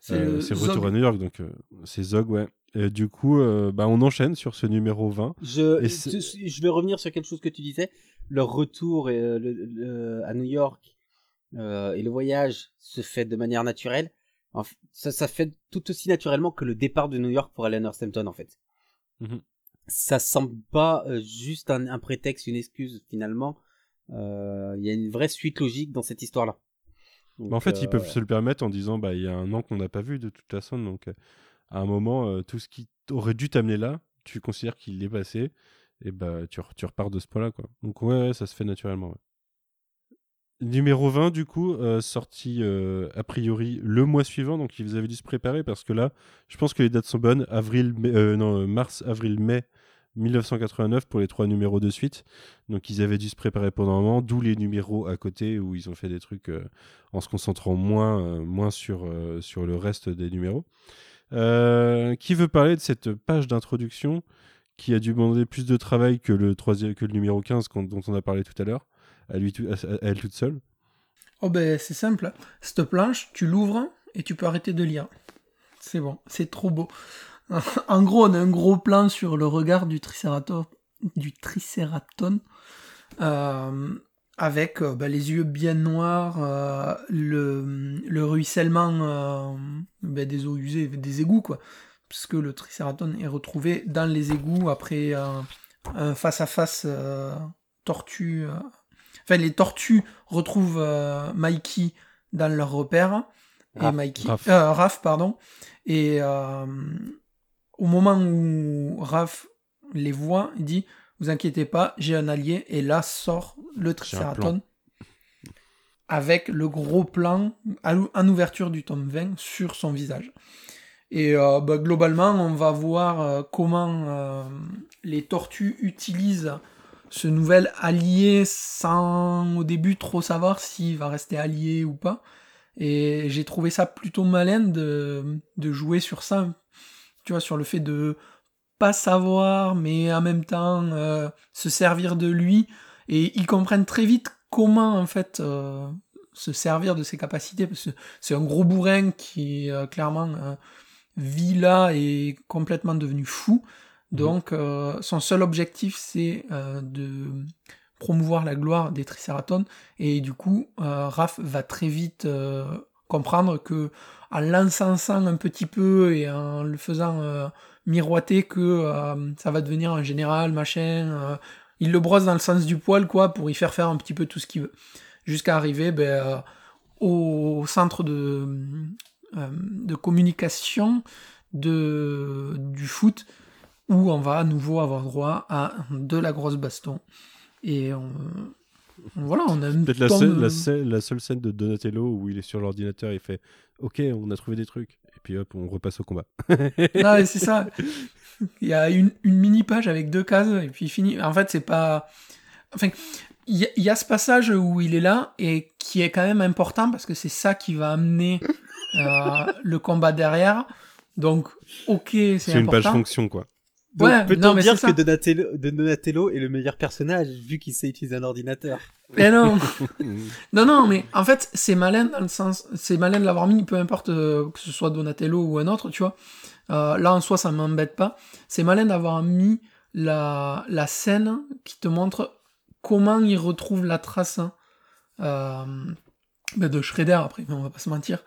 Speaker 11: C'est
Speaker 9: retour
Speaker 11: Zog.
Speaker 9: à New York, donc c'est Zog, ouais. Et du coup, euh, bah, on enchaîne sur ce numéro 20.
Speaker 10: Je, je, vais revenir sur quelque chose que tu disais. Leur retour euh, le- le- à New York euh, et le voyage se fait de manière naturelle. Ça, ça fait tout aussi naturellement que le départ de New York pour aller à Northampton, en fait.
Speaker 9: Mhm.
Speaker 10: Ça semble pas euh, juste un, un prétexte, une excuse, finalement. Euh, Il y a une vraie suite logique dans cette histoire-là.
Speaker 9: Bah, en fait, ils
Speaker 10: euh,
Speaker 9: peuvent se le permettre en disant bah il y a un an qu'on n'a pas vu de toute façon, donc euh, à un moment, euh, tout ce qui aurait dû t'amener là, tu considères qu'il est passé, et bah tu, re- tu repars de ce point-là. Donc ouais, ça se fait naturellement. Numéro 20, du coup, euh, sorti euh, a priori le mois suivant, donc ils avaient dû se préparer parce que là, je pense que les dates sont bonnes. Avril, non, mars, avril, mai 1989 pour les trois numéros de suite. Donc ils avaient dû se préparer pendant un moment, d'où les numéros à côté où ils ont fait des trucs en se concentrant moins, moins sur, sur le reste des numéros. Euh, qui veut parler de cette page d'introduction qui a dû demander plus de travail que le, que le numéro 15 qu'on- dont on a parlé tout à l'heure, à, elle toute seule?
Speaker 11: Oh ben c'est simple. Cette planche, tu l'ouvres et tu peux arrêter de lire. C'est bon, c'est trop beau. *laughs* en gros, on a un gros plan sur le regard du tricératon, du tricératon euh, avec euh, ben, les yeux bien noirs, euh, le, le ruissellement euh, ben, des eaux usées, des égouts quoi, puisque le tricératon est retrouvé dans les égouts après un face à face tortue. Enfin, les tortues retrouvent Mikey dans leur repère. Et
Speaker 10: Raph.
Speaker 11: Mikey,
Speaker 9: Raph.
Speaker 11: Raph, pardon. Et au moment où Raph les voit, il dit Vous inquiétez pas, j'ai un allié. Et là sort le Triceraton avec le gros plan en ouverture du tome 20 sur son visage. Et euh, bah, globalement, on va voir euh, comment euh, les tortues utilisent ce nouvel allié sans au début trop savoir s'il va rester allié ou pas. Et j'ai trouvé ça plutôt malin de, de jouer sur ça. Tu vois, sur le fait de pas savoir, mais en même temps euh, se servir de lui. Et ils comprennent très vite comment, en fait, euh, se servir de ses capacités. Parce que c'est un gros bourrin qui, euh, clairement, vit là et est complètement devenu fou. Donc, euh, son seul objectif, c'est de promouvoir la gloire des Triceratops. Et du coup, Raph va très vite comprendre que, en l'encensant un petit peu et en le faisant miroiter que euh, ça va devenir un général, machin, euh, il le brosse dans le sens du poil, quoi, pour y faire faire un petit peu tout ce qu'il veut. Jusqu'à arriver ben, euh, au centre de, de communication de, du foot, où on va à nouveau avoir droit à de la grosse baston. Et on, voilà, on a
Speaker 9: Peut-être la,
Speaker 11: de-
Speaker 9: la, la seule scène de Donatello où il est sur l'ordinateur et il fait Ok, on a trouvé des trucs. Puis hop, on repasse au combat.
Speaker 11: Non, c'est ça. *laughs* Il y a une, une mini page avec deux cases et puis fini. En fait, c'est pas. Enfin, il y, a- il y a ce passage où il est là et qui est quand même important parce que c'est ça qui va amener euh, le combat derrière. Donc, ok, c'est
Speaker 9: C'est une page
Speaker 11: important.
Speaker 9: fonction, quoi.
Speaker 10: Donc,
Speaker 11: Ouais,
Speaker 10: peut-on
Speaker 11: non, mais
Speaker 10: dire que Donatello est le meilleur personnage vu qu'il sait utiliser un ordinateur?
Speaker 11: Mais non. *laughs* *laughs* non, non, mais en fait, c'est malin dans le sens. C'est malin de l'avoir mis, peu importe euh, que ce soit Donatello ou un autre, tu vois. Euh, là, en soi, ça m'embête pas. C'est malin d'avoir mis la, la scène qui te montre comment il retrouve la trace hein, euh, ben, de Shredder, après, on va pas se mentir.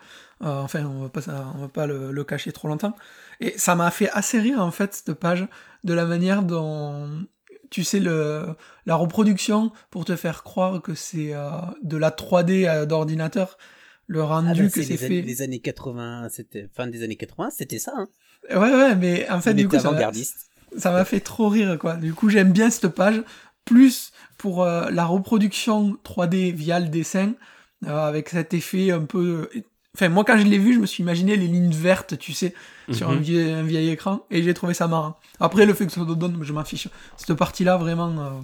Speaker 11: Euh, enfin, on va pas, on va pas le, le cacher trop longtemps. Et ça m'a fait assez rire, en fait, cette page, de la manière dont, tu sais, le, la reproduction pour te faire croire que c'est euh, de la 3D euh, d'ordinateur, le rendu
Speaker 10: Ah bah,
Speaker 11: que c'est fait.
Speaker 10: les années 80, c'était fin des années 80, c'était ça. Hein.
Speaker 11: Ouais, ouais, mais en fait, du coup, ça m'a-
Speaker 10: avant-gardiste.
Speaker 11: ça m'a fait trop rire, quoi. Du coup, j'aime bien cette page, plus pour euh, la reproduction 3D via le dessin, euh, avec cet effet un peu... Enfin, moi, quand je l'ai vu, je me suis imaginé les lignes vertes, tu sais, sur un,
Speaker 9: Mhm.
Speaker 11: vieil, un vieil écran, et j'ai trouvé ça marrant. Après, le fait que ce soit Dodon, je m'en fiche. Cette partie-là, vraiment... euh,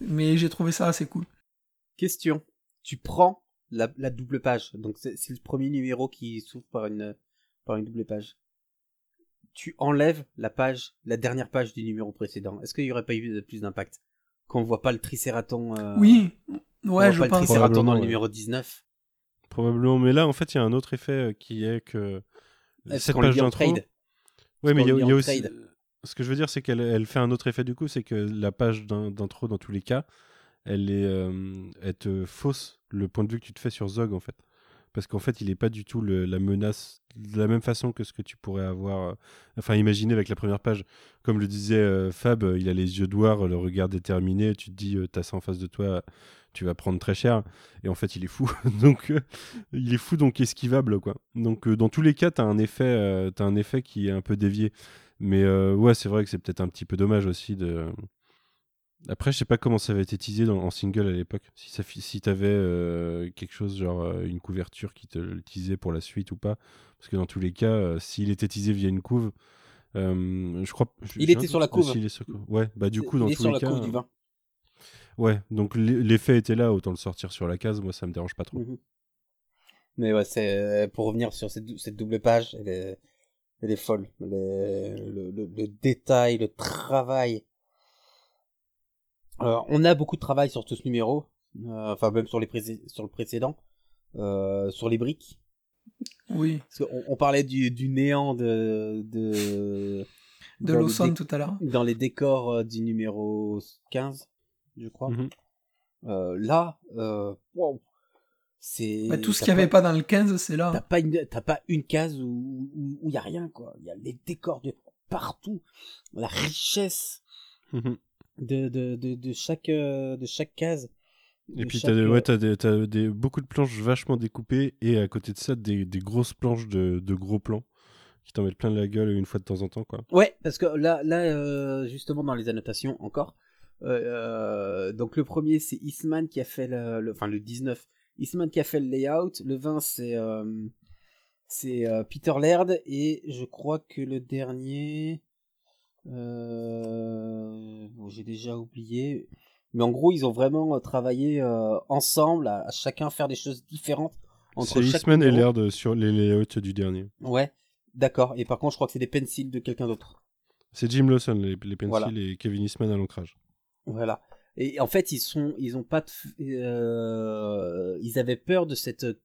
Speaker 11: Mais j'ai trouvé ça assez cool.
Speaker 10: Question. Tu prends la, la double page. Donc c'est c'est le premier numéro qui s'ouvre par une, par une double page. Tu enlèves la page, la dernière page du numéro précédent. Est-ce qu'il y aurait pas eu plus d'impact? Qu'on voit pas le tricératon euh,
Speaker 11: Oui,
Speaker 10: on
Speaker 11: ouais,
Speaker 10: voit
Speaker 11: je
Speaker 10: pas le
Speaker 11: pense.
Speaker 10: tricératon dans le numéro 19
Speaker 9: Probablement. Mais là, en fait, il y a un autre effet euh, qui est que
Speaker 10: Est-ce
Speaker 9: cette page d'intro. Ouais, mais il y a, y aussi.
Speaker 10: trade
Speaker 9: Ce que je veux dire, c'est qu'elle elle fait un autre effet du coup, c'est que la page d'in- d'intro, dans tous les cas, elle est, euh, elle te fausse le point de vue que tu te fais sur Zog en fait, parce qu'en fait, il est pas du tout le- la menace de la même façon que ce que tu pourrais avoir. euh, enfin, imaginer avec la première page, comme le disait euh, Fab, euh, il a les yeux noirs, le regard déterminé. Tu te dis, euh, t'as ça en face de toi, tu vas prendre très cher. Et en fait, il est fou. *laughs* donc, euh, il est fou, donc esquivable quoi. Donc, euh, dans tous les cas, t'as un effet, euh, un effet qui est un peu dévié. Mais euh, ouais, c'est vrai que c'est peut-être un petit peu dommage aussi de. Après, je sais pas comment ça avait été teasé dans, en single à l'époque. Si, ça, si t'avais quelque chose, genre une couverture qui te le teasait pour la suite ou pas. Parce que dans tous les cas, s'il était teasé via une couve, je crois. je-
Speaker 10: Il était sur la couve.
Speaker 9: Ouais, bah du coup, dans
Speaker 10: Il est
Speaker 9: tous
Speaker 10: sur
Speaker 9: les
Speaker 10: la
Speaker 9: cas.
Speaker 10: couve du vin.
Speaker 9: Ouais, donc l'e- l'effet était là, autant le sortir sur la case, moi ça me dérange pas trop.
Speaker 10: Mhm. Mais ouais, c'est pour revenir sur cette, dou- cette double page, elle est, elle est folle. Elle est- le, le- le détail, le travail. Alors, on a beaucoup de travail sur tout ce numéro, euh, enfin même sur les sur le précédent, euh, sur les briques.
Speaker 11: Oui,
Speaker 10: Parce qu'on on parlait du, du néant de de
Speaker 11: de Lawson tout à l'heure.
Speaker 10: dans les décors euh, du numéro 15, je crois.
Speaker 9: Mhm.
Speaker 10: Euh, là, euh, wow, c'est
Speaker 11: Bah, tout ce qu'il n'y avait
Speaker 10: pas-
Speaker 11: dans le 15, c'est là.
Speaker 10: T'as pas une, t'as pas une case où, où, où y a rien, quoi. Il y a les décors de partout. La richesse
Speaker 9: Mhm.
Speaker 10: de, de, de, de chaque, euh, de chaque case.
Speaker 9: Et puis
Speaker 10: chaque,
Speaker 9: t'as des- ouais, t'as des, t'as des- beaucoup de planches vachement découpées et à côté de ça des, des grosses planches de, de gros plans qui t'en mettent plein de la gueule une fois de temps en temps quoi.
Speaker 10: Ouais, parce que là, là, euh, justement dans les annotations encore. Euh, euh, donc le premier c'est Eastman qui a fait le, le- enfin le 19, Eastman qui a fait le layout. Le 20 c'est euh, c'est Peter Laird et je crois que le dernier, euh, bon, j'ai déjà oublié. Mais en gros, ils ont vraiment travaillé euh, ensemble, à, à chacun faire des choses différentes entre
Speaker 9: Eastman et
Speaker 10: numéro.
Speaker 9: l'air de sur les layouts du dernier.
Speaker 10: Ouais, d'accord. Et par contre, je crois que c'est des pencils de quelqu'un d'autre.
Speaker 9: C'est Jim Lawson, les, les pencils,
Speaker 10: Voilà.
Speaker 9: et Kevin Eastman à l'ancrage.
Speaker 10: Voilà. Et en fait, ils sont, ils ont pas, de euh, ils avaient peur de cette, de-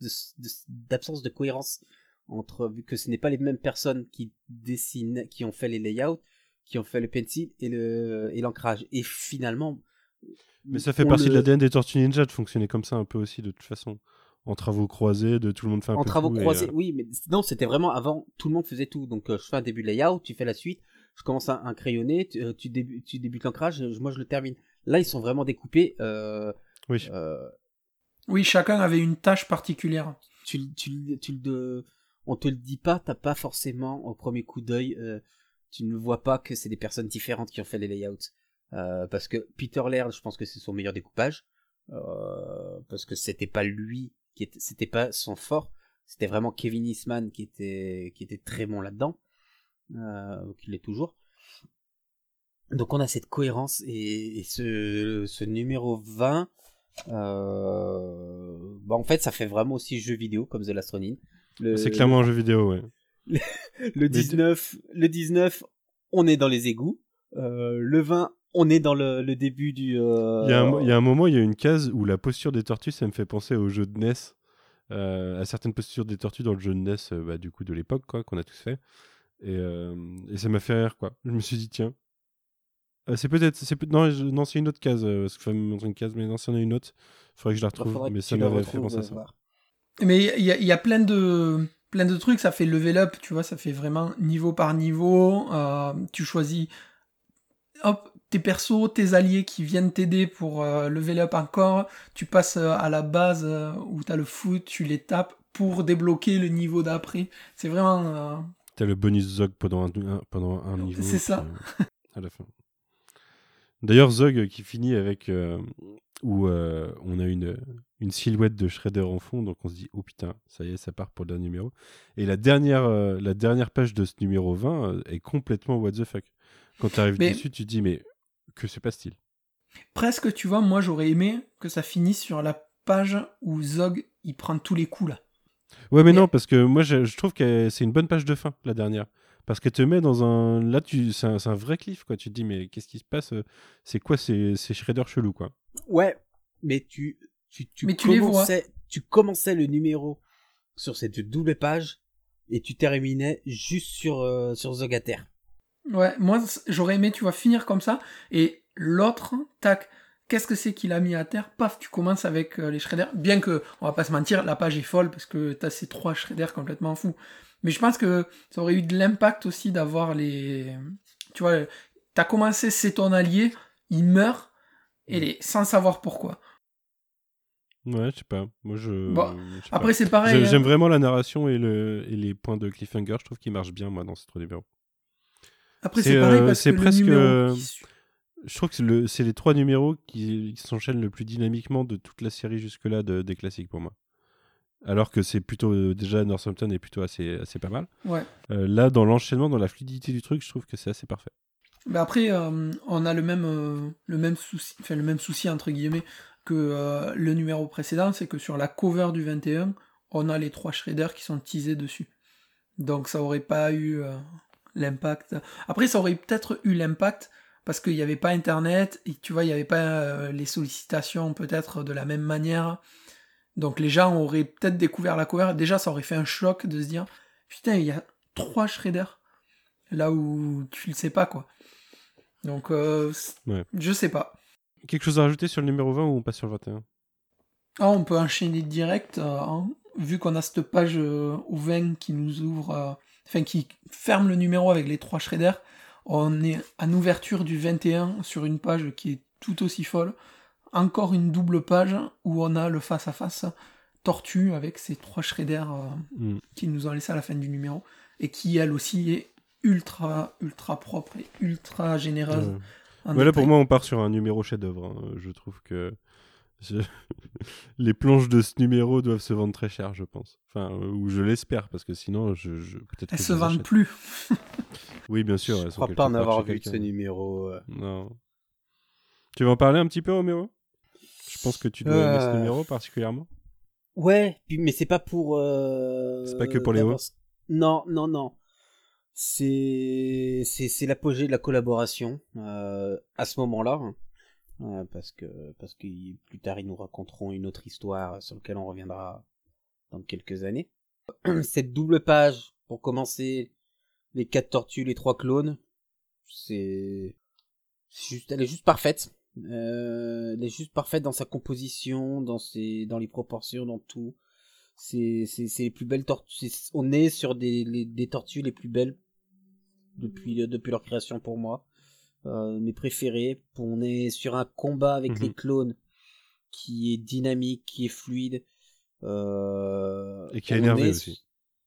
Speaker 10: de- d'absence de cohérence entre, vu que ce n'est pas les mêmes personnes qui dessinent, qui ont fait les layouts, qui ont fait le pencil et le, et l'ancrage. Et finalement,
Speaker 9: Mais ça fait partie de l'ADN des Tortues Ninja de fonctionner comme ça un peu aussi, de toute façon. En travaux croisés, de tout le monde fait un
Speaker 10: en
Speaker 9: peu
Speaker 10: travaux
Speaker 9: et,
Speaker 10: croisés,
Speaker 9: euh,
Speaker 10: oui, mais non, c'était vraiment avant, tout le monde faisait tout. Donc, euh, je fais un début de layout, tu fais la suite, je commence un, un crayonné, tu, euh, tu, débu- tu débutes l'ancrage, moi je le termine. Là, ils sont vraiment découpés. Euh,
Speaker 9: Oui.
Speaker 10: euh,
Speaker 11: Oui, chacun avait une tâche particulière.
Speaker 10: tu, tu, tu le, on te le dit pas, t'as pas forcément au premier coup d'œil, euh, tu ne vois pas que c'est des personnes différentes qui ont fait les layouts. Euh, parce que Peter Laird, je pense que c'est son meilleur découpage, euh, parce que c'était pas lui qui était, c'était pas son fort, c'était vraiment Kevin Eastman qui était, qui était très bon là-dedans, euh, qui l'est toujours. Donc on a cette cohérence et, et ce, ce numéro 20, euh, bah en fait ça fait vraiment aussi jeu vidéo comme The Last Ronin. Le-
Speaker 9: C'est clairement un jeu vidéo, ouais. *laughs*
Speaker 10: le 19, le 19, on est dans les égouts. Euh, le 20, on est dans le, le début du. euh,
Speaker 9: Il y, a un, mo- il y a un moment, il y a une case où la posture des tortues, ça me fait penser au jeu de NES, à certaines postures des tortues dans le jeu de NES, bah, du coup, de l'époque, quoi, qu'on a tous fait. Et, et ça m'a fait rire, quoi. Je me suis dit, tiens. Euh, c'est peut-être. peut- Non, je- non, c'est une autre case. euh, parce que me montrer une case, mais non, s'il y en a une autre, il faudrait que je la
Speaker 10: bah,
Speaker 9: retrouve. mais ça
Speaker 10: tu
Speaker 9: m'avait fait penser à
Speaker 10: euh,
Speaker 9: ça.
Speaker 10: voir.
Speaker 11: Mais il y a, y a plein de plein de trucs, ça fait level up, tu vois, ça fait vraiment niveau par niveau. euh, tu choisis, hop, tes persos, tes alliés qui viennent t'aider pour euh, level up encore. Tu passes à la base où t'as le foot, tu les tapes pour débloquer le niveau d'après. C'est vraiment.
Speaker 9: T'as le bonus Zog pendant un, pendant un niveau.
Speaker 11: C'est ça.
Speaker 9: euh, à la fin. D'ailleurs, Zog qui finit avec. euh, où euh, on a une, une silhouette de Shredder en fond, donc on se dit, oh putain, ça y est, ça part pour le dernier numéro. Et la dernière, euh, la dernière page de ce numéro 20 euh, est complètement what the fuck. Quand tu arrives
Speaker 11: Mais-
Speaker 9: dessus, tu te dis, mais que se passe-t-il?
Speaker 11: Presque, tu vois, moi j'aurais aimé que ça finisse sur la page où Zog il prend tous les coups là.
Speaker 9: Ouais, mais
Speaker 11: Mais-
Speaker 9: non, parce que moi, je, je trouve que c'est une bonne page de fin, la dernière. Parce qu'elle te met dans un. Là, tu... c'est un, c'est un vrai cliff, quoi. Tu te dis, mais qu'est-ce qui se passe euh, C'est quoi ces, ces Shredder chelous, quoi?
Speaker 10: Ouais, mais tu, tu, tu,
Speaker 11: Mais tu les vois.
Speaker 10: commençais, tu commençais le numéro sur cette double page et tu terminais juste sur, euh, sur Zogater.
Speaker 11: Ouais, moi j'aurais aimé, tu vois, finir comme ça. Et l'autre, tac, qu'est-ce que c'est qu'il a mis à terre? Paf, tu commences avec euh, les shredders. Bien que, on va pas se mentir, la page est folle parce que t'as ces trois shredders complètement fous. Mais je pense que ça aurait eu de l'impact aussi d'avoir les. Tu vois, t'as commencé, c'est ton allié, il meurt, et les... sans savoir pourquoi.
Speaker 9: Ouais, je sais pas. Moi, je.
Speaker 11: Bon,
Speaker 9: je.
Speaker 11: Après, c'est pareil. Hein.
Speaker 9: J'aime vraiment la narration et, le, et les points de cliffhanger. Je trouve qu'ils marchent bien, moi, dans ces trois numéros.
Speaker 11: Après,
Speaker 9: c'est,
Speaker 11: pareil
Speaker 9: euh,
Speaker 11: parce
Speaker 9: c'est
Speaker 11: que
Speaker 9: presque,
Speaker 11: le numéro
Speaker 9: euh,
Speaker 11: qui
Speaker 9: Je trouve que c'est, le- c'est les trois numéros qui, qui s'enchaînent le plus dynamiquement de toute la série jusque-là de- des classiques pour moi. Alors que c'est plutôt. euh, déjà, Northampton est plutôt assez, assez pas mal.
Speaker 11: Ouais.
Speaker 9: Euh, là, dans l'enchaînement, dans la fluidité du truc, je trouve que c'est assez parfait.
Speaker 11: Mais après, euh, on a le même, euh, le même souci, enfin le même souci entre guillemets que le numéro précédent, c'est que sur la cover du 21, on a les trois shredders qui sont teasés dessus. Donc ça aurait pas eu l'impact. Après, ça aurait peut-être eu l'impact parce qu'il n'y avait pas Internet et tu vois, il n'y avait pas euh, les sollicitations peut-être de la même manière. Donc les gens auraient peut-être découvert la cover. Déjà, ça aurait fait un choc de se dire putain, il y a trois shredders là où tu le sais pas quoi. Donc euh,
Speaker 9: Ouais.
Speaker 11: je sais pas.
Speaker 9: Quelque chose à rajouter sur le numéro 20 ou on passe sur le 21
Speaker 11: Ah, on peut enchaîner direct, euh, hein, vu qu'on a cette page euh, au 20 qui nous ouvre, enfin qui ferme le numéro avec les trois shredders. On est en ouverture du 21 sur une page qui est tout aussi folle. Encore une double page où on a le face-à-face tortue avec ces trois shredders euh,
Speaker 9: Mm.
Speaker 11: qui nous ont laissé à la fin du numéro et qui elle aussi est ultra ultra propre et ultra généreuse.
Speaker 9: Ouais.
Speaker 11: en
Speaker 9: Ouais, là, pour moi, on part sur un numéro chef-d'œuvre. hein. Je trouve que je- *laughs* les planches de ce numéro doivent se vendre très cher, je pense. Enfin, euh, ou je l'espère, parce que sinon, je, je- peut-être
Speaker 11: Elles
Speaker 9: que
Speaker 11: se
Speaker 9: les
Speaker 11: vendent plus. *laughs*
Speaker 9: Oui, bien sûr.
Speaker 10: Je
Speaker 9: elles sont
Speaker 10: crois pas en avoir vu ce numéro. euh.
Speaker 9: Non. Tu veux en parler un petit peu, Roméo? Je pense que tu dois aimer ce
Speaker 10: Euh.
Speaker 9: numéro particulièrement.
Speaker 10: Ouais, mais c'est pas pour. euh,
Speaker 9: C'est pas que pour Léo
Speaker 10: d'avoir- Non, non, non. C'est c'est c'est l'apogée de la collaboration euh, à ce moment-là, hein. Euh, parce que parce que plus tard ils nous raconteront une autre histoire sur laquelle on reviendra dans quelques années. *clears throat* Cette double page pour commencer, les quatre tortues, les trois clones, c'est juste, elle est juste parfaite. Euh, elle est juste parfaite dans sa composition, dans ses, dans les proportions, dans tout. C'est, c'est, les plus belles tortues. On est sur des, des tortues les plus belles depuis, depuis leur création pour moi. Euh, mes préférés. On est sur un combat avec
Speaker 9: Mhm.
Speaker 10: les clones qui est dynamique, qui est fluide. Euh,
Speaker 9: Et qui a
Speaker 10: on
Speaker 9: énervé
Speaker 10: est
Speaker 9: aussi.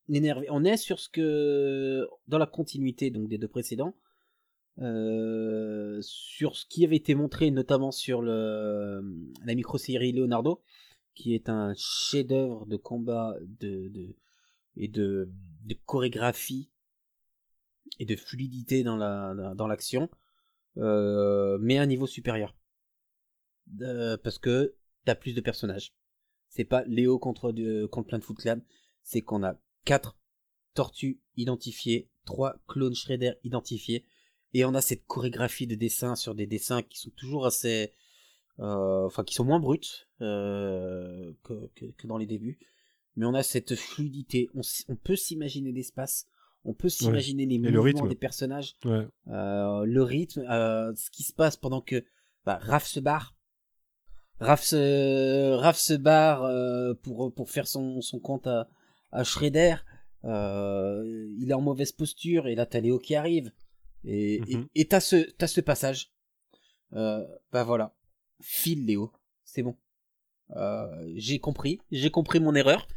Speaker 10: énervé. On est sur ce que dans la continuité donc des deux précédents, euh, sur ce qui avait été montré notamment sur le la micro-série Leonardo, qui est un chef-d'œuvre de combat de, de et de, de chorégraphie et de fluidité dans la dans l'action, euh, mais à un niveau supérieur. Euh, parce que t'as plus de personnages. C'est pas Léo contre de, contre plein de Foot Clan, c'est qu'on a quatre tortues identifiées, trois clones Shredder identifiés, et on a cette chorégraphie de dessin sur des dessins qui sont toujours assez, euh, enfin qui sont moins bruts euh, que, que, dans les débuts, mais on a cette fluidité. On, on peut s'imaginer l'espace, on peut s'imaginer les
Speaker 9: le
Speaker 10: mouvements
Speaker 9: rythme.
Speaker 10: des personnages,
Speaker 9: Ouais.
Speaker 10: euh, le rythme, euh, ce qui se passe pendant que bah, Raph se barre. Raph se, Raph se barre euh, pour, pour faire son, son compte à, à Shredder. Il est en mauvaise posture et là t'as Léo qui arrive. Et et-
Speaker 9: Mhm.
Speaker 10: et t'as ce, ce passage. Bah voilà. File Léo. C'est bon. J'ai compris. J'ai compris mon erreur.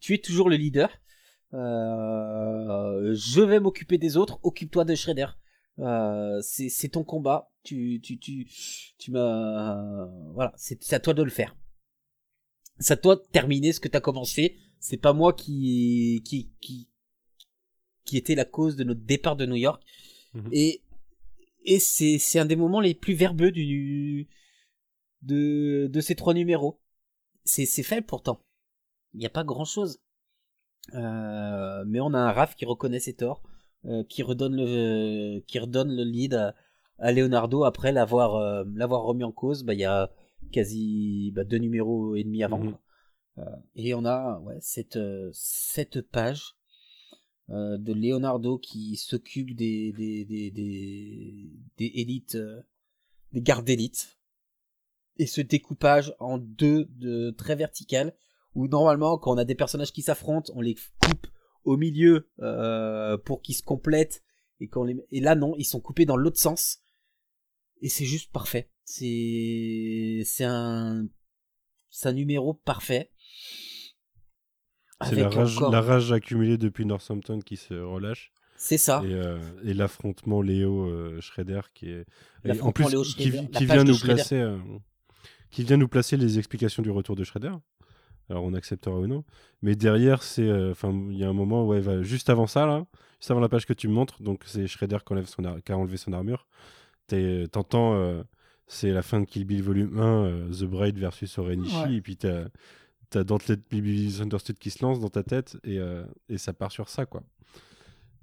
Speaker 10: Tu es toujours le leader. Euh, je vais m'occuper des autres. Occupe-toi de Shredder. Euh, c'est c'est ton combat. Tu tu tu tu m'as voilà. C'est c'est à toi de le faire. C'est à toi de terminer ce que t'as commencé. C'est pas moi qui qui qui qui était la cause de notre départ de New York.
Speaker 9: Mhm.
Speaker 10: Et et c'est c'est un des moments les plus verbeux du de de ces trois numéros. C'est c'est faible pourtant. Il n'y a pas grand chose. Euh, mais on a un Raph qui reconnaît ses torts, euh, qui redonne le qui redonne le lead à, à Leonardo après l'avoir euh, l'avoir remis en cause. Bah il y a quasi bah, deux numéros et demi avant. Euh, et on a ouais cette cette page euh, de Leonardo qui s'occupe des des des des, des élites euh, des gardes d'élite et ce découpage en deux de très vertical où normalement quand on a des personnages qui s'affrontent on les coupe au milieu euh, pour qu'ils se complètent et qu'on les et là non ils sont coupés dans l'autre sens et c'est juste parfait c'est c'est un c'est un numéro parfait
Speaker 9: C'est la rage,
Speaker 10: encore-
Speaker 9: la rage accumulée depuis Northampton qui se relâche.
Speaker 10: c'est ça
Speaker 9: Et, euh, et l'affrontement Léo-Shredder qui est. en plus,
Speaker 10: Léo
Speaker 9: qui, vient nous placer. euh, qui vient nous placer les explications du retour de Shredder. Alors on acceptera ou non. Mais derrière, c'est. euh, Enfin, il y a un moment, ouais, va- juste avant ça, là, juste avant la page que tu me montres, donc c'est Shredder qui, enlève son qui a enlevé son armure. T'es- T'entends. euh, c'est la fin de Kill Bill volume 1, euh, The Bride versus Orenishi,
Speaker 11: Ouais.
Speaker 9: et puis t'as Let Me Be Misunderstood qui se lance dans ta tête, et, euh, et ça part sur ça, quoi.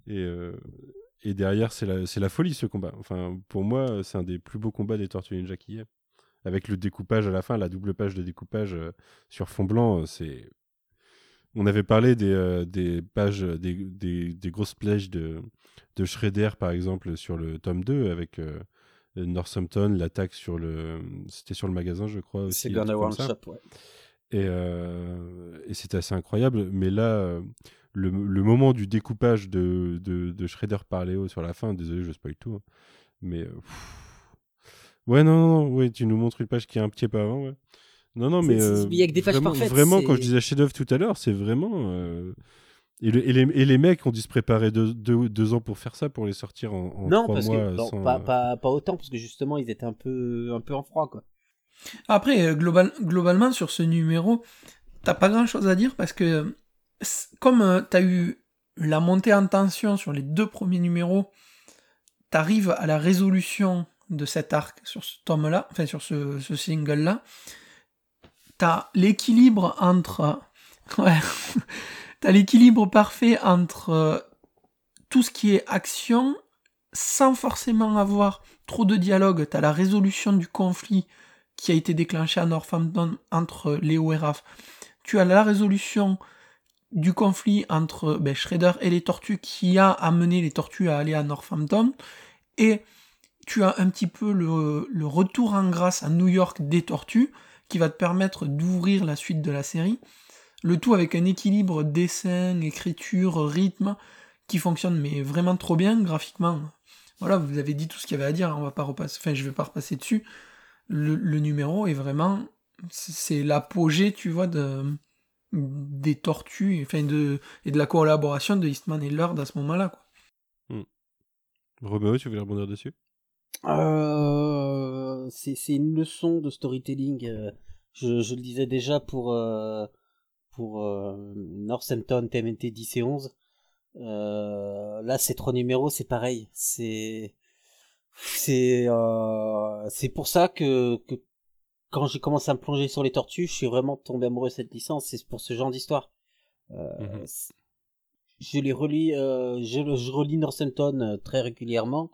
Speaker 9: Et, euh, et derrière, c'est la, c'est la folie ce combat. Enfin, pour moi, c'est un des plus beaux combats des Tortues Ninja qui y ait. Avec le découpage à la fin, la double page de découpage euh, sur fond blanc, euh, c'est. On avait parlé des, euh, des pages, des, des, des grosses plages de, de Shredder, par exemple, sur le tome 2, avec Northampton, l'attaque sur le. C'était sur le magasin, je crois.
Speaker 10: C'est One
Speaker 9: ça.
Speaker 10: Shop ouais.
Speaker 9: Et, euh, et c'était assez incroyable. Mais là, le, le moment du découpage de, de, de Shredder par Léo sur la fin, désolé, je spoil tout. hein. mais. pff. Ouais, non, non, non, ouais, tu nous montres une page qui est un petit peu avant, ouais. Non, non, mais. Euh,
Speaker 10: il y a que des pages
Speaker 9: vraiment,
Speaker 10: parfaites,
Speaker 9: Vraiment, quand je disais chef-d'œuvre tout à l'heure, c'est vraiment. euh, Et, le- et les, et les mecs ont dû se préparer deux, deux- deux ans pour faire ça, pour les sortir en, en
Speaker 10: non
Speaker 9: trois
Speaker 10: parce
Speaker 9: mois.
Speaker 10: que non,
Speaker 9: sans,
Speaker 10: pas,
Speaker 9: euh,
Speaker 10: pas pas autant parce que justement ils étaient un peu un peu en froid quoi
Speaker 11: Après, euh, global, globalement, sur ce numéro, t'as pas grand chose à dire parce que, comme t'as eu la montée en tension sur les deux premiers numéros, t'arrives à la résolution de cet arc sur ce tome-là, enfin sur ce, ce single-là. t'as l'équilibre entre. *laughs* Ouais. t'as l'équilibre parfait entre euh, tout ce qui est action sans forcément avoir trop de dialogue. T'as la résolution du conflit qui a été déclenché à Northampton entre Léo et Raph. Tu as la résolution du conflit entre ben, Shredder et les tortues qui a amené les tortues à aller à Northampton. Et tu as un petit peu le, retour en grâce à New York des tortues qui va te permettre d'ouvrir la suite de la série. Le tout avec un équilibre dessin, écriture, rythme qui fonctionne mais vraiment trop bien graphiquement. Voilà, vous avez dit tout ce qu'il y avait à dire, on va pas repasser, enfin je vais pas repasser dessus. Le, numéro est vraiment, c'est l'apogée, tu vois, de, des tortues, enfin et de la collaboration de Eastman et Lord à ce moment-là. Quoi.
Speaker 9: Hmm. Tu voulais rebondir dessus?
Speaker 10: Euh, c'est, une leçon de storytelling. euh, Je, je le disais déjà pour, euh, pour euh, Northampton, TMNT 10 et 11. Euh, là, ces trois numéros, c'est pareil. C'est, c'est, euh, c'est pour ça que, que quand j'ai commencé à me plonger sur les tortues, je suis vraiment tombé amoureux de cette licence. C'est pour ce genre d'histoire. C'est- Je les relis, euh, je, je relis Northampton très régulièrement.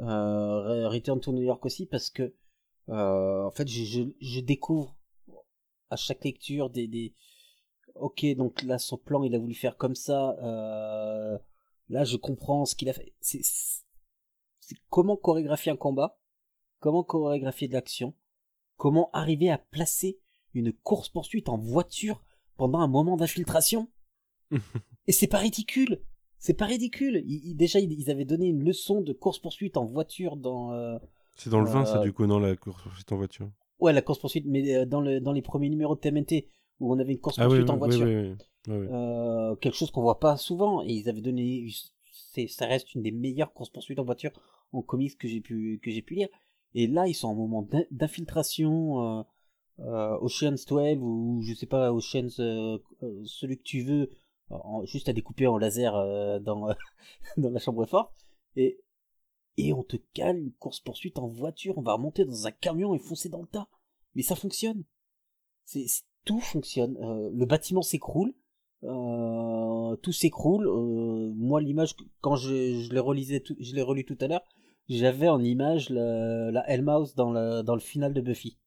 Speaker 10: Euh, Return to New York aussi parce que euh, en fait je, je, je découvre à chaque lecture des, des ok donc là son plan il a voulu faire comme ça euh, là je comprends ce qu'il a fait. C'est c'est comment chorégraphier un combat comment chorégraphier de l'action comment arriver à placer une course poursuite en voiture pendant un moment d'infiltration. *laughs* Et c'est pas ridicule c'est pas ridicule ils, déjà ils, avaient donné une leçon de course poursuite en voiture dans euh,
Speaker 9: C'est dans le 20, ça,
Speaker 10: Euh,
Speaker 9: du coup, non, la course poursuite en voiture?
Speaker 10: Ouais, la course poursuite, mais euh, dans, le, dans les premiers numéros de TMNT, où on avait une course
Speaker 9: Ah oui,
Speaker 10: poursuite
Speaker 9: oui,
Speaker 10: en
Speaker 9: oui,
Speaker 10: voiture,
Speaker 9: oui, oui, oui, oui.
Speaker 10: Euh, quelque chose qu'on voit pas souvent, et ils avaient donné, c'est, ça reste une des meilleures courses poursuites en voiture en comics que j'ai pu que pu lire. Et là, ils sont en moment d'in- d'infiltration, Ocean's 12 ou je sais pas Ocean's, celui que tu veux, juste à découper en laser euh, dans *laughs* dans la chambre forte, et et on te cale une course poursuite en voiture, on va remonter dans un camion et foncer dans le tas. Mais ça fonctionne. C'est tout fonctionne. Euh, le bâtiment s'écroule, euh, tout s'écroule. Euh, moi, l'image quand je, je l'ai relisais, tout- je l'ai relu tout à l'heure, j'avais en image la, la Hellmouth dans le dans le final de Buffy,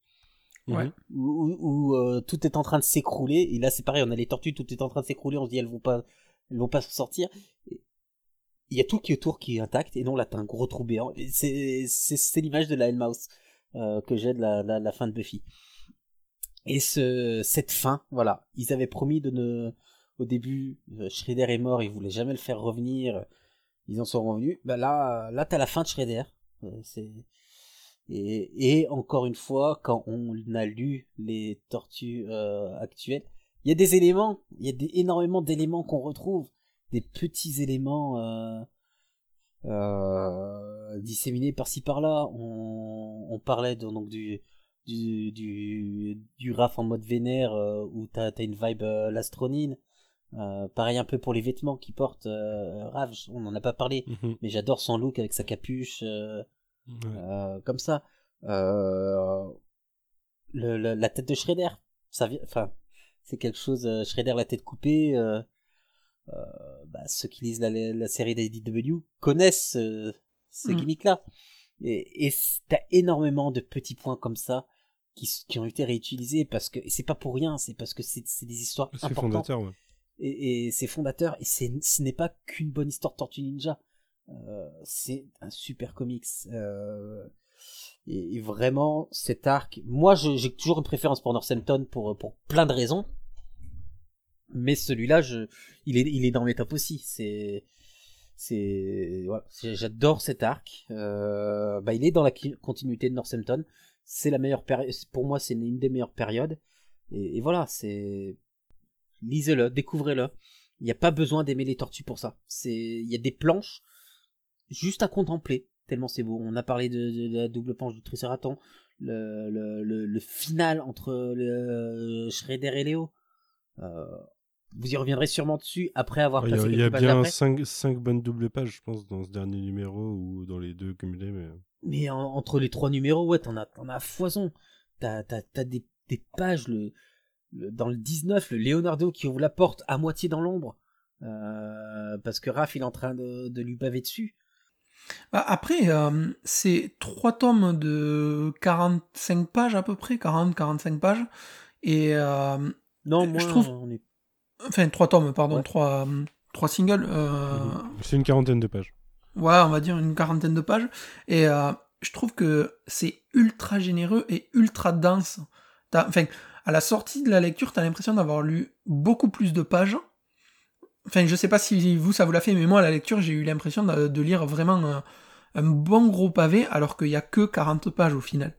Speaker 11: Ouais.
Speaker 10: Où, euh, tout est en train de s'écrouler. Et là, c'est pareil, on a les tortues, tout est en train de s'écrouler. On se dit elles vont pas, elles vont pas sortir. Il y a tout qui est autour qui est intact, et non là t'as un gros trou béant. C'est c'est l'image de la Hellmouth euh, que j'ai de la, la, fin de Buffy. Et ce, cette fin, voilà, ils avaient promis de ne, au début, euh, Shredder est mort, ils voulaient jamais le faire revenir, ils en sont revenus. Bah là, là t'as la fin de Shredder. Euh, c'est et, et encore une fois, quand on a lu les tortues euh, actuelles, il y a des éléments, il y a des, énormément d'éléments qu'on retrouve, des petits éléments euh, euh, disséminés par-ci par-là. On, on parlait de- donc du du du, du RAF en mode vénère où t'as as une vibe l'astronine. Pareil un peu pour les vêtements qu'il porte Rav, on en a pas parlé,
Speaker 9: Mhm.
Speaker 10: mais j'adore son look avec sa capuche. Euh, comme ça. Euh, le, le- la tête de Shredder, ça vient, enfin, c'est quelque chose. euh, Shredder la tête coupée. bah, ceux qui lisent la, la série d'ADW connaissent euh, ce
Speaker 11: Mm.
Speaker 10: gimmick-là. Et, t'as énormément de petits points comme ça qui, ont été réutilisés parce que c'est pas pour rien, c'est parce que c'est des histoires importantes
Speaker 9: fondateur, ouais.
Speaker 10: et, et c'est fondateur et ce n'est pas qu'une bonne histoire Tortue Ninja c'est un super comics euh, et, vraiment cet arc moi j'ai toujours une préférence pour Northampton pour pour plein de raisons mais celui-là il est il est dans mes tops aussi c'est j'adore cet arc euh, bah il est dans la continuité de Northampton c'est la meilleure période pour moi c'est une des meilleures périodes et, voilà c'est lisez-le, découvrez-le. Il n'y a pas besoin d'aimer les tortues pour ça. Il y a des planches juste à contempler, tellement c'est beau. On a parlé de, de la double planche du Triceraton, le, le, le, le final entre le Shredder et Léo. Euh, vous y reviendrez sûrement dessus après avoir
Speaker 9: Ah, Il y a,
Speaker 10: passé
Speaker 9: il y a bien
Speaker 10: après.
Speaker 9: 5, bonnes doubles pages, je pense, dans ce dernier numéro ou dans les deux cumulés. Mais...
Speaker 10: Mais en- entre les trois numéros, ouais, t'en as, as foison. T'as, t'as, t'as des, des pages, le, le- dans le 19, le Leonardo qui ouvre la porte à moitié dans l'ombre. euh, parce que Raph il est en train de, de lui baver dessus.
Speaker 11: Bah, après, euh, c'est trois tomes de 45 pages à peu près, 40-45 pages. Et euh,
Speaker 10: Non, moi,
Speaker 11: je trouve.
Speaker 10: on est...
Speaker 11: Enfin, trois tomes, pardon,
Speaker 10: Ouais.
Speaker 11: trois, euh, trois singles. euh,
Speaker 9: C'est une quarantaine de pages.
Speaker 11: Ouais, on va dire une quarantaine de pages. Et euh, je trouve que c'est ultra généreux et ultra dense. Enfin, à la sortie de la lecture, t'as l'impression d'avoir lu beaucoup plus de pages. Enfin, je sais pas si vous, ça vous l'a fait, mais moi, à la lecture, j'ai eu l'impression de, de lire vraiment un, un bon gros pavé, alors qu'il y a que 40 pages au final.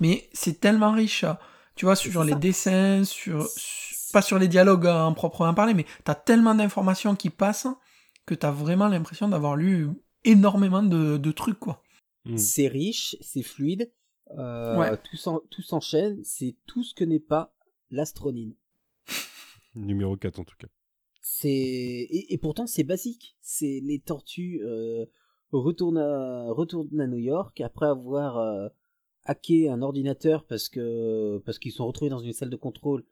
Speaker 11: Mais c'est tellement riche, hein. tu vois, sur les dessins, sur, sur- pas sur les dialogues en proprement parler, mais t'as tellement d'informations qui passent que t'as vraiment l'impression d'avoir lu énormément de, de trucs, quoi.
Speaker 9: Mm.
Speaker 10: C'est riche, c'est fluide, euh,
Speaker 11: Ouais.
Speaker 10: tout s'en- tout s'enchaîne, c'est tout ce que n'est pas l'astronine.
Speaker 9: Numéro 4 en tout cas.
Speaker 10: C'est et, et pourtant c'est basique. C'est les tortues euh, retournent à retournent à New York après avoir euh, hacké un ordinateur parce que parce qu'ils sont retrouvés dans une salle de contrôle.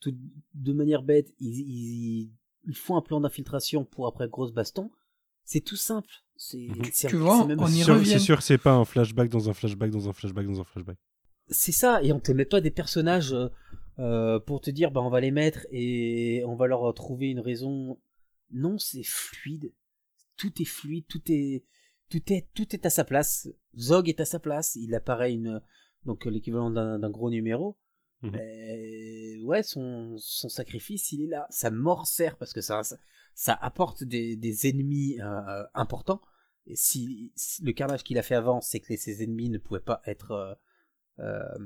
Speaker 10: Tout de manière bête, ils, ils, ils font un plan d'infiltration pour après grosse baston. C'est tout simple. C'est
Speaker 9: Mhm.
Speaker 11: Tu vois,
Speaker 10: c'est même-
Speaker 11: on y
Speaker 9: Sûr-
Speaker 11: revient.
Speaker 9: C'est sûr, c'est pas un flashback dans un flashback dans un flashback dans un flashback.
Speaker 10: c'est ça et on te met pas des personnages euh, pour te dire bah on va les mettre et on va leur trouver une raison. Non c'est fluide. Tout est fluide tout est tout est tout est à sa place. Zog est à sa place. Il apparaît une donc l'équivalent d'un gros numéro. Mais, ouais son son sacrifice il est là. Sa mort sert parce que ça ça, ça apporte des, des ennemis euh, importants. Et si, si le carnage qu'il a fait avant c'est que les- ses ennemis ne pouvaient pas être euh,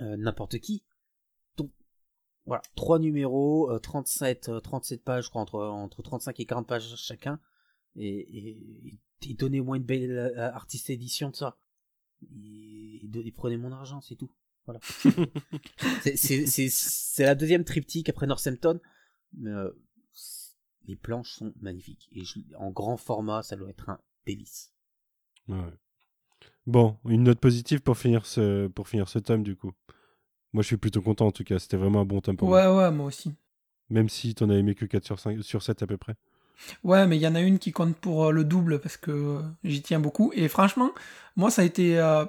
Speaker 10: euh, euh, n'importe qui. Donc voilà, trois numéros, euh, 37, euh, 37 pages, je crois, entre, entre 35 et 40 pages chacun, et, et, et donnez moi une belle euh, artiste édition de ça. Et, prenez mon argent, c'est tout. Voilà. *laughs* C'est- la deuxième triptyque après Northampton. Mais, euh, les planches sont magnifiques. Et je- en grand format, ça doit être un délice.
Speaker 9: Ouais. Bon, une note positive pour finir ce pour finir ce tome du coup. Moi, je suis plutôt content en tout cas. C'était vraiment un bon tome pour moi.
Speaker 11: Ouais, ouais, moi aussi.
Speaker 9: Même si t'en as aimé que 4 sur 5 sur 7 à peu près.
Speaker 11: Ouais, mais il y en a une qui compte pour euh, le double parce que euh, j'y tiens beaucoup. Et franchement, moi, ça a été euh,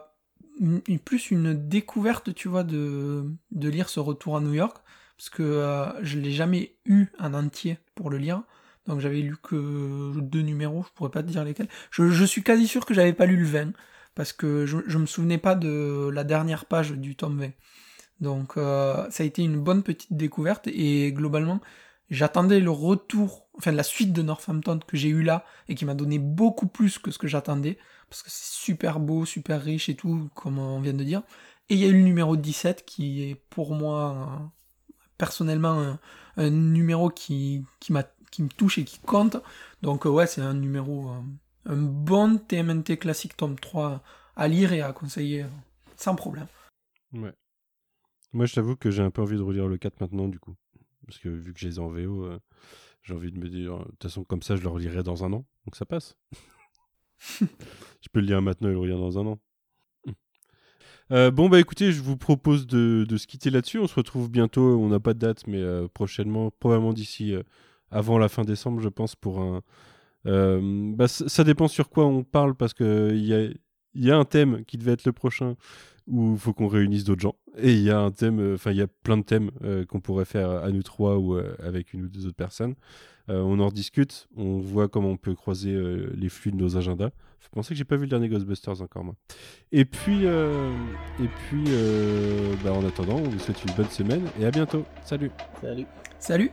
Speaker 11: une- plus une découverte, tu vois, de, de lire ce retour à New York. Parce que euh, je l'ai jamais eu en entier pour le lire. Donc j'avais lu que deux numéros, je pourrais pas te dire lesquels. Je, je suis quasi sûr que j'avais pas lu le 20. Parce que je, je me souvenais pas de la dernière page du tome 20. Donc euh, ça a été une bonne petite découverte. Et globalement, j'attendais le retour, enfin la suite de Northampton que j'ai eu là et qui m'a donné beaucoup plus que ce que j'attendais parce que c'est super beau, super riche et tout, comme on vient de dire. Et il y a eu le numéro 17 qui est pour moi personnellement un, numéro qui, qui, me touche et qui compte. Donc ouais, c'est un numéro, euh, un bon TMNT classique tome 3 à lire et à conseiller euh, sans problème.
Speaker 9: Ouais. Moi, je t'avoue que j'ai un peu envie de relire le 4 maintenant du coup. Parce que vu que je les ai en VO, euh, j'ai envie de me dire, de toute façon, comme ça, je le relirai dans un an. Donc ça passe. *laughs* je peux le lire maintenant et le relire dans un an. Euh, bon, bah écoutez, je vous propose de, de se quitter là-dessus. On se retrouve bientôt, on n'a pas de date, mais euh, prochainement, probablement d'ici euh, avant la fin décembre, je pense, pour un. Euh, bah, ça dépend sur quoi on parle, parce qu'il y a, il y a un thème qui devait être le prochain où il faut qu'on réunisse d'autres gens. Et il y a un thème, euh, enfin, il y a plein de thèmes euh, qu'on pourrait faire à nous trois ou euh, avec une ou deux autres personnes. Euh, on en rediscute, on voit comment on peut croiser euh, les flux de nos agendas. Faut penser que j'ai pas vu le dernier Ghostbusters encore moi. Et puis, euh, et puis, euh, bah, en attendant, on vous souhaite une bonne semaine et à bientôt. Salut.
Speaker 10: Salut.
Speaker 11: Salut